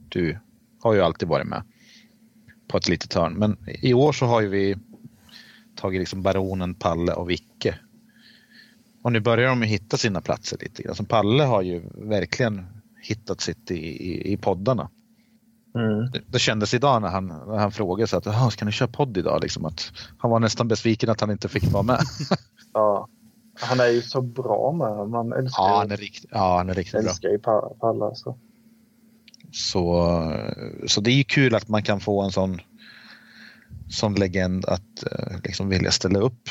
du har ju alltid varit med på ett litet hörn. Men i år så har ju vi tagit liksom Baronen, Palle och Vicke. Och nu börjar de hitta sina platser lite grann. Så Palle har ju verkligen hittat sitt i, i, i poddarna. Mm. Det, det kändes idag när han, när han frågade så att "Jaha, ska ni köra podd idag? Liksom att han var nästan besviken att han inte fick vara med. Ja. *laughs* Han är ju så bra med. Man älskar, ja, han är riktigt, ja, han är riktigt bra. älskar ju Pa- Palle. alltså. Så. Så, så det är ju kul att man kan få en sån, sån legend att eh, liksom vilja ställa upp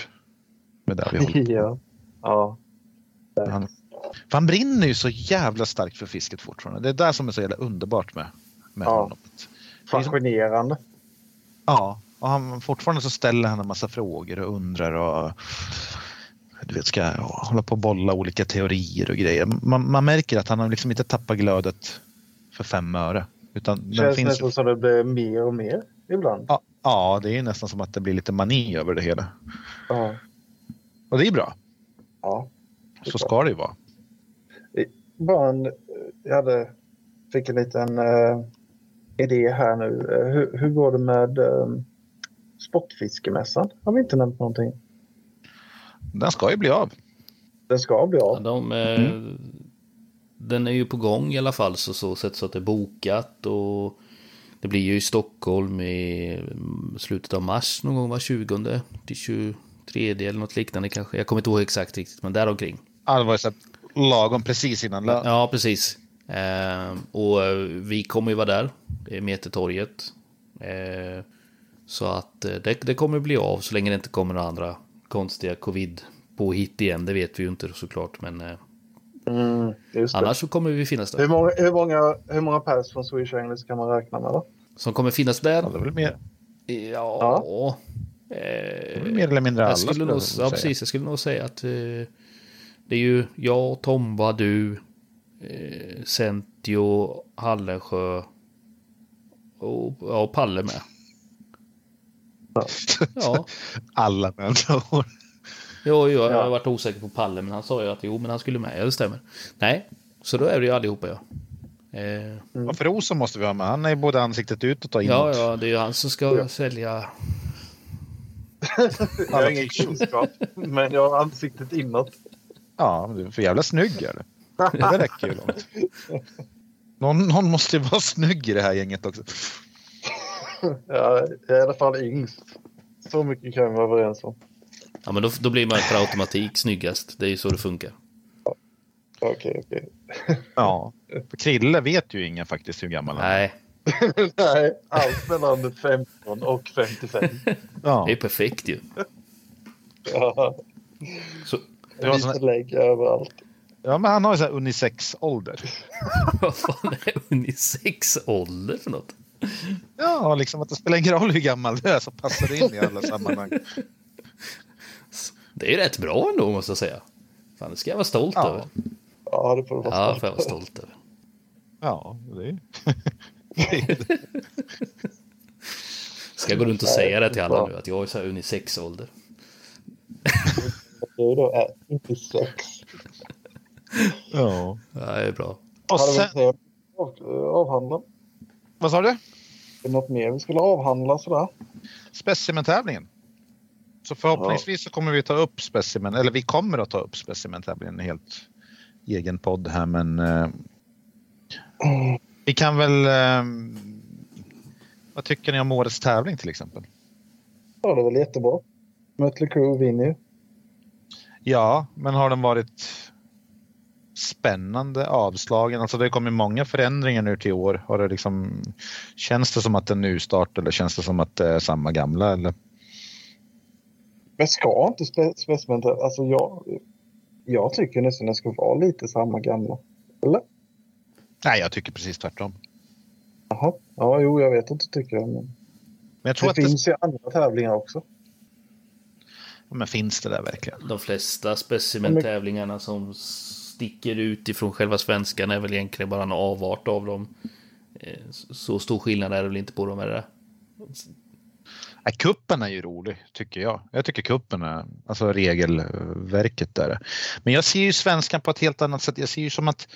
med det vi håller på Ja. ja. Han, för han brinner ju så jävla starkt för fisket fortfarande. Det är det som är så jävla underbart med, med Ja. honom. Fascinerande. Ja, och han, fortfarande så ställer han en massa frågor och undrar och du vet, ska hålla på och bolla olika teorier och grejer. Man, man märker att han har liksom inte tappat glödet för fem öre. Utan den Känns finns, nästan som det blir mer och mer ibland. Ja. Ja, det är nästan som att det blir lite mani över det hela. Ja. Och det är bra. ja. Så ska det ju vara. Bara en, jag hade, fick en liten eh, idé här nu. Eh, hur, hur går det med eh, Sportfiskemässan? Har vi inte nämnt någonting? Den ska ju bli av. Den ska bli Ja, av. de, eh, Den är ju på gång i alla fall så, så sätt så att det är bokat och det blir ju i Stockholm i mm, slutet av mars någon gång var 20 till 23 eller något liknande kanske. Jag kommer inte ihåg exakt riktigt men däromkring. Ja, det var ju så lagom precis innan lön. Ja, precis. Eh, och vi kommer ju vara där, i Metertorget. Eh, så att eh, det, det kommer bli av så länge det inte kommer några andra konstiga covid påhitt igen. Det vet vi ju inte såklart, men eh, Mm, annars så kommer vi finnas Hur där. många, hur, många, hur många pers från Swedish English kan man räkna med? Då? Som kommer finnas Ja, där? det är väl mer, Ja. det är Eh, mer eller mindre alla. jag skulle nog, säga. ja, precis, jag skulle nog säga att eh, det är ju jag, Tomba, du, eh, Centio, Hallensjö och ja, Palle med. Ja, *laughs* Alla med andra ord. jo, jo, jag Ja. har varit osäker på Palle, men han sa ju att jo, men han skulle med. Ja, det stämmer. Nej, så då är det ju allihopa, ja. Eh, Och för Olsson måste vi ha med. Han är både ansiktet utåt och inåt. ja, ja, det är ju han som ska Ja. sälja. *laughs* Jag har ingen kunskap, men jag har ansiktet inåt. Ja, men du är för jävla snygg är du. Det räcker ju långt. Någon, någon måste ju vara snygg i det här gänget också. Jag är i alla fall yngst. Så mycket kan vi vara överens om. Ja, men då, då blir man per automatik snyggast. Det är ju så det funkar. Okej, okej. Ja. För Krille vet ju ingen faktiskt hur gammal han är. Nej, *laughs* Nej, allt mellan 15 och 55. *laughs* Ja. det är perfekt ju. Ja, Så, Det var lägg överallt. ja, men han har ju så här unisex-ålder. *laughs* vad fan är unisex-ålder för något? Ja, liksom att det spelar ingen roll hur gammal du är så passar det in i alla sammanhang. Det är ju rätt bra ändå måste jag säga. Fan, det ska jag vara stolt Ja. över. Ja, det får du vara Ja, stolt jag vara stolt över. Ja, det är *laughs* Ska jag gå runt och säga det till alla nu att jag är så här unisex-ålder? Du då är inte sex. Ja. Ja, det är bra. Och sen, avhandla? Vad sa du? Är det något mer vi skulle avhandla sådär? Specimentävlingen. Så förhoppningsvis så kommer vi ta upp specimen, eller vi kommer att ta upp specimentävlingen i helt egen podd här men eh, vi kan väl eh, vad tycker ni om årets tävling till exempel? Ja, det är väl jättebra. Mötley Crüe vinner ju. Ja, men har den varit spännande, avslagen? Alltså det kommer många förändringar nu till år. Har det liksom, känns det som att det är en nystart eller känns det som att det är samma gamla? Eller? Men ska inte spe, specimen... Alltså jag, jag tycker nästan det ska vara lite samma gamla. Eller? Nej, jag tycker precis tvärtom. Jaha. Ja, jo, jag vet inte tycker jag. Men Men jag tror det att det, finns ju andra tävlingar också. men finns det där verkligen? De flesta specimentävlingarna som sticker ut ifrån själva svenskan är väl egentligen bara en avart av dem. Eh, så stor skillnad är det väl inte på dem, är det? Kuppen är ju rolig tycker jag. Jag tycker kuppen är, alltså regelverket där. Men jag ser ju svenskan på ett helt annat sätt. Jag ser ju som att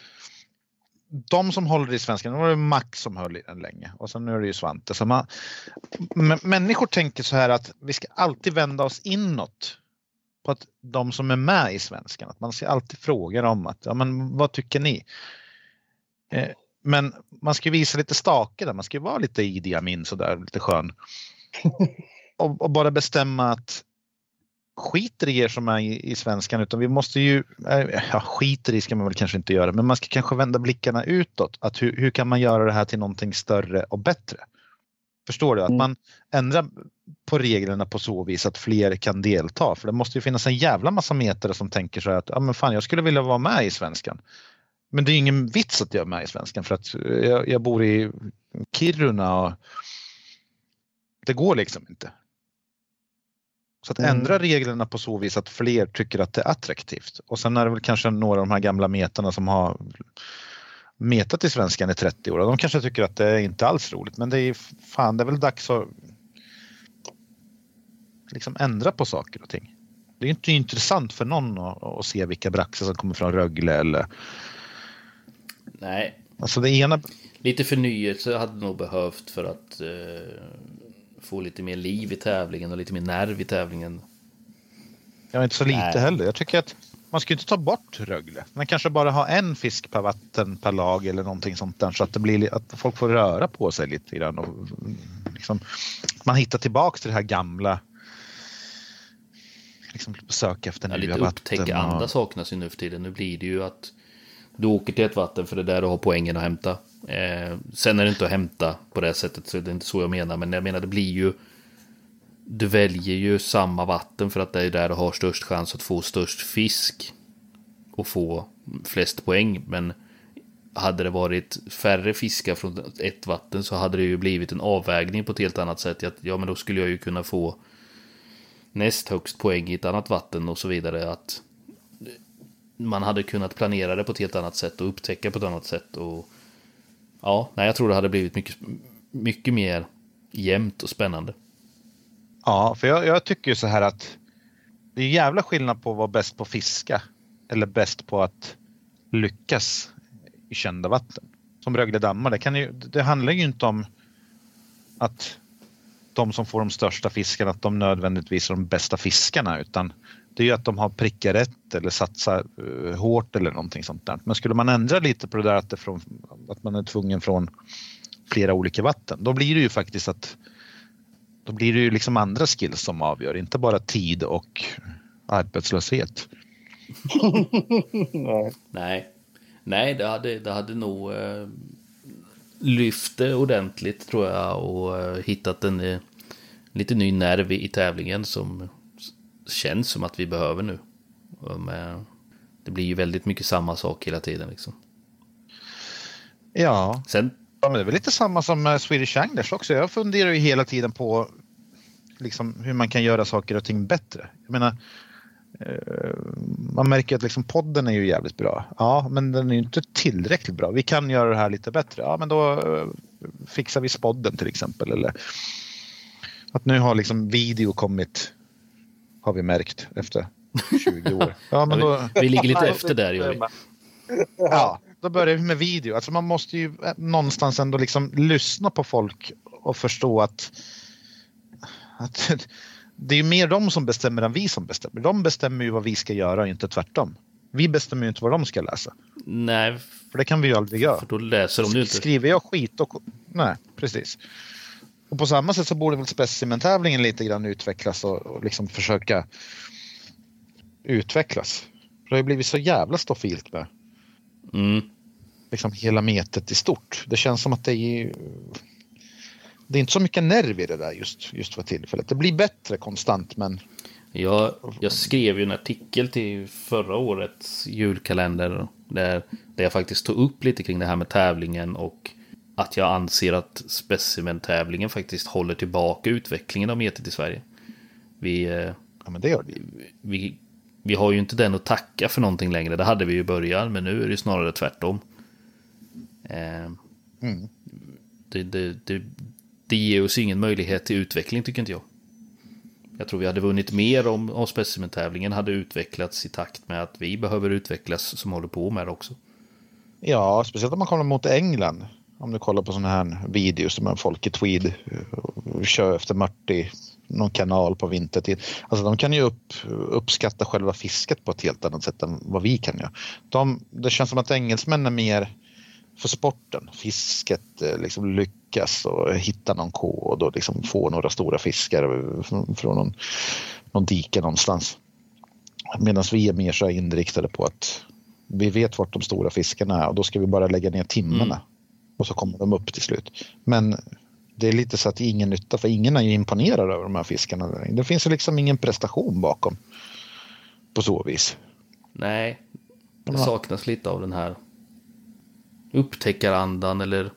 de som håller i svenskan, nu var det Max som höll i den länge och sen nu är det ju Svante. Så man, människor tänker så här att vi ska alltid vända oss inåt på att de som är med i svenskan, att man ska alltid fråga dem att ja, men vad tycker ni? Eh, men man ska visa lite stake där, man ska vara lite Idi Amin sådär, lite skön. *laughs* och, och bara bestämma att skiter i er som är i, i svenskan utan vi måste ju, eh, ja skiter i ska man väl kanske inte göra, men man ska kanske vända blickarna utåt. Att hur, hur kan man göra det här till någonting större och bättre? Förstår du? Att Mm. man ändrar på reglerna på så vis att fler kan delta. För det måste ju finnas en jävla massa metare som tänker så här att ja, men fan, jag skulle vilja vara med i svenskan. Men det är ingen vits att jag är med i svenskan för att jag, jag bor i Kiruna och det går liksom inte. Så att Mm. ändra reglerna på så vis att fler tycker att det är attraktivt. Och sen är det väl kanske några av de här gamla metarna som har metat i svenskan i 30 år. och De kanske tycker att det är inte alls roligt men det är fan det är väl dags att liksom ändra på saker och ting. Det är inte intressant för någon att, att se vilka braxar som kommer från Rögle eller Nej, alltså det ena. lite förnyelse hade nog behövt för att eh, få lite mer liv i tävlingen och lite mer nerv i tävlingen. Jag inte så lite Nej. heller. Jag tycker att man ska inte ta bort Rögle. Man kanske bara ha en fisk per vatten per lag eller någonting sånt där så att det blir li- att folk får röra på sig lite grann och mm, liksom, man hittar tillbaks till det här gamla. Liksom söka efter Ja, nya lite vatten. andra och, saknas ju nu för tiden. Nu blir det ju att du åker till ett vatten för det är där du har poängen att hämta. Eh, sen är det inte att hämta på det sättet, så det är inte så jag menar. Men jag menar det blir ju... Du väljer ju samma vatten för att det är där du har störst chans att få störst fisk. Och få flest poäng. Men hade det varit färre fiskar från ett vatten så hade det ju blivit en avvägning på ett helt annat sätt. Att, ja, men då skulle jag ju kunna få näst högst poäng i ett annat vatten och så vidare. Att man hade kunnat planera det på ett helt annat sätt och upptäcka på ett annat sätt. Och ja, nej, jag tror det hade blivit mycket, mycket mer jämnt och spännande. Ja, för jag, jag tycker ju så här att det är jävla skillnad på att vara bäst på att fiska eller bäst på att lyckas i kända vatten. Som Rögle dammar, det, kan ju, det handlar ju inte om att de som får de största fiskarna, att de nödvändigtvis är de bästa fiskarna, utan det är ju att de har prickat rätt eller satsar eh, hårt eller någonting sånt där. Men skulle man ändra lite på det där att, det från, att man är tvungen från flera olika vatten, då blir det ju faktiskt att då blir det ju liksom andra skills som avgör, inte bara tid och arbetslöshet. *laughs* Nej. Nej, det, hade, det hade nog eh, lyft det ordentligt tror jag och eh, hittat en eh, lite ny nerv i, i tävlingen som känns som att vi behöver nu. Och med, det blir ju väldigt mycket samma sak hela tiden liksom. Ja, Sen Ja, men det är väl lite samma som med Swedish Anglers också. Jag funderar ju hela tiden på liksom, hur man kan göra saker och ting bättre. Jag menar, eh, man märker att liksom, podden är ju jävligt bra. Ja, men den är ju inte tillräckligt bra. Vi kan göra det här lite bättre. Ja, men då eh, fixar vi spodden till exempel. Eller att nu har liksom video kommit, har vi märkt efter 20 år. *laughs* Ja, men då, vi ligger lite efter där gör vi. Ja, då börjar vi med video. Alltså man måste ju någonstans ändå liksom lyssna på folk och förstå att, att *laughs* det är ju mer de som bestämmer än vi som bestämmer. De bestämmer ju vad vi ska göra, inte tvärtom. Vi bestämmer ju inte vad de ska läsa. Nej, För det kan vi ju aldrig göra. för då läser de ju inte. Skriver jag skit och... Nej, precis. Och på samma sätt så borde väl specimentävlingen lite grann utvecklas och, och liksom försöka utvecklas. För det har ju blivit så jävla stofilt med Mm. liksom hela metet i stort. Det känns som att det är det är inte så mycket nerv i det där just, just för tillfället. Det blir bättre konstant men Jag, jag skrev ju en artikel till förra årets julkalender där, där jag faktiskt tog upp lite kring det här med tävlingen och att jag anser att specimentävlingen faktiskt håller tillbaka utvecklingen av metet i Sverige. Vi, eh, ja, men det gör det. vi, vi har ju inte den att tacka för någonting längre. Det hade vi ju i början, men nu är det snarare tvärtom. Eh, Mm. det, det, det, det ger oss ingen möjlighet till utveckling tycker inte jag. Jag tror vi hade vunnit mer om, om specimentävlingen hade utvecklats i takt med att vi behöver utvecklas som håller på med det också. Ja, speciellt om man kommer mot England. Om du kollar på sådana här videos med folk i tweed kör efter mört i någon kanal på vintertid. Alltså de kan ju upp, uppskatta själva fisket på ett helt annat sätt än vad vi kan göra. De, det känns som att engelsmän är mer för sporten. Fisket eh, liksom lyckas och hitta någon kod och liksom få några stora fiskar från, någon, någon dike någonstans. Medan vi är mer så här inriktade på att vi vet vart de stora fiskarna är och då ska vi bara lägga ner timmarna. Mm. Och så kommer de upp till slut. Men det är lite så att ingen nytta för ingen är ju imponerad över de här fiskarna. Det finns ju liksom ingen prestation bakom. På så vis. Nej, det saknas lite av den här upptäckarandan eller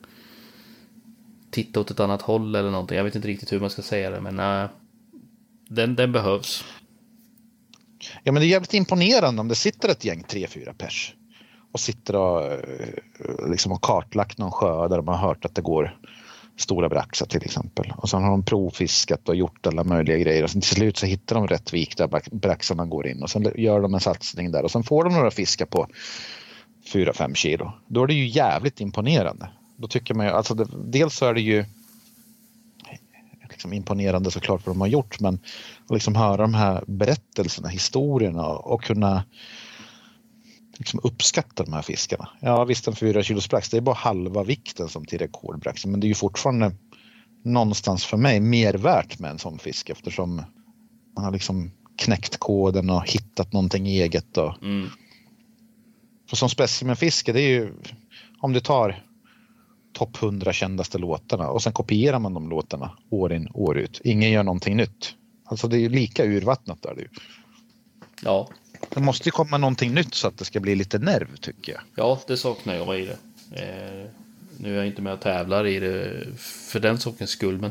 titta åt ett annat håll eller någonting. Jag vet inte riktigt hur man ska säga det, men nej, den, den behövs. Ja men det är jävligt imponerande om det sitter ett gäng, tre, fyra pers. Och sitter och eh, liksom har kartlagt någon sjö där de har hört att det går stora braxar till exempel. Och sen har de provfiskat och gjort alla möjliga grejer och sen till slut så hittar de rätt vik där braxarna går in och sen gör de en satsning där och sen får de några fiskar på 4-5 kilo. Då är det ju jävligt imponerande. Då tycker man ju, alltså det, dels så är det ju liksom imponerande såklart vad de har gjort men att liksom höra de här berättelserna, historierna och kunna liksom uppskatta de här fiskarna. Ja visst en 4 kilos brax, det är bara halva vikten som till rekordbraxen men det är ju fortfarande någonstans för mig mer värt med en sån fisk eftersom man har liksom knäckt koden och hittat någonting eget. Och, Mm. för som specimenfiske, det är ju om du tar topp 100 kändaste låtarna och sen kopierar man de låtarna år in år ut. Ingen gör någonting nytt. Alltså det är ju lika urvattnat där. Det, ju. Ja. Det måste ju komma någonting nytt så att det ska bli lite nerv tycker jag. ja, det saknar jag i det. Eh, nu är jag inte med och tävlar i det för den sakens skull, men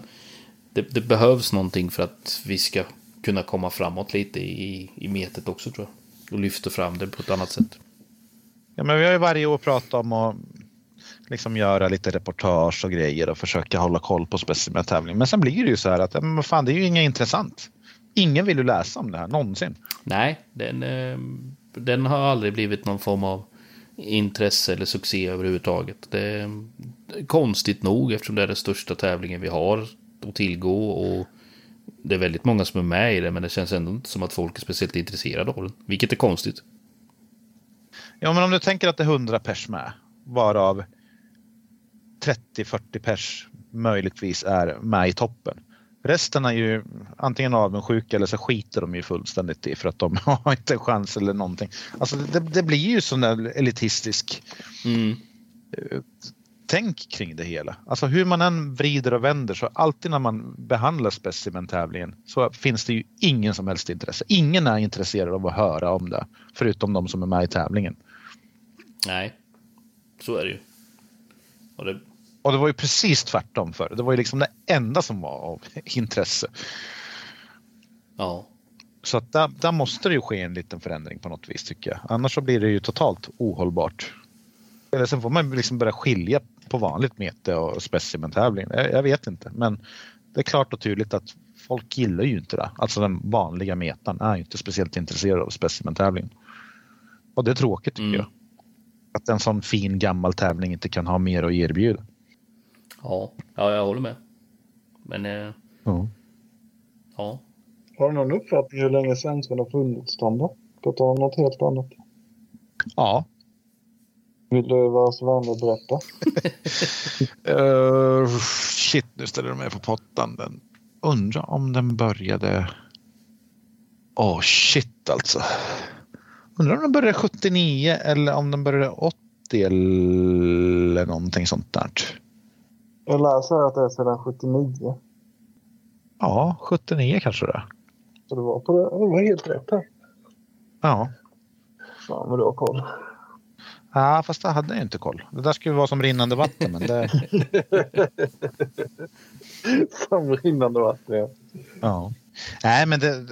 det, det behövs någonting för att vi ska kunna komma framåt lite i, i metet också tror jag. Och lyfta fram det på ett annat sätt. Ja, men vi har ju varje år pratat om att liksom göra lite reportage och grejer och försöka hålla koll på specimentävling. Men sen blir det ju så här att men fan, det är ju inget intressant. Ingen vill ju läsa om det här någonsin. Nej, den, eh, den har aldrig blivit någon form av intresse eller succé överhuvudtaget. Det är konstigt nog eftersom det är den största tävlingen vi har att tillgå och det är väldigt många som är med i det men det känns ändå inte som att folk är speciellt intresserade av den. Vilket är konstigt. Ja, men om du tänker att det är 100 pers med, varav 30-40 pers möjligtvis är med i toppen. Resten är ju antingen avundsjuka eller så skiter de ju fullständigt i för att de *laughs* har inte en chans eller någonting. Alltså det, det blir ju sån där elitistisk Mm. tänk kring det hela. Alltså hur man än vrider och vänder så alltid när man behandlar specimentävlingen så finns det ju ingen som helst intresse. Ingen är intresserad av att höra om det förutom de som är med i tävlingen. Nej, så är det ju. Och det, Och det var ju precis tvärtom för Det var ju liksom det enda som var av intresse. ja, Så att där, där måste det ju ske en liten förändring på något vis tycker jag. Annars så blir det ju totalt ohållbart. Eller sen får man liksom börja skilja på vanligt mete och specimentävling. Jag, jag vet inte, men det är klart och tydligt att folk gillar ju inte det. Alltså den vanliga metan är inte speciellt intresserad av specimentävling. Och det är tråkigt tycker Mm. jag. Att en sån fin gammal tävling inte kan ha mer att erbjuda. Ja, ja, jag håller med. Men eh, ja, Har du någon uppfattning hur länge svenskarna har funnits, då? På om något helt annat. Ja, Vill du vara så vänlig att berätta? Uh, *laughs* shit, nu ställer de mig på pottan. Den. Undrar om den började... Åh oh, shit alltså. Undrar om den började 79 eller om den började 80 eller någonting sånt där. Jag läser att det är sedan 79. Ja, 79 kanske det. Så det var, på det, det var helt rätt här. Ja. Fan vad du har koll. ja, fast det hade jag inte koll. Det där skulle vara som rinnande vatten. Men det, *laughs* Som rinnande vatten. Ja. ja. Nej, men det...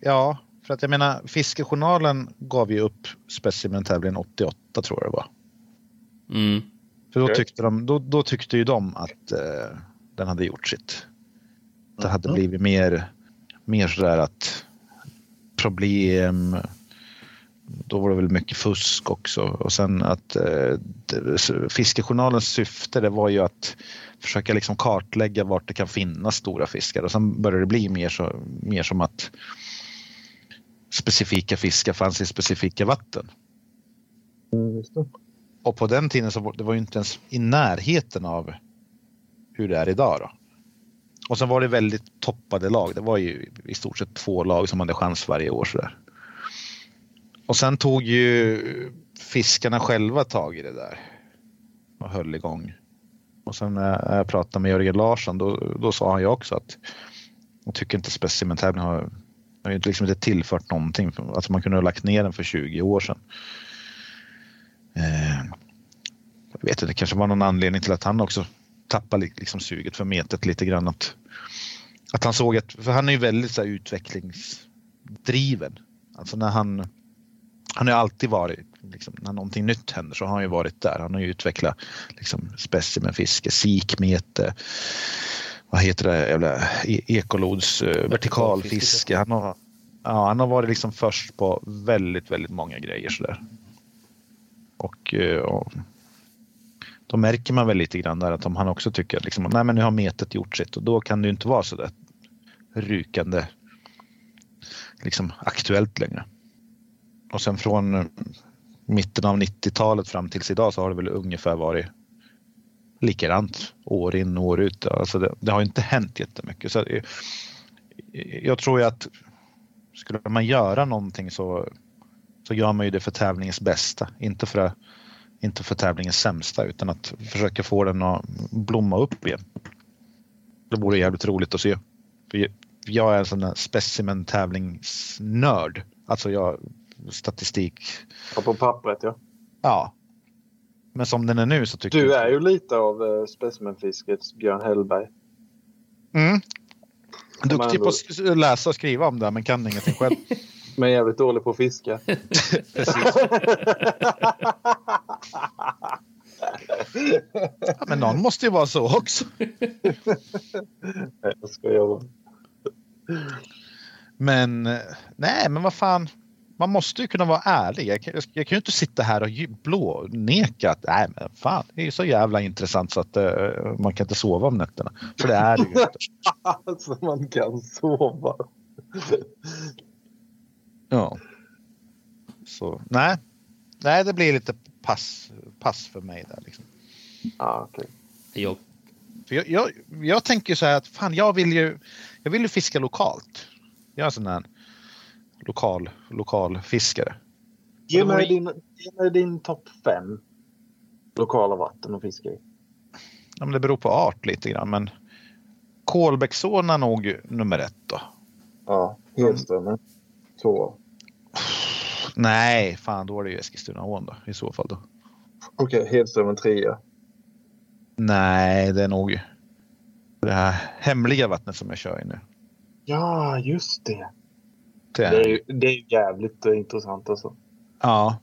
Ja, för att jag menar, Fiskejournalen gav ju upp specimentävlingen 88 tror jag det var. mm, För då tyckte, de, då, då tyckte ju de att eh, den hade gjort sitt. Det hade Mhm. blivit mer, mer sådär att problem, då var det väl mycket fusk också. Och sen att eh, Fiskejournalens syfte det var ju att försöka liksom kartlägga vart det kan finnas stora fiskar. Och sen började det bli mer, så, mer som att specifika fiskar fanns i specifika vatten. Mm. Och på den tiden så var det var ju inte ens i närheten av hur det är idag. Då. Och sen var det väldigt toppade lag. Det var ju i stort sett två lag som hade chans varje år. Så där. Och sen tog ju fiskarna själva tag i det där och höll igång. Och sen när jag pratade med Jörgen Larsson då, då sa han ju också att jag tycker inte specimentävlingen har, har ju liksom inte tillfört någonting. Alltså man kunde ha lagt ner den för 20 år sedan. Eh, jag vet inte, det kanske var någon anledning till att han också tappade li- liksom suget för metet lite grann. Att, att han såg att, för han är ju väldigt så här, utvecklingsdriven. Alltså när han, han har alltid varit liksom, när någonting nytt händer så har han ju varit där. Han har ju utvecklat liksom, specimenfiske, sikmete, vad heter det, jävla e- ekolods eh, vertikalfiske. Han har, ja, han har varit liksom först på väldigt, väldigt många grejer sådär. Och, eh, och då märker man väl lite grann där att om han också tycker att liksom, nej men nu har metet gjort sitt och då kan det ju inte vara så där rykande liksom aktuellt längre. Och sen från eh, mitten av 90-talet fram tills idag så har det väl ungefär varit likadant år in och år ut. Alltså det, det har inte hänt jättemycket. Så eh, jag tror ju att skulle man göra någonting så, så gör man ju det för tävlingens bästa, inte för, inte för tävlingens sämsta utan att försöka få den att blomma upp igen. Det vore jävligt roligt att se. För jag är en sån där specimen tävlingsnörd. Alltså jag statistik. På pappret ja. Ja. Men som den är nu så tycker Du jag... är ju lite av uh, specimenfiskets Björn Hellberg. Mm. Duktig ändå- på att läsa och skriva om det men kan ingenting själv. *laughs* Men jävligt dålig på att fiska. *laughs* Precis. Ja, men någon måste ju vara så också. Nej, jag skojar bara. Men nej, men vad fan. Man måste ju kunna vara ärlig. Jag, kan- jag kan ju inte sitta här och blåneka att nej, men fan, det är ju så jävla intressant så att eh, man kan inte sova om nätterna. För det är det ju inte. *laughs* Alltså man kan sova. Ja. Så nej, nej, det blir lite pass, pass för mig där. Liksom. Ja, okej. Jag, För jag, jag, jag tänker ju så här att fan, jag vill ju, jag vill ju fiska lokalt. Jag är en sån här lokal, lokal fiskare. Ge Och mig din, ge mig din topp fem lokala vatten att fiska i. Ja, men det beror på art lite grann, men Kolbäcksån är nog nummer ett då. Ja, Hedströmmen. Så. Nej, fan då är det ju Eskilstunaån då i så fall då. Okej, Hedströmmen trea. Nej, det är nog det här hemliga vattnet som jag kör i nu. Ja, just det. Det Det är, det är jävligt eh, intressant alltså. ja.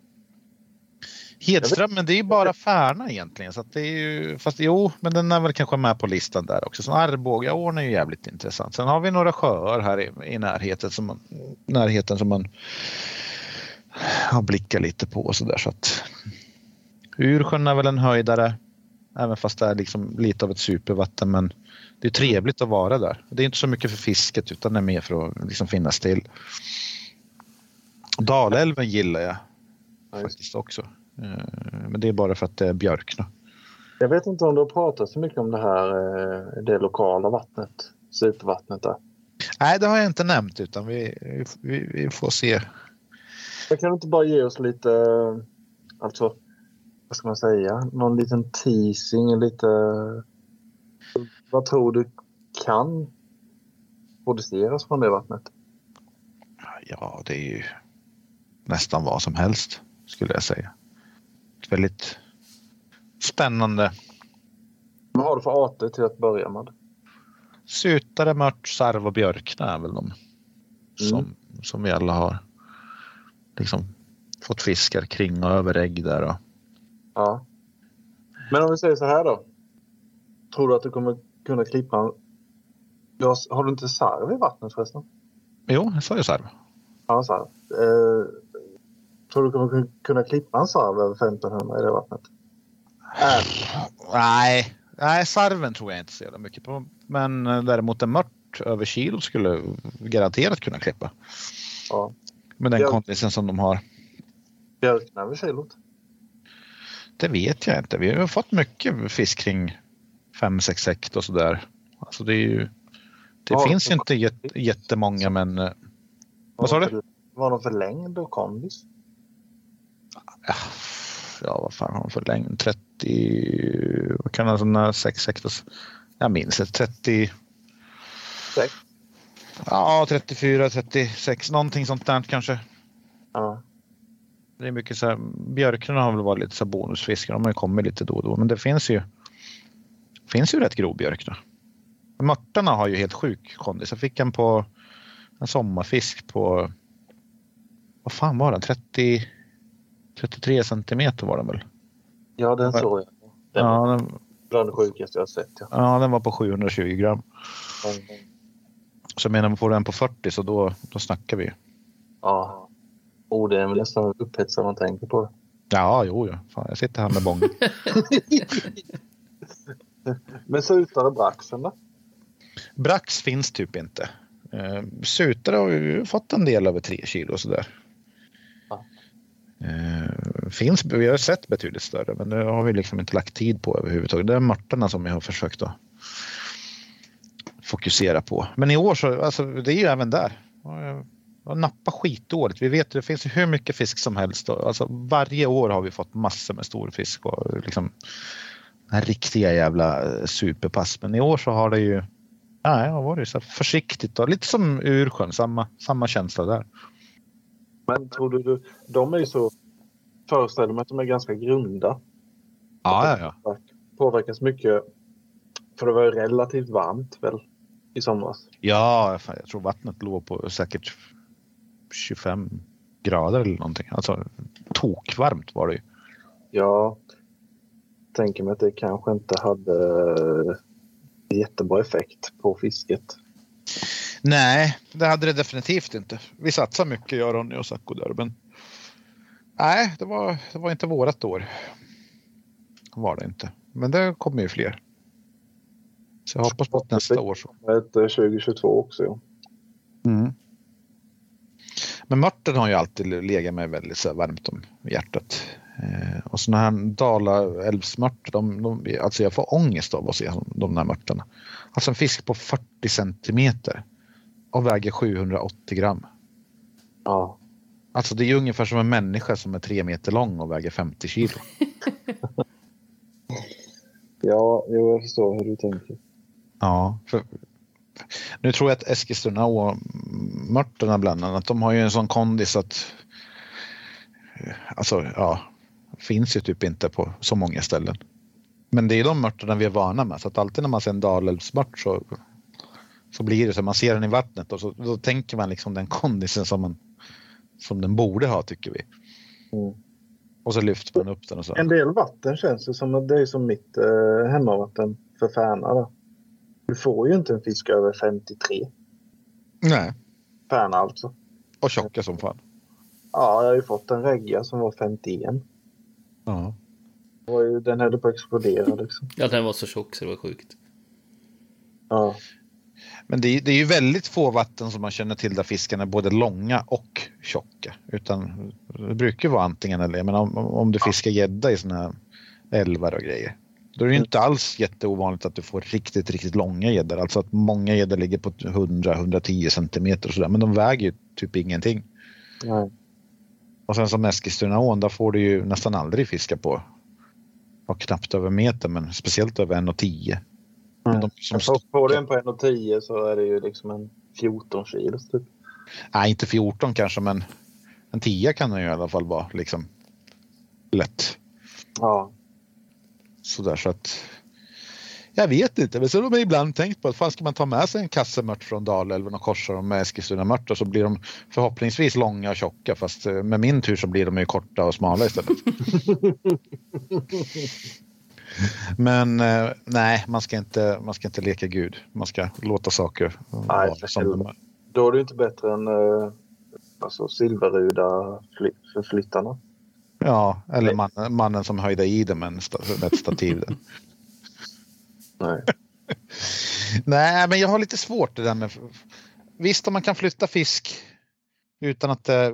Hedströmmen, det är ju bara Färna egentligen. Så det är ju, fast jo, men den är väl kanske med på listan där också. Så Arbogaån är ju jävligt intressant. Sen har vi några sjöar här i, i närheten, som man, närheten som man har blickat lite på och så där. Så att Ursjön är väl en höjdare. Även fast det är liksom lite av ett supervatten. Men det är trevligt att vara där. Det är inte så mycket för fisket utan det är mer för att liksom finnas till. Dalälven gillar jag Ja, faktiskt också. Eh, Men det är bara för att det är björkna. Jag vet inte om du har pratat så mycket om det här eh, det lokala vattnet. Supervattnet där. Nej, det har jag inte nämnt utan vi, vi, vi får se. Jag kan du inte bara ge oss lite, alltså, vad ska man säga, någon liten teasing, lite, vad tror du kan produceras från det vattnet? Ja, det är ju nästan vad som helst skulle jag säga. Ett väldigt spännande. Vad har du för arter till att börja med? Sutare, mört, sarv och björkna är väl de som, som vi alla har liksom fått fiskar kring och över ägg där. Och, Ja. Men om vi säger så här då. Tror du att du kommer kunna klippa en... Har, har du inte sarv i vattnet förresten? jo, jag sa ju sarv. Ja, sarv. Eh, tror du kommer kunna klippa en sarv över 1500 i det vattnet? Äh, Nej, nej, sarven tror jag inte så mycket på. Men eh, däremot en mört över kilo skulle garanterat kunna klippa. ja. Med den kondisen som de har. Björkna över kilot? Det vet jag inte. Vi har fått mycket fisk kring 5-6 hekt och sådär. Alltså det är ju... Det Ja, finns det- ju inte jät- jättemånga men... eh, Vad sa du? Vad har de för längd och kondis? Ja, vad fan har de för längd? 30... Vad kan det? Sådana 6 hekt? och s- Jag minns inte. 30... Sex? Ja, 34, 36, någonting sånt där kanske. Ja. Det är mycket så här, björkarna har väl varit lite så bonusfiskar. De har ju kommit lite då och då. Men det finns ju, finns ju rätt grov björkna. Mörtarna har ju helt sjuk kondis. Jag fick en på en sommarfisk på, vad fan var den? 30, 33 centimeter var den väl? Ja, den såg jag. Den Ja, den, bland det sjukaste jag sett. Ja. ja, den var på 720 gram. Men, Så menar, man får den på 40 så då, då snackar vi. ja. Oh, det är väl nästan upphetsad man tänker på det. Ja, jo, jo. Fan, jag sitter här med bången. *laughs* Men sutare braxen då? Brax finns typ inte. Eh, Sutare har ju fått en del över 3 kilo sådär. Ja. Eh, finns, vi har sett betydligt större men det har vi liksom inte lagt tid på överhuvudtaget. Det är mörtarna som jag har försökt att fokusera på. Men i år så, alltså det är ju även där. Jag nappar skitdåligt. Vi vet att det finns hur mycket fisk som helst. Alltså, varje år har vi fått massor med stor fisk och liksom den riktiga jävla eh, superpass. Men i år så har det ju Nej, jag har varit så försiktigt och lite som Ursjön, samma, samma känsla där. Men tror du, du de är ju så, föreställer mig att de är ganska grunda. Ja, ja, ja. Påverkas mycket, för det var ju relativt varmt väl i somras. Ja, fan, jag tror vattnet låg på säkert 25 grader eller någonting. Alltså tokvarmt var det ju. Jag tänker mig att det kanske inte hade jättebra effekt på fisket. Nej, det hade det definitivt inte. Vi satsade mycket, jag, Ronny och Sacco där. Men nej, det var, det var inte vårat år. Var det inte. Men det kommer ju fler. Så jag hoppas på att nästa år så. Ett, eh, 2022 också. Ja. Mm. Men mörten har ju alltid legat mig väldigt så varmt om hjärtat. Eh, och sådana här Dalaälvsmörter, de, de, alltså jag får ångest av att se de där mörtarna. Alltså en fisk på 40 centimeter och väger 780 gram. ja. Alltså det är ju ungefär som en människa som är tre meter lång och väger 50 kilo. *laughs* Ja, jag förstår hur du tänker. Ja, för, nu tror jag att Eskilstuna och mörtarna bland annat, de har ju en sån kondis att alltså ja, finns ju typ inte på så många ställen. Men det är de mörtarna vi är vana med så att alltid när man ser en dalälvsmört så, så blir det så man ser den i vattnet och så då tänker man liksom den kondisen som, man, som den borde ha tycker vi. Mm. Och så lyfter man upp den och så. En del vatten känns det som det är som mitt eh, hemmavatten för Färna. Du får ju inte en fisk över 53. Nej, Färna alltså. och tjocka som fan. Ja, jag har ju fått en regga som var 51. Ja. Ju- Den höll på att explodera liksom. Ja, den var så tjock så det var sjukt. Ja, Men det är, det är ju väldigt få vatten som man känner till där fiskarna är både långa och tjocka. Utan det brukar vara antingen eller. Men om, om du fiskar gädda i sådana här älvar och grejer. Då är det ju inte alls jätteovanligt att du får riktigt, riktigt långa gäddor. Alltså att många gäddor ligger på 100-110 centimeter och sådär. Men de väger ju typ ingenting. nej. Och sen som Eskilstunaån, där får du ju nästan aldrig fiska på. Ja, knappt över meter, men speciellt över 1,10. Men de som Men får- Får du en på 1,10 så är det ju liksom en 14 kilo typ. Nej, inte 14 kanske, men en 10 kan den ju i alla fall vara liksom lätt. Ja, Sådär så att jag vet inte, men så har man ibland tänkt på att fan ska man ta med sig en kasse mört från Dalälven och korsa dem med Eskilstuna-mört och så blir de förhoppningsvis långa och tjocka fast eh, med min tur så blir de ju korta och smala istället. *laughs* Men eh, nej, man ska, inte, man ska inte leka gud. Man ska låta saker vara de är. då är det inte bättre än eh, alltså, silverruda fly, förflyttarna. Ja, eller man, mannen som höjde i dem med ett stativ. *laughs* Nej. Nej, men jag har lite svårt det där med... Visst, om man kan flytta fisk utan att det...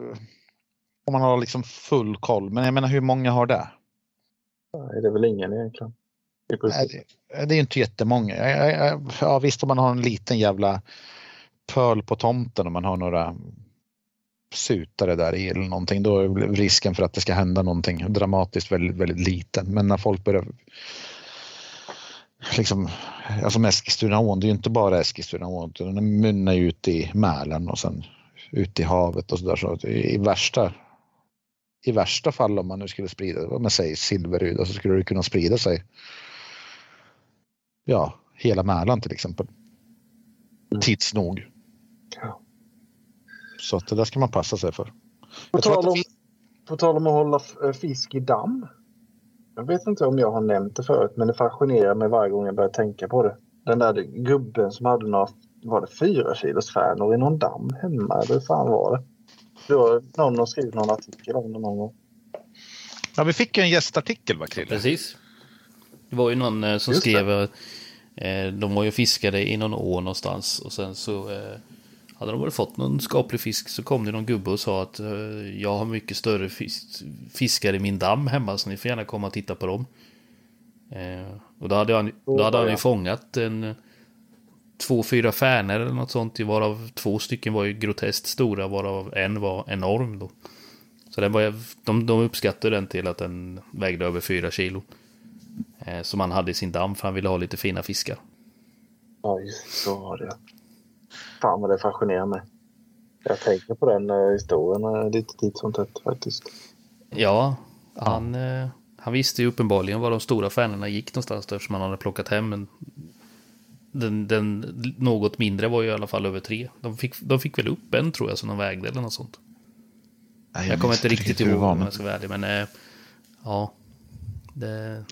Om man har liksom full koll. Men jag menar, hur många har det? Nej, det är väl ingen egentligen. Nej, det, det är inte jättemånga. Ja, visst, om man har en liten jävla pöl på tomten och man har några sutare där i eller någonting, då är risken för att det ska hända någonting dramatiskt väldigt, väldigt liten. Men när folk börjar liksom, alltså Eskilstunaån, det är ju inte bara Eskilstunaån, utan den mynnar ju ut i Mälaren och sen ut i havet och sådär. Så i värsta i värsta fall om man nu skulle sprida, vad man säger, silverruda så skulle det kunna sprida sig ja, hela Mälaren till exempel. Mm. Tids nog. Så att det där ska man passa sig för. På tal det om, fin- på tal om att hålla eh, fisk i damm. Jag vet inte om jag har nämnt det förut, men det fascinerar mig varje gång jag börjar tänka på det. Den där gubben som hade några, var det fyra kilos färnor i någon damm hemma eller hur fan var det? det var, någon har skrivit någon artikel om det någon gång. Ja, vi fick ju en gästartikel, va, Krille? Precis. Det var ju någon eh, som Just det. skrev, eh, de var ju fiskade i någon å någonstans och sen så eh, hade de väl fått någon skaplig fisk så kom det någon gubbe och sa att eh, jag har mycket större fisk, fiskar i min damm hemma så ni får gärna komma och titta på dem. Eh, och då hade han, då hade han ju fångat en två, fyra färnor eller något sånt, varav två stycken var ju groteskt stora, varav en var enorm då. Så den var, de, de uppskattade den till att den vägde över fyra kilo. Eh, som han hade i sin damm för han ville ha lite fina fiskar. Ja, så var det. Fan vad det fascinerar mig. Jag tänker på den eh, historien eh, lite titt som tätt faktiskt. Ja, han, eh, han visste ju uppenbarligen var de stora färnorna gick någonstans eftersom han hade plockat hem en den, den något mindre var ju i alla fall över tre. De fick, de fick väl upp en tror jag som de vägde eller något sånt. Nej, Jag kommer inte riktigt ihåg om jag ska vara ärlig, men eh, ja. Det,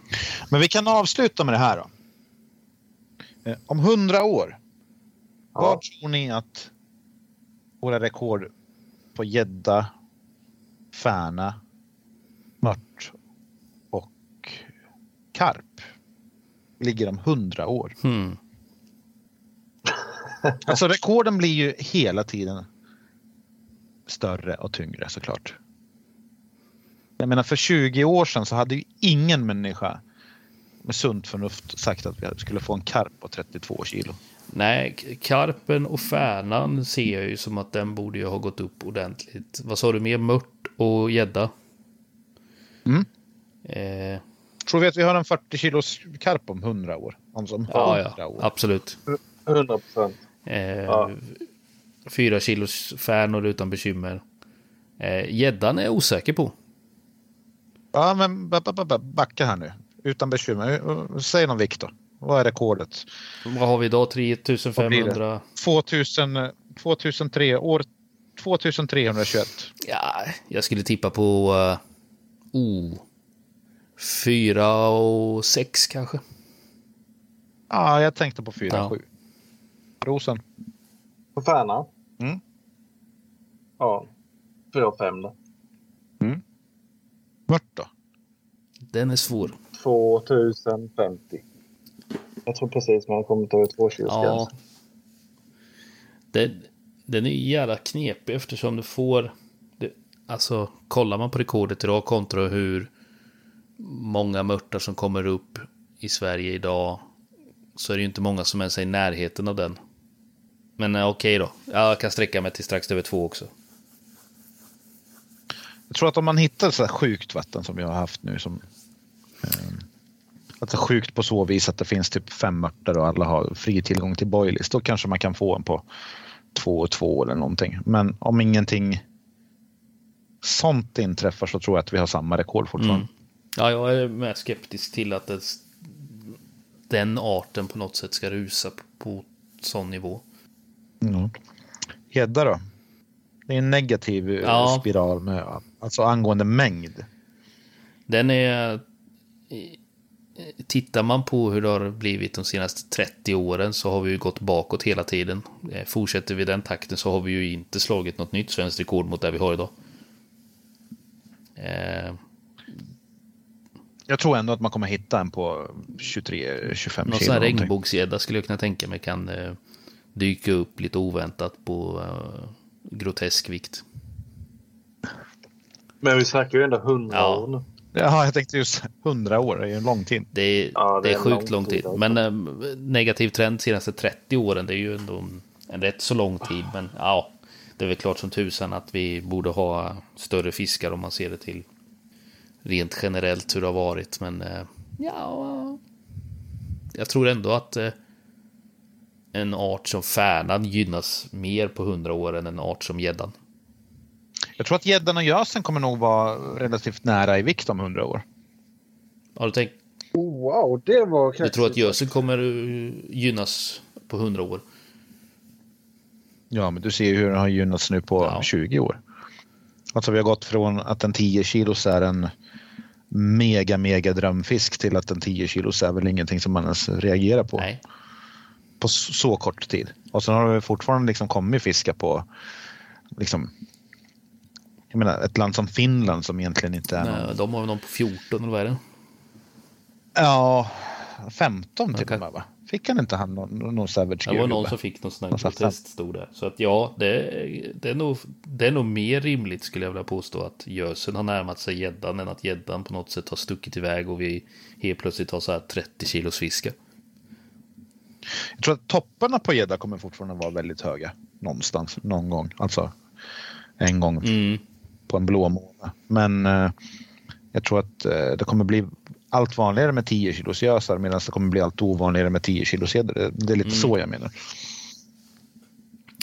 Men vi kan avsluta med det här då. Om hundra år, Ja. vad tror ni att våra rekord på gädda, färna, mört och karp ligger om hundra år? hmm. *laughs* Alltså rekorden blir ju hela tiden större och tyngre såklart. Jag menar för 20 år sedan så hade ju ingen människa med sunt förnuft sagt att vi skulle få en karp på 32 kilo. Nej, karpen och färnan ser jag ju som att den borde ju ha gått upp ordentligt. Vad sa du mer? Mört och gädda? Mm. Eh, Tror vi att vi har en 40 kilos karp om 100 år? Om som ja, 100 ja, år. absolut. 100 procent. Eh, Ja. Fyra kilos färnor utan bekymmer. Eh, Gäddan är jag osäker på. Ja, men ba- ba- ba- ba- backa här nu. Utan bekymmer. Säg någon vikt då. Vad är rekordet? Vad har vi idag? 3500? 2000, eh, 2003, år 2321. Ja, jag skulle tippa på... Uh, oh, fyra och sex kanske. Ja, jag tänkte på 4 Ja. 7. Rosen. På Färna? Mm. Ja. 4-5 då. Mört då? Den är svår. 2050. Jag tror precis man har kommit över 2 kilos Ja. gränsen. Den, den är ju jävla knepig eftersom du får... Det, alltså, kollar man på rekordet idag kontra hur många mörtar som kommer upp i Sverige idag så är det ju inte många som ens är i närheten av den. Men eh, okej då. Jag kan sträcka mig till strax över två också. Jag tror att om man hittar så här sjukt vatten som vi har haft nu som eh, Alltså sjukt på så vis att det finns typ fem mörtar och alla har fri tillgång till boilies. Då kanske man kan få en på två och två eller någonting. Men om ingenting sånt inträffar så tror jag att vi har samma rekord fortfarande. Mm. Ja, jag är mer skeptisk till att det, den arten på något sätt ska rusa på, sån nivå. Mm. Gädda då? Det är en negativ eh, Ja. spiral med, alltså angående mängd. Den är... Tittar man på hur det har blivit de senaste 30 åren så har vi ju gått bakåt hela tiden. Eh, Fortsätter vi den takten så har vi ju inte slagit något nytt svenskt rekord mot det vi har idag. Eh, Jag tror ändå att man kommer hitta en på 23-25 någon kilo. sån här någonting. regnbågsgädda skulle jag kunna tänka mig kan eh, dyka upp lite oväntat på grotesk vikt. Men vi snackar ju ändå 100 Ja. år nu. Ja, jag tänkte just 100 år, det är ju en lång tid. Det är, Ja, det det är sjukt lång lång tid. tid alltså. Men eh, negativ trend de senaste 30 åren, det är ju ändå en, en rätt så lång tid. Men ja, det är väl klart som tusan att vi borde ha större fiskar om man ser det till rent generellt hur det har varit. Men eh, ja, jag tror ändå att eh, en art som färnan gynnas mer på 100 år än en art som gäddan. Jag tror att gäddan och gösen kommer nog vara relativt nära i vikt om 100 år. Har du tänkt? Oh, wow, det var Jag tror att gösen kommer eh, gynnas på 100 år. Ja, men du ser ju hur den har gynnats nu på Ja. 20 år. Alltså vi har gått från att en 10 kilos är en mega, mega drömfisk till att en 10 kilos är väl ingenting som man ens reagerar på Nej. på så kort tid. Och sen har det fortfarande liksom kommit fiskar på liksom, jag menar, ett land som Finland som egentligen inte är någon, Nej, de har väl någon på 14 eller vad är det? Ja, 15 till och med va? Fick han inte han någon, någon Savage Det var någon som fick någon sån här Någon protest stod där. Så att ja, det, det, är nog, det är nog mer rimligt skulle jag vilja påstå att gösen har närmat sig gäddan än att gäddan på något sätt har stuckit iväg och vi helt plötsligt har så här 30 kilos fiskar. Jag tror att topparna på gädda kommer fortfarande vara väldigt höga. Någonstans, någon gång. Alltså en gång Mm. På en blå månad. Men eh, jag tror att eh, det kommer bli allt vanligare med 10 kilos gösar medan det kommer bli allt ovanligare med 10 kilos gäddor. Det, är lite så jag menar.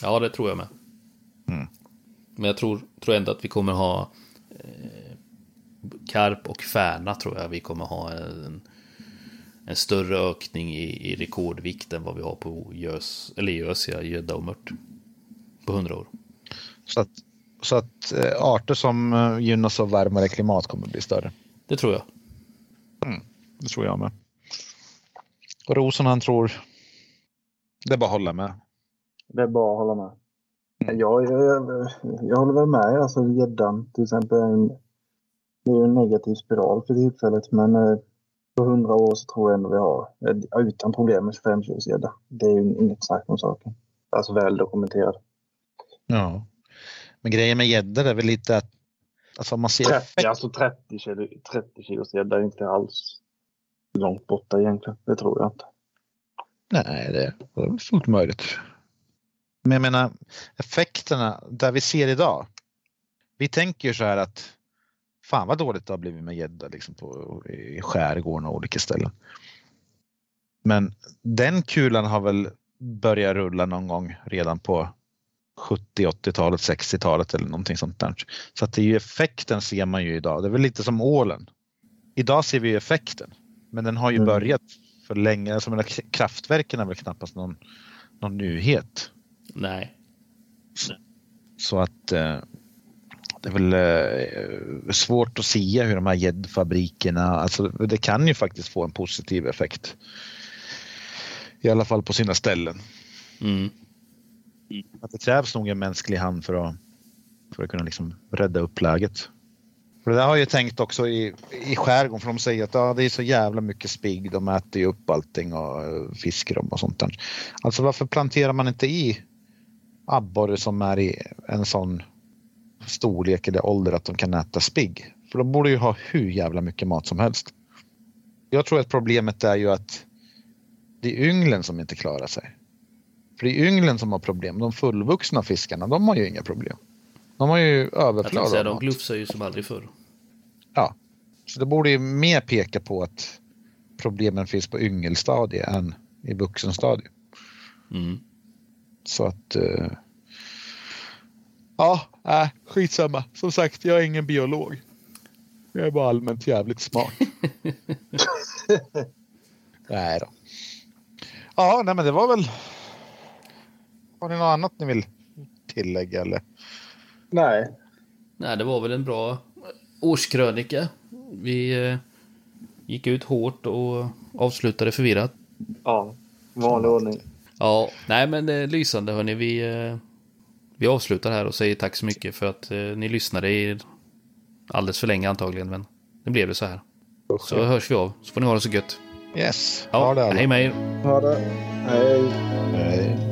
Ja, det tror jag med. Mm. Men jag tror, tror ändå att vi kommer ha eh, karp och färna tror jag vi kommer ha en, en större ökning i, i rekordvikt än vad vi har på gös, eller gös, ja, gädda och mört. På 100 år. Så att, så att eh, arter som eh, gynnas av varmare klimat kommer bli större. Det tror jag. Det tror jag med. Och Rosen han tror... Det är bara att hålla med. Det är bara att hålla med. Jag, jag, jag, jag håller väl med. Alltså gäddan till exempel. Är en, det är ju en negativ spiral för tillfället. Men eh, på hundra år så tror jag ändå vi har eh, utan problem med 25 kilos gädda. Det är ju inget snack om saken. Alltså väl dokumenterat. Ja. Men grejen med gäddor är väl lite att alltså man ser 30, alltså 30, kilo, 30 kilos gädda är inte alls långt borta egentligen. Det tror jag inte. Nej, det är fullt möjligt. Men jag menar effekterna där vi ser idag. Vi tänker ju så här att fan vad dåligt det har blivit med gädda liksom på, i skärgården och olika ställen. Men den kulan har väl börjat rulla någon gång redan på 70, 80-talet, 60-talet eller någonting sånt där. Så att det är ju effekten ser man ju idag. Det är väl lite som ålen. Idag ser vi ju effekten, men den har ju Mm. börjat för länge. Alltså, menar, kraftverken är väl knappast någon, någon nyhet. Nej. Så att eh, det är väl eh, svårt att se hur de här gäddfabrikerna, alltså det kan ju faktiskt få en positiv effekt. I alla fall på sina ställen. Mm. Att det krävs nog en mänsklig hand för att, för att kunna liksom rädda upp läget. För det där har jag tänkt också i, i skärgården för de säger att ja, det är så jävla mycket spigg, de äter ju upp allting och eh, fiskar dem och sånt där. Alltså varför planterar man inte i abborre som är i en sån storlek eller ålder att de kan äta spigg? För de borde ju ha hur jävla mycket mat som helst. Jag tror att problemet är ju att det är ynglen som inte klarar sig. För det är ynglen som har problem. De fullvuxna fiskarna, de har ju inga problem. De har ju Jag överflöd säga, av de glufsar ju som aldrig förr. Ja. Så det borde ju mer peka på att problemen finns på yngelstadie än i vuxenstadie. Mm. Så att... Eh... Ja, äh, skitsamma. Som sagt, jag är ingen biolog. Jag är bara allmänt jävligt smart. *laughs* *laughs* nej då. Ja, nej men det var väl... Har ni något annat ni vill tillägga eller? Nej. Nej, det var väl en bra årskrönika. Vi eh, gick ut hårt och avslutade förvirrat. Ja. Vanlig ordning. Ja, nej men eh, lysande hörni. Vi, eh, vi avslutar här och säger tack så mycket för att eh, ni lyssnade i alldeles för länge antagligen. Men det blev det så här. Så hörs vi av. Så får ni ha det så gött. Yes, Ja, ha det alla. hej med er. Ha det. Hej. Hej.